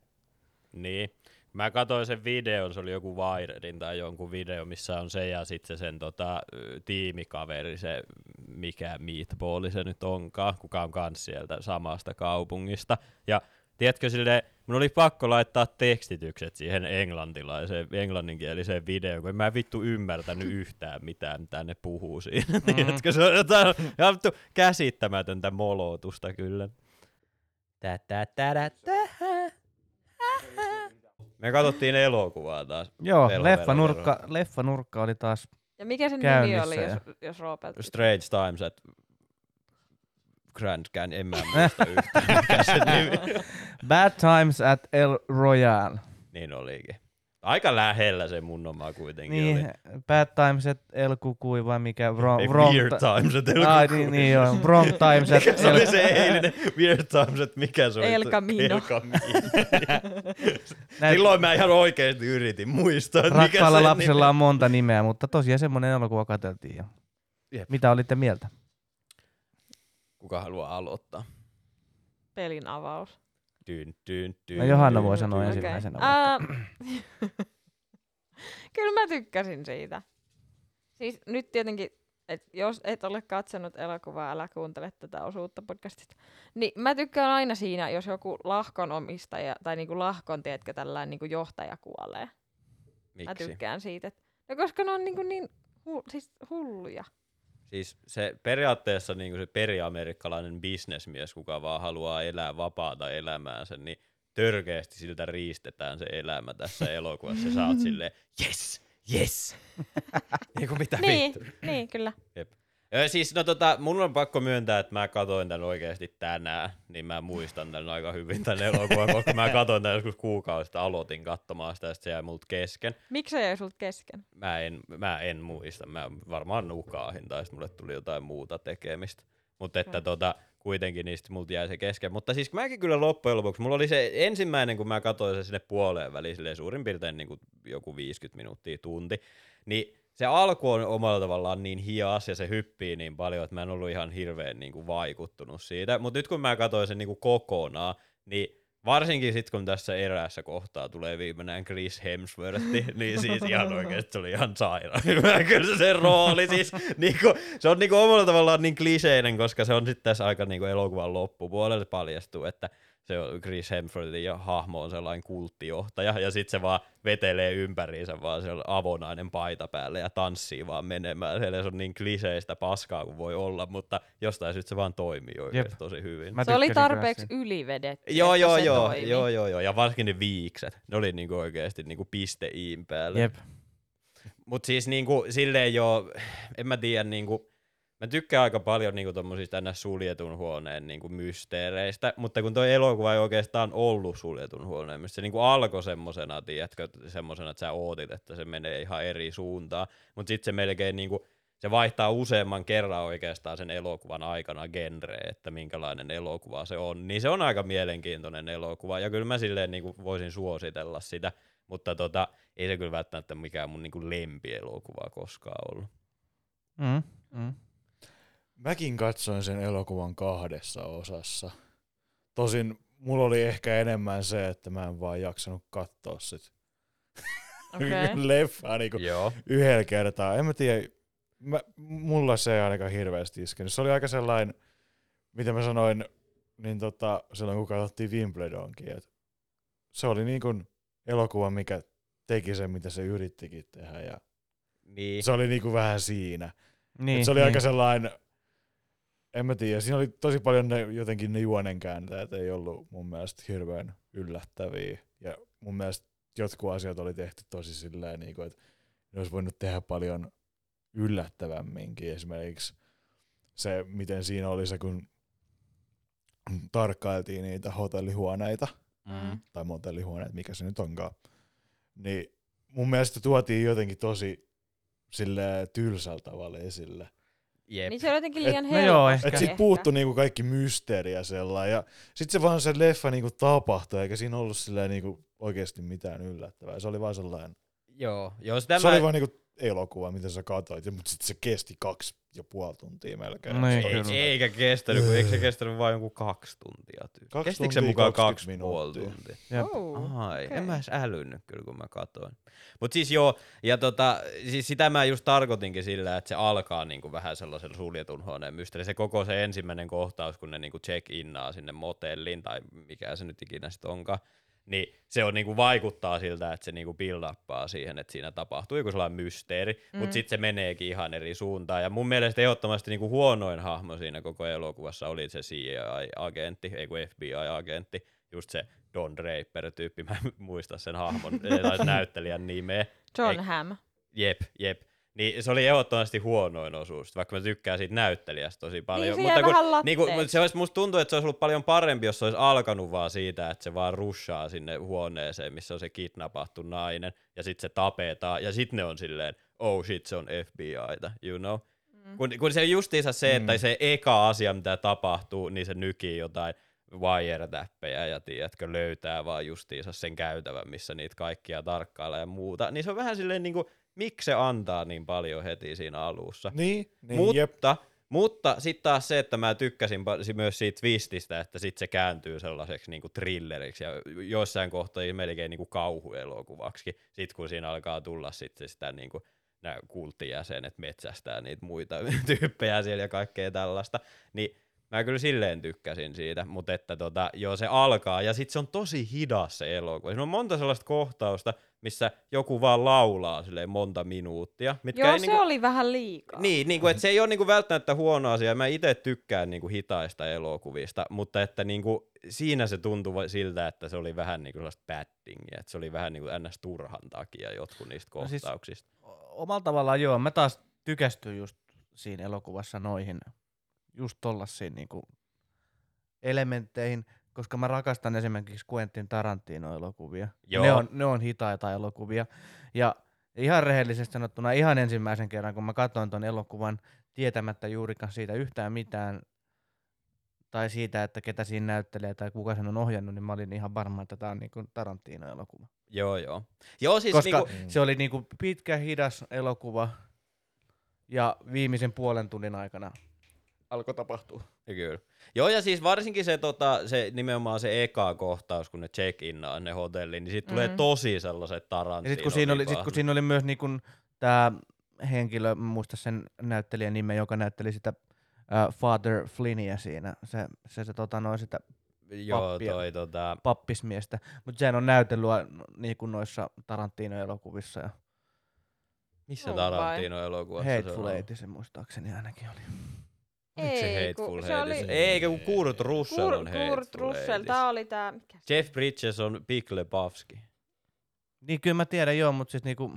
Niin. Mä katsoin sen videon, se oli joku Wiredin tai jonkun video, missä on se ja sitten se sen tota, tiimikaveri, se mikä meatballi se nyt onkaan, kuka on kans sieltä samasta kaupungista. Ja tiedätkö sille, mun oli pakko laittaa tekstitykset siihen englantilaiseen, englanninkieliseen videoon, kun en mä vittu ymmärtänyt yhtään mitään, mitä ne puhuu siinä. Mm. Tiedätkö, se on jotain vittu käsittämätöntä molotusta kyllä. Tä, tä, tä, tä, tä. Me katsottiin elokuvaa taas. Joo, Velo, leffanurkka, leffanurkka oli taas Ja mikä sen nimi Käynnissä oli, ja- jos, jos. Strange Times at Grandkään, en mä muista yhtään mikä se nimi. Bad Times at El Royale. Niin olikin. Aika lähellä se mun oma kuitenkin Niin, oli. Bad Times at El Kukui vai mikä? Wrong, Ei, wrong Weird ti- Times at El Ai, Kukui. niin, niin joo. Wrong Times at Mikä se oli se eilinen Weird Times, että mikä se oli? El Camino. El Camino. Näin- Silloin mä ihan oikeesti yritin muistaa, että mikä Rakkaalla se lapsella nimi. on monta nimeä, mutta tosiaan semmonen elokuva katseltiin. Ja Jep. mitä olitte mieltä? Kuka haluaa aloittaa? Pelin avaus. Dyn, dyn, dyn, No Johanna voi sanoa dyn. ensimmäisenä. Okei. Ää, Kyllä mä tykkäsin siitä. Siis nyt tietenkin, et jos et ole katsonut elokuvaa, älä kuuntele tätä osuutta podcastista. Niin mä tykkään aina siinä, jos joku lahkon omistaja, tai niinku lahkon, tiedätkö, tällainen niinku johtaja kuolee. Mä Miksi? tykkään siitä. Et, no koska ne on niinku niin hu, siis hulluja. Siis se periaatteessa niin se periamerikkalainen bisnesmies, kuka vaan haluaa elää vapaata elämäänsä, niin törkeästi siltä riistetään se elämä tässä elokuvassa. Sä oot silleen, yes, yes. niin kuin mitä niin, vittu. niin, kyllä. Ö, siis no tota, mun on pakko myöntää, että mä katoin tän oikeasti tänään, niin mä muistan tän aika hyvin tän elokuvan, koska mä katoin tän joskus kuukausista, aloitin katsomaan sitä, ja se jäi multa kesken. Miksi se jäi sulta kesken? Mä en, mä en muista, mä varmaan nukaahin, tai sitten mulle tuli jotain muuta tekemistä. Mutta että Okei. tota, kuitenkin niistä multa jäi se kesken. Mutta siis mäkin kyllä loppujen lopuksi, mulla oli se ensimmäinen, kun mä katsoin se sinne puoleen väliin, suurin piirtein niin kuin joku 50 minuuttia, tunti, niin se alku on omalla tavallaan niin hias ja se hyppii niin paljon, että mä en ollut ihan hirveän niin kuin vaikuttunut siitä. Mutta nyt kun mä katsoin sen niin kuin kokonaan, niin varsinkin sitten kun tässä eräässä kohtaa tulee viimeinen Chris Hemsworth, niin siis ihan oikeasti se oli ihan sairaan hyvä kyllä se, rooli. Siis, niinku, se on niinku omalla tavallaan niin kliseinen, koska se on sitten tässä aika niinku elokuvan loppupuolella paljastuu, että se on Chris Hemsworthin ja hahmo on sellainen kulttijohtaja, ja sitten se vaan vetelee ympäriinsä vaan se avonainen paita päälle ja tanssii vaan menemään. Siellä se on niin kliseistä paskaa kuin voi olla, mutta jostain syystä se vaan toimii oikeasti Jep. tosi hyvin. Mä se oli tarpeeksi ylivedetty, Joo, joo, joo, toimi. joo, joo, joo, ja varsinkin ne viikset, ne oli niinku oikeasti niinku piste iin päälle. Jep. Mut siis niinku silleen jo, en mä tiedä niinku, mä tykkään aika paljon niinku tommosista ns. suljetun huoneen niinku mysteereistä, mutta kun toi elokuva ei oikeastaan ollut suljetun huoneen, se niinku alkoi semmosena, tiedätkö, semmosena, että sä ootit, että se menee ihan eri suuntaan, mutta sitten se melkein niinku, se vaihtaa useamman kerran oikeastaan sen elokuvan aikana genre, että minkälainen elokuva se on. Niin se on aika mielenkiintoinen elokuva, ja kyllä mä silleen niinku voisin suositella sitä, mutta tota, ei se kyllä välttämättä mikään mun niinku lempielokuva koskaan ollut. Mm, mm. Mäkin katsoin sen elokuvan kahdessa osassa. Tosin mulla oli ehkä enemmän se, että mä en vaan jaksanut katsoa sit Okei. leffaa niinku yhdellä kertaa. En mä tiedä, mä, mulla se ei ainakaan hirveästi iskenyt. Se oli aika sellainen, mitä mä sanoin, niin tota, silloin kun katsottiin Wimbledonkin, että se oli niin kuin elokuva, mikä teki sen, mitä se yrittikin tehdä. Ja Niin. se oli niin kuin vähän siinä. Niin, Et se oli niin. aika sellainen, en mä tiedä, siinä oli tosi paljon ne, jotenkin ne juonenkääntäjät ei ollut mun mielestä hirveän yllättäviä. Ja mun mielestä jotkut asiat oli tehty tosi silleen, niin kuin, että ne olisi voinut tehdä paljon yllättävämminkin. Esimerkiksi se, miten siinä oli se, kun tarkkailtiin niitä hotellihuoneita, Mm. tai motellihuoneet, mikä se nyt onkaan, niin mun mielestä tuotiin jotenkin tosi sille tylsällä tavalla esille. Jep. Niin se on jotenkin liian no helposti. joo, ehkä. Et sit puuttu niinku kaikki mysteeri ja sellainen. Ja sit se vaan se leffa niinku tapahtui, eikä siinä ollut silleen niinku oikeasti mitään yllättävää. Se oli vaan sellainen, Joo. Joo, sitä se mä... oli vaan niinku elokuva, mitä sä katsoit, ja- mutta sitten se kesti kaksi ja puoli tuntia melkein. Se oli kyllä. Ei, eikä kestänyt, kun eikö se kestänyt vain joku kaksi tuntia tyyli. Kaksi Kestikö se tuntia, mukaan 20 kaksi puoli minuuttia. tuntia? Jep. Oh, Ai, okei. en mä edes älynnyt kyllä, kun mä katoin. Mut siis joo, ja tota, siis sitä mä just tarkoitinkin sillä, että se alkaa niinku vähän sellaisella suljetun huoneen mysteeri. Se koko se ensimmäinen kohtaus, kun ne niinku check-innaa sinne motelliin, tai mikä se nyt ikinä sitten onkaan, niin se on niinku vaikuttaa siltä, että se niinku build-uppaa siihen, että siinä tapahtuu joku sellainen mysteeri, mm. Mutta sitten se meneekin ihan eri suuntaan. Ja mun mielestä ehdottomasti niinku huonoin hahmo siinä koko elokuvassa oli se CIA-agentti, ei kun FBI-agentti, just se Don Draper-tyyppi, mä en muista sen hahmon tai näyttelijän nimeä. John Ei- Hamm. Jep, jep. Niin se oli ehdottomasti huonoin osuus, vaikka mä tykkään siitä näyttelijästä tosi paljon. se mutta kun, niin kun, latteeksi. se olisi, musta tuntuu, että se olisi ollut paljon parempi, jos se olisi alkanut vaan siitä, että se vaan rushaa sinne huoneeseen, missä on se kidnappattu nainen, ja sitten se tapetaan, ja sitten ne on silleen, oh shit, se on FBIta, you know? Mm. Kun, kun se justiinsa se, että Mm. se eka asia, mitä tapahtuu, niin se nykii jotain wire-täppejä ja tiedätkö, löytää vaan justiinsa sen käytävän, missä niitä kaikkia tarkkailla ja muuta. Niin se on vähän silleen niinku, miksi se antaa niin paljon heti siinä alussa. Niin, niin mutta jep. mutta sitten taas se, että mä tykkäsin myös siitä twististä, että sitten se kääntyy sellaiseksi niinku thrilleriksi ja joissain kohtaa melkein niinku kauhuelokuvaksi, sitten kun siinä alkaa tulla sitten sitä niinku, nämä kulttijäsenet metsästää niitä muita tyyppejä siellä ja kaikkea tällaista, niin mä kyllä silleen tykkäsin siitä, mutta että tota, joo se alkaa ja sitten se on tosi hidas se elokuva. Siinä on monta sellaista kohtausta, missä joku vaan laulaa silleen monta minuuttia. Mitkä Joo, ei se niinku, oli vähän liikaa. niin, niin kuin, että se ei ole niin kuin välttämättä huono asia. Mä itse tykkään niin kuin hitaista elokuvista, mutta että niin kuin, siinä se tuntui siltä, että se oli vähän niin kuin sellaista battingia. Että se oli vähän niin kuin ns. turhan takia jotkut niistä No siis- kohtauksista. Omalla tavallaan joo, mä taas tykästyin just siinä elokuvassa noihin, just tollassiin niinku elementteihin, koska mä rakastan esimerkiksi Quentin Tarantino-elokuvia. Joo. Ne on, ne on hitaita elokuvia. Ja ihan rehellisesti sanottuna ihan ensimmäisen kerran, kun mä katsoin ton elokuvan tietämättä juurikaan siitä yhtään mitään, tai siitä, että ketä siinä näyttelee tai kuka sen on ohjannut, niin mä olin ihan varma, että tämä on niinku Tarantino-elokuva. Joo, joo. Joo, siis Koska niinku, se oli niinku pitkä, hidas elokuva, ja viimeisen puolen tunnin aikana alkoi tapahtua. Kyllä. Joo, ja siis varsinkin se, tota, se nimenomaan se eka kohtaus, kun ne check innaa ne hotelliin, niin siitä tulee Mhm. tosi sellaiset Ja Tarantino sitten kun, siinä oli, sit, kun siinä oli myös niinku tämä henkilö, muista sen näyttelijän nimen, joka näytteli sitä uh, Father Flynnia siinä, se, se, se tota, noin sitä Joo, pappia. toi tota, pappismiestä, mutta sehän on näytellyt niin kuin noissa Tarantino-elokuvissa ja missä? Tarantino-elokuvassa se Hateful on? Eight se muistaakseni ainakin oli. Se Ei, Hateful kun se oli-? Eikä kun Kurt Russell on Kurt, Kurt Hateful Russell, Eightissä. tää oli tää, mikä se- Jeff Bridges on Big Lebowski. Niin kyllä mä tiedän joo, mutta siis niinku,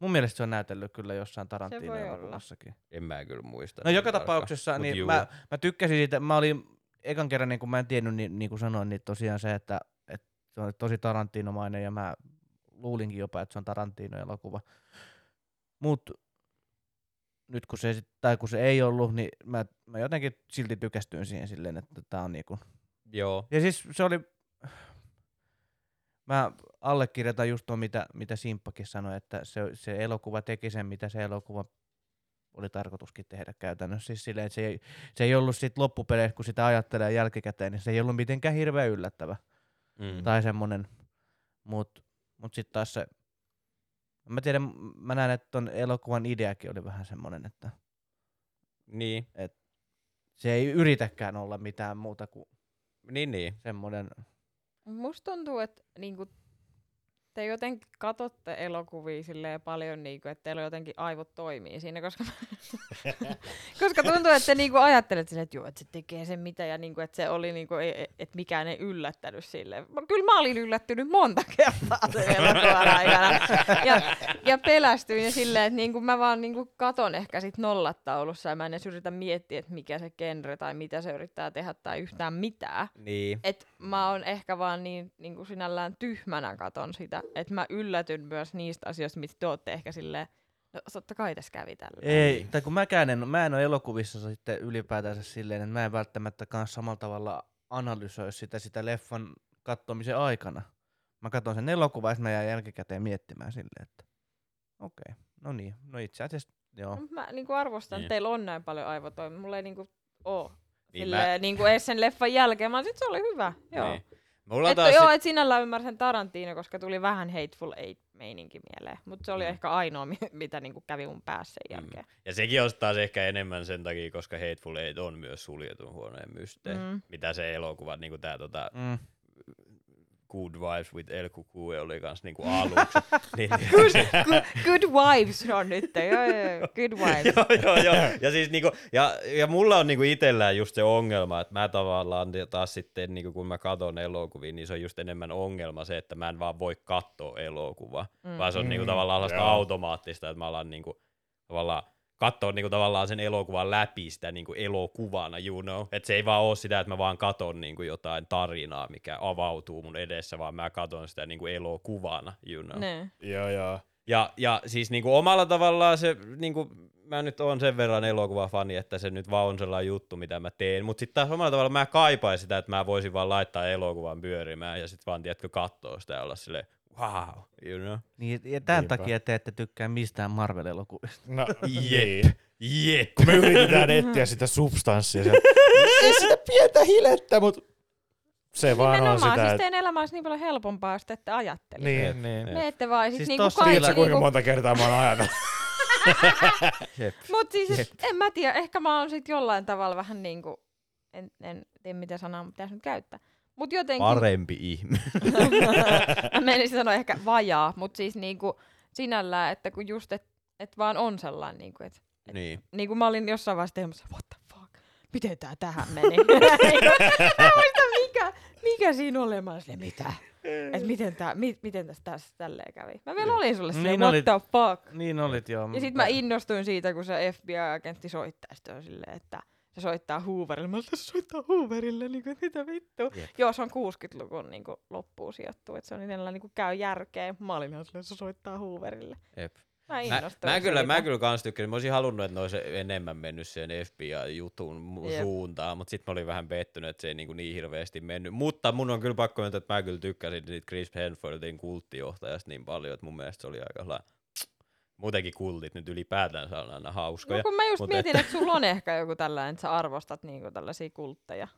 mun mielestä se on näytellyt kyllä jossain. Tarantino-elokuvassakin. En mä kyllä muista. No niin joka tarkkaan. tapauksessa, Mut niin juu. mä, mä tykkäsin siitä, mä olin ekan kerran, niin kuin mä en tiennyt, niin, niin kuin sanoin, niin tosiaan se, että, että se on tosi Tarantinomainen ja mä luulinkin jopa, että se on Tarantino-elokuva. Mut nyt kun se, sit- tai kun se ei ollut, niin mä, mä jotenkin silti tykästyin siihen silleen, että tää on niinku... Joo, Ja siis se oli... Mä allekirjoitan just tuon, mitä, mitä Simppakin sanoi, että se, se elokuva teki sen, mitä se elokuva oli tarkoituskin tehdä käytännössä. Siis silleen, että se ei, se ei ollut sit loppupeleissä, kun sitä ajattelee jälkikäteen, niin se ei ollut mitenkään hirveän yllättävä. mm. Tai semmonen. Mut, mut sitten taas se, mä tiedän, mä näen, että ton elokuvan ideakin oli vähän semmonen, että niin, se ei yritäkään olla mitään muuta kuin niin, niin. semmonen, Musta tuntuu, että niinku, te jotenkin katsotte elokuvia silleen paljon, niinku, että teillä jotenkin aivot toimii siinä, koska, koska tuntuu, että te niinku ajattelette silleen, että joo, että se tekee sen mitä, ja niinku, että se oli niinku, että mikään ei yllättänyt silleen. Mä- Kyllä mä olin yllättynyt monta kertaa sen elokuvan aikana, ja, ja pelästyin ja silleen, että niinku, mä vaan niinku katon ehkä sit nollataulussa, ja mä en edes yritä miettiä, että mikä se genre tai mitä se yrittää tehdä tai yhtään mitään niin. et mä oon ehkä vaan niin, niin kuin sinällään tyhmänä katon sitä, että mä yllätyn myös niistä asioista, mitä te ootte ehkä silleen, no totta kai tässä kävi tälleen. Ei, tai kun mäkään en, mä en ole elokuvissa sitten ylipäätänsä silleen, että mä en välttämättä kans samalla tavalla analysoi sitä, sitä leffan kattomisen aikana. Mä katson sen elokuvan ja mä jään jälkikäteen miettimään silleen, että okei, okay, no niin, no itse asiassa joo. Mut Mä niin kuin arvostan, Niin. että teillä on näin paljon aivotoimia. Mulla ei niin kuin oo. Niin Silleen, mä- niin kuin edes sen leffan jälkeen. Mä sit se oli hyvä. Joo. Niin. Mulla taas joo, sit- et sinällään ymmärsin Tarantino, koska tuli vähän Hateful Eight-meininki mieleen. Mutta se oli Mm. ehkä ainoa, mi- mitä niin kuin kävi mun päässä sen Mm. jälkeen. Ja sekin on taas ehkä enemmän sen takia, koska Hateful Eight on myös suljetun huoneen mysteeri. Mm. Mitä se elokuva, niin kuin tää tota, Mm. Good Vibes with El Cucu oli kans niinku aluksi. niin, Good, good, good wives on nyt. Joo, joo. Good wives. joo, joo, joo. Ja, siis niinku, ja, ja mulla on niinku itellään just se ongelma, että mä tavallaan taas sitten, niinku, kun mä katon elokuvia, niin se on just enemmän ongelma se, että mä en vaan voi katsoa elokuvaa, mm. vaan se on niinku, Mm, tavallaan sellaista joo. automaattista, että mä alan niinku, tavallaan katsoa niinku, tavallaan sen elokuvan läpi sitä niinku, elokuvana, you know. Että se ei vaan ole sitä, että mä vaan katon niinku, jotain tarinaa, mikä avautuu mun edessä, vaan mä katon sitä niinku, elokuvana, you know. Ne. Joo, joo. Ja, ja siis niinku omalla tavallaan se, niinku, mä nyt oon sen verran elokuvafani, että se nyt vaan on sellainen juttu, mitä mä teen. Mutta sitten taas omalla tavalla mä kaipaisin sitä, että mä voisin vaan laittaa elokuvan pyörimään ja sitten vaan, tiedätkö, kattoo sitä ja olla silleen, wow, you know. Niin, ja tämän Niinpä. takia te ette tykkää mistään Marvel-elokuvista. No, Jep. Jep. Kun me yritetään etsiä sitä substanssia, sieltä, ei sitä pientä hilettä, mutta se vaan on Nimenomaan, sitä, siis että... teidän elämä olisi niin paljon helpompaa, jos te ette ajattele. Niin, niin. Me ette vaan sit Siis niinku tossa kaikki Tiedätkö, kuinka niinku, monta kertaa mä oon ajatellut? Jep. Mut siis et, en mä tiedä, ehkä mä oon sit jollain tavalla vähän niinku, en, en tiedä mitä sanaa pitäisi nyt käyttää. Mut jotenkin, Parempi ihminen. mä menisin sanoa ehkä vajaa, mut siis niinku sinällään, että kun just, et, et vaan on sellainen niinku, että niin. niin kuin mä olin jossain vaiheessa teemassa, what the fuck, miten tää tähän meni? mä muista, mikä, mikä siinä oli, mä olin mitä? Et miten, tää, mi, miten tästä, tästä tälleen kävi? Mä vielä olin sulle silleen, Niin what olit. the fuck? Niin olit joo. Ja sit mä innostuin siitä, kun se FBI-agentti soittaa, sitten on silleen, että se soittaa Hooverille. Mä se soittaa Hooverille, niin kuin, mitä vittu. Jep. Joo, se on 60-luvun niin kuin, loppuun sijoittu, että se on itsellä niin kuin, käy järkeen. Mä olin ihan se soittaa Hooverille. Jep. Mä Mä, mä, kyllä, siitä. mä kyllä kans tykkäsin. Mä olisin halunnut, että ne olisi enemmän mennyt sen FBI-jutun Jep. suuntaan, mutta sitten mä olin vähän pettynyt, että se ei niinku niin hirveästi mennyt. Mutta mun on kyllä pakko myöntää, että mä kyllä tykkäsin siitä Chris Hemsworthin kulttijohtajasta niin paljon, että mun mielestä se oli aika sellainen... Muutenkin kultit nyt ylipäätään on aina hauskoja. No kun mä just mut mietin, että- että sulla on ehkä joku tällainen, että sä arvostat niinku tällaisia kultteja.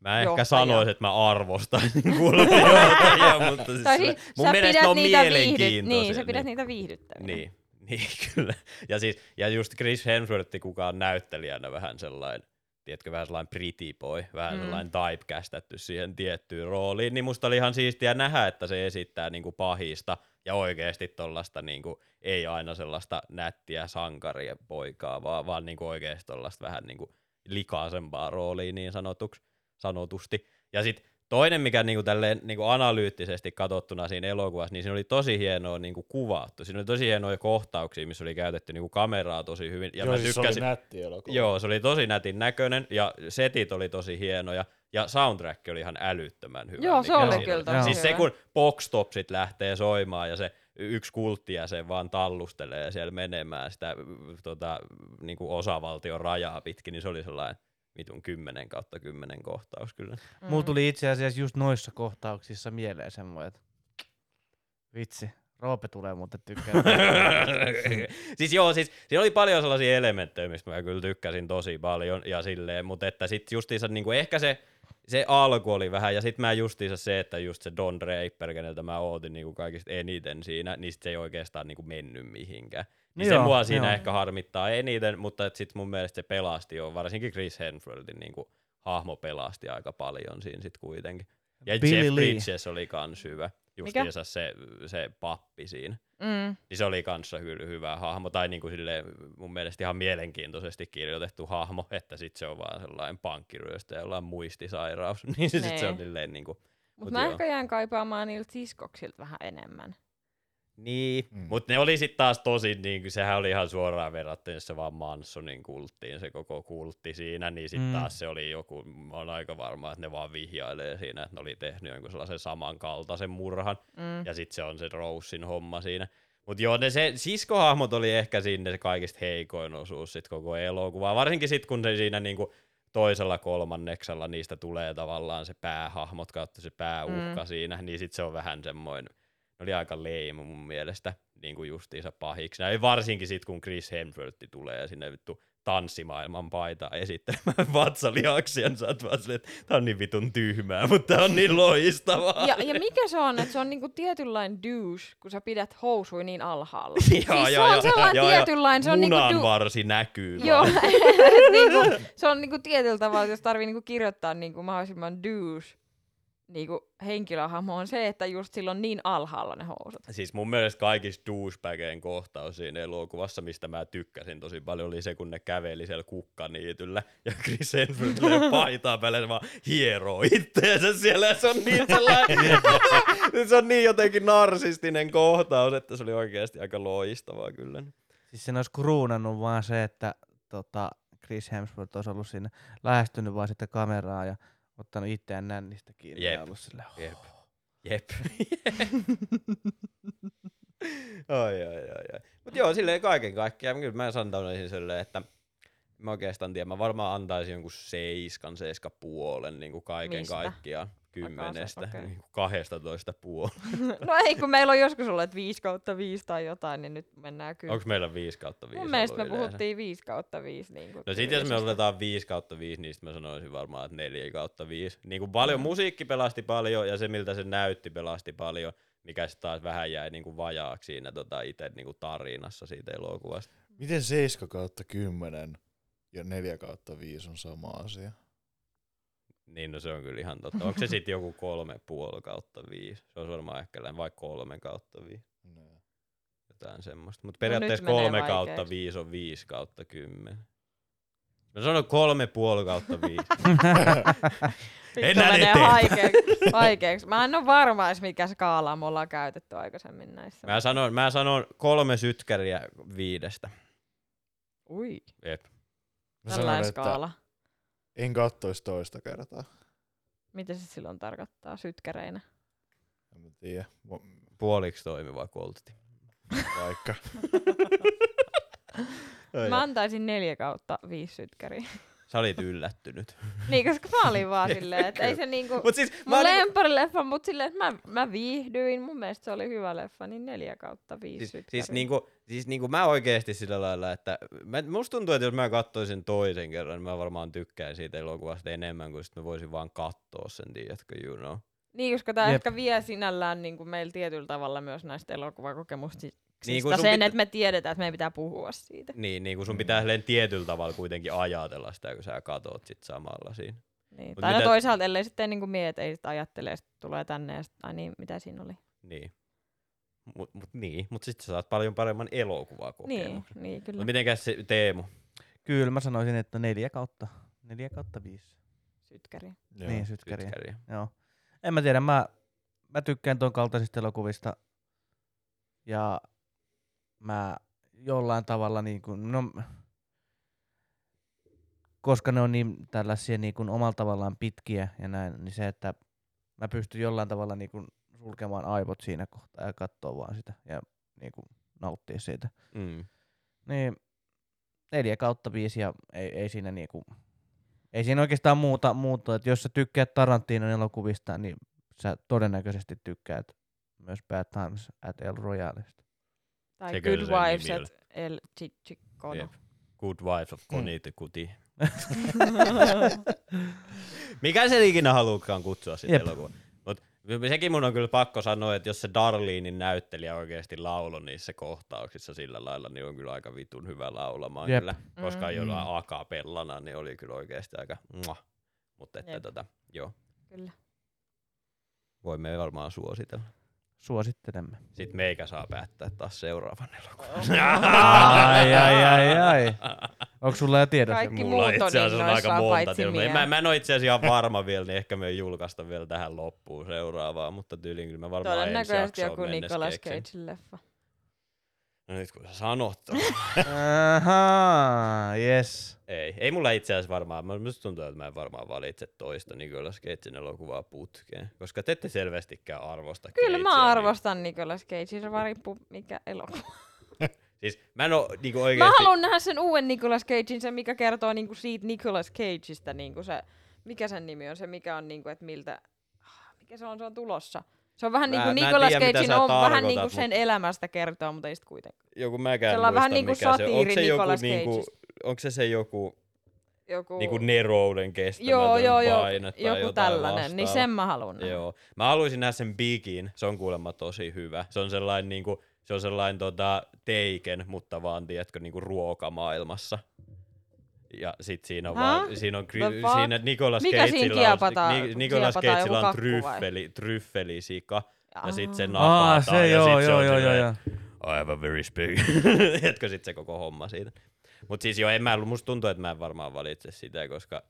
Mä ehkä johtaja. sanoisin, että mä arvostan kulttijohtajia, mutta siis Tai se- siis mun mielestä ne on viihdyt, mielenkiintoisia. niin, sä pidät niitä viihdyttävinä. Niin, niin kyllä. Ja, siis, ja just Chris Hemsworth, kuka on näyttelijänä vähän sellainen, tiedätkö, vähän sellainen pretty boy, vähän Mm. sellainen typecastattu siihen tiettyyn rooliin, niin musta oli ihan siistiä nähdä, että se esittää niinku pahista ja oikeasti tollasta niinku, ei aina sellaista nättiä sankaria poikaa, vaan, vaan niinku oikeasti tollasta vähän niinku likaisempaa roolia niin sanotuksi, sanotusti. Ja sitten toinen, mikä niinku tälleen niinku analyyttisesti katsottuna siinä elokuvassa, niin siinä oli tosi hienoa niinku kuvattu. Siinä oli tosi hienoja kohtauksia, missä oli käytetty niinku kameraa tosi hyvin. Ja Joo, mä siis se tykkäsin, oli nätti elokuva. Joo, se oli tosi nätin näköinen ja setit oli tosi hienoja ja soundtrack oli ihan älyttömän hyvä. Joo, se mikä oli siinä kyllä tosi Siis se hyvä. kun box sit lähtee soimaan ja se yksi kulttia se vaan tallustelee siellä menemään sitä tota, niinku osavaltion rajaa pitkin, niin se oli sellainen vitun 10 kautta 10 kohtaus kyllä. Mm. Mulla tuli itse asiassa just noissa kohtauksissa mieleen semmoinen, että vitsi, Roope tulee muuten tykkää. siis joo, siis siinä oli paljon sellaisia elementtejä, mistä mä kyllä tykkäsin tosi paljon ja silleen, mutta että sit justiinsa niinku ehkä se, se alku oli vähän, ja sitten mä justiinsa se, että just se Don Draper, keneltä mä ootin niinku kaikista eniten siinä, niin sit se ei oikeastaan niinku mennyt mihinkään. Niin se Joo, mua siinä joo. ehkä harmittaa eniten, mutta et sit mun mielestä se pelasti jo, varsinkin Chris Hemsworthin niinku hahmo pelasti aika paljon siinä sit kuitenkin. Ja Billy Jeff Lee. Bridges oli kans hyvä, justiinsa se, se pappi siinä. Mm. Niin se oli kanssa kyllä hyvä hahmo, tai niin kuin silleen, mun mielestä ihan mielenkiintoisesti kirjoitettu hahmo, että sit se on vaan sellainen pankkiryöstä, jolla on muistisairaus, niin se, sit se on Nee. silleen niin kuin, Mut Mut mä joo. ehkä jään kaipaamaan niiltä siskoksilta vähän enemmän. Niin, Mm. mutta ne oli sitten taas tosi, niin kuin, sehän oli ihan suoraan verrattavissa vaan Mansonin kulttiin, se koko kultti siinä, niin sitten Mm. mm. taas se oli joku, mä oon aika varma, että ne vaan vihjailee siinä, että ne oli tehnyt jonkun sellaisen samankaltaisen murhan, Mm. ja sitten se on se Roussin homma siinä. Mutta joo, ne se siskohahmot oli ehkä sinne se kaikista heikoin osuus sit koko elokuvaa. Varsinkin sitten, kun se siinä niinku toisella kolmanneksella niistä tulee tavallaan se päähahmot kautta se pääuhka Mm. siinä, niin sitten se on vähän semmoinen, ne oli aika leima mun mielestä, niin kuin justiinsa pahiksi. Ja varsinkin sitten, kun Chris Hemsworth tulee ja sinne vittu tanssimaailman paita esittelemään vatsalihaksia, niin sä oot vaan silleen, että tää on niin vitun tyhmää, mutta tää on niin loistavaa. Ja, ja mikä se on, että se on niinku tietynlainen douche, kun sä pidät housui niin alhaalla. Joo, siis se joo, on joo, sellainen joo, tietynlainen, se on niinku du- varsi näkyy. Joo, niinku, se on niinku tietyllä tavalla, jos tarvii niinku kirjoittaa niinku mahdollisimman douche, niinku, henkilöhahmo on se, että just sillä on niin alhaalla ne housut. Siis mun mielestä kaikista douchebageen kohtaus siinä elokuvassa, mistä mä tykkäsin tosi paljon, oli se, kun ne käveli siellä kukkaniityllä ja Chris Hemsworth löi paitaa päälle se vaan hieroo itteensä siellä ja se on niin sellainen, se on niin jotenkin narsistinen kohtaus, että se oli oikeasti aika loistavaa kyllä. Siis sen olisi kruunannut vaan se, että tota, Chris Hemsworth olisi ollut siinä lähestynyt vaan sitä kameraa ja ottanut itseään nännistä kiinni Jep. ja ollut silleen, Jep. Jep. ai, ai, ai, ai. Mut joo, silleen kaiken kaikkiaan. Kyllä mä sanoisin silleen, että mä oikeastaan tiedän, mä varmaan antaisin jonkun seiskan, seiska puolen niin kuin kaiken Mistä? kaikkiaan kymmenestä, okei. niin kuin no ei, kun meillä on joskus ollut, että 5 kautta 5 tai jotain, niin nyt mennään kyllä. Onko meillä 5 kautta 5 Mun mielestä me yleensä? puhuttiin 5 kautta 5. Niin kuin No sit jos me otetaan 5 kautta 5, niin sit mä sanoisin varmaan, että 4 kautta 5. Niin kuin paljon Mm. musiikki pelasti paljon ja se miltä se näytti pelasti paljon, mikä sitten taas vähän jäi niin kuin vajaaksi siinä tota itse niin kuin tarinassa siitä elokuvasta. Miten 7 kautta 10 ja 4 kautta 5 on sama asia? Niin no se on kyllä ihan totta. Onko se sitten joku kolme puoli kautta 5? Se on varmaan ehkä lähin vai kolme kautta 5. No. Jotain semmoista. Mutta periaatteessa No kolme vaikeaksi. kautta 5 on 5 kautta 10. Mä sanon kolme puoli kautta 5. Vittu Mennään menee eteenpäin. haikeaksi, haikeaksi. Mä en ole varma edes, mikä skaala me ollaan käytetty aikaisemmin näissä. Mä sanon, mä sanon kolme sytkäriä viidestä. Ui, Jep. Mä sanon, tällainen että skaala. En kattoisi toista kertaa. Mitä se silloin tarkoittaa sytkäreinä? En mä tiedä. Puoliksi toimiva koltti. Vaikka. Mä antaisin neljä kautta viisi sytkäriä. Sä olit yllättynyt. niin, koska mä olin vaan silleen, että ei se niinku... Mut siis, mä Mun lemparileffa, mutta silleen, että mä, mä viihdyin. Mun mielestä se oli hyvä leffa, niin neljä kautta viisi Siis, siis, niinku, siis niinku mä oikeesti sillä lailla, että mä, musta tuntuu, että jos mä katsoisin toisen kerran, niin mä varmaan tykkään siitä elokuvasta enemmän, kuin sit mä voisin vaan katsoa sen, tiedätkö, you know. Niin, koska tämä ehkä vie sinällään niin kuin meillä tietyllä tavalla myös näistä elokuvakokemuksista Niin, niin, sun sen, pitä- että me tiedetään, että meidän pitää puhua siitä. Niin, niin kun sun pitää silleen tietyllä tavalla kuitenkin ajatella sitä, kun sä katot sit samalla siinä. Niin. Mut Tai no mitä- toisaalta, ellei sitten niin miet, ei sitten ajattele, ja sit tulee tänne ja sit, ai niin, mitä siinä oli. Niin. Mut, mut niin, mut sit sä saat paljon paremman Niin, elokuvakokemuksen. niin kyllä. Mut mitenkäs se Teemu? Kyllä mä sanoisin, että neljä kautta, neljä kautta viisi. Sytkäri. Joo. Niin, sytkäriä. Sytkäriä. Joo. En mä tiedä, mä, mä tykkään ton kaltaisista elokuvista. Ja mä jollain tavalla niin kuin, no, koska ne on niin tällaisia niin kuin omalla tavallaan pitkiä ja näin, niin se, että mä pystyn jollain tavalla niin kuin sulkemaan aivot siinä kohtaa ja katsoa vaan sitä ja niin kuin nauttia siitä. Mm. Niin neljä kautta viisi ja ei, ei siinä niinku, ei siinä oikeastaan muuta, muuta. että jos sä tykkäät Tarantinon elokuvista, niin sä todennäköisesti tykkäät myös Bad Times at El Royaleista. Tai Sekö Good se nimi Wives El Chichicono. Jep. Good Wife of Connie Kuti. Mikä se ikinä haluukaan kutsua sitten Jep. elokuva. Mut sekin mun on kyllä pakko sanoa, että jos se Darlenein näyttelijä oikeasti lauloi niissä kohtauksissa sillä lailla, niin on kyllä aika vitun hyvä laulamaan Jep. kyllä. Koska Mm. jollain akapellana, niin oli kyllä oikeasti aika muah. Mutta että Jep. tota, joo, Kyllä. voimme varmaan suositella. Suosittelemme. Sitten meikä saa päättää taas seuraavan elokuvan. ai, ai, ai, ai. Onko sulla jo tiedossa? Kaikki Mulla muut on itse asiassa on aika monta paitsi tietoa. Mä, mä en ole itse asiassa ihan varma vielä, niin ehkä me ei julkaista vielä tähän loppuun seuraavaa, mutta tyyliin kyllä mä varmaan ensi Todennäköisesti jaksoon joku mennessä Nicolas keksin. No nyt kun sä sanot ton. Ahaa, yes. ei, ei mulla itse asiassa varmaan, mä- musta tuntuu, että mä en varmaan valitse toista Nicolas Cagein elokuvaa putkeen, koska te ette selvästikään arvosta Kyllä Cagea, mä niin- arvostan Nicolas Cagein, se vaan riippuu mikä elokuva. Siis mä en oo niinku Mä oikeesti... haluan nähdä sen uuden Nicolas Cagein, sen mikä kertoo niinku siitä Nicolas Cageista, niinku se, mikä sen nimi on, se mikä on niinku, että miltä, mikä se on, se on tulossa. Se on vähän mä en Nicolas Cagein on vähän tarkoitat, niinku sen mut- elämästä kertoo, mutta ei sit kuitenkaan. Joku mäkään Sellainen muista, vähän mikä se on. Onko satiiri se joku, Nicolas niinku, onko se se joku Joku, niinku Nerouden kestämätön joo, joo, joo, paine tai joku jotain tällainen, niin vastaavaa? sen mä haluan nähdä. Joo. Mä haluaisin nähdä sen Bigin, se on kuulemma tosi hyvä. Se on sellainen, niinku, se on sellainen tota, teiken, mutta vaan, tiedätkö, niinku ruokamaailmassa. Ja sit siinä on, vaan, siinä on, fuck? siinä Nicolas Mikä siinä Cageilla on? Ni, Nicolas joku on tryffeli, tryffelisika. Ja sit se Aa. napataan. Aa, se ja joo, sit se joo, on joo, joo, joo. I have a very big. Etkö sit se koko homma siitä. Mut siis joo, en mä, musta tuntuu, että mä en varmaan valitse sitä, koska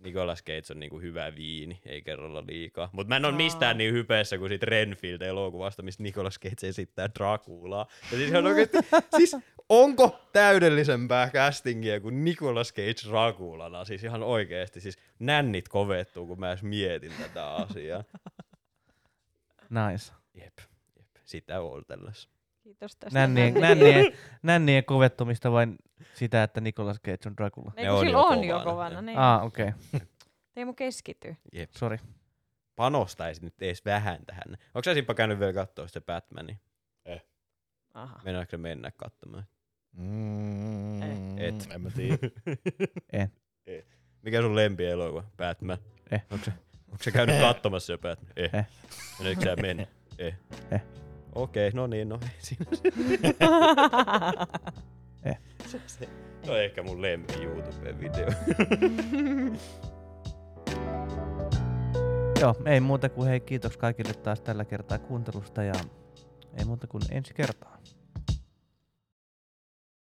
Nicolas Cage on niinku hyvä viini, ei kerralla liikaa. Mut mä en ole mistään niin hypeessä kuin siitä Renfield-elokuvasta, missä Nicolas Cage esittää Draculaa. Ja siis on oikeesti, siis onko täydellisempää castingia kuin Nicolas Cage Draculana? Siis ihan oikeesti, siis nännit kovettuu, kun mä edes mietin tätä asiaa. Nice. Jep, jep. Sitä ootellessa. Kiitos tästä. Nännien, Nänni. nännien, nännien kovettumista vain sitä, että Nicolas Cage on Dracula. Ei, Ne kun on sillä jo on jo kovana, kovana. ne. Niin. Ah, okei. Okay. Ei mun keskity. Jep. Sori. Panostaisi nyt edes vähän tähän. Onko sä Sippa käynyt vielä katsoa sitä Batmania? Aha. Mennäänkö mennä katsomaan? Mm, Et. En mä tiedä. En. Ei. Mikä sun lempielokuva? Batman. Eh. Onko se, onko se käynyt katsomassa jo Batman? Eh. Eh. Meneekö sä mennä? Eh. Eh. Okei, no niin, no ei siinä. Eh. Se, se, se on ehkä mun lempi YouTube-video. Joo, ei muuta kuin hei kiitos kaikille taas tällä kertaa kuuntelusta ja ei muuta kuin ensi kertaa.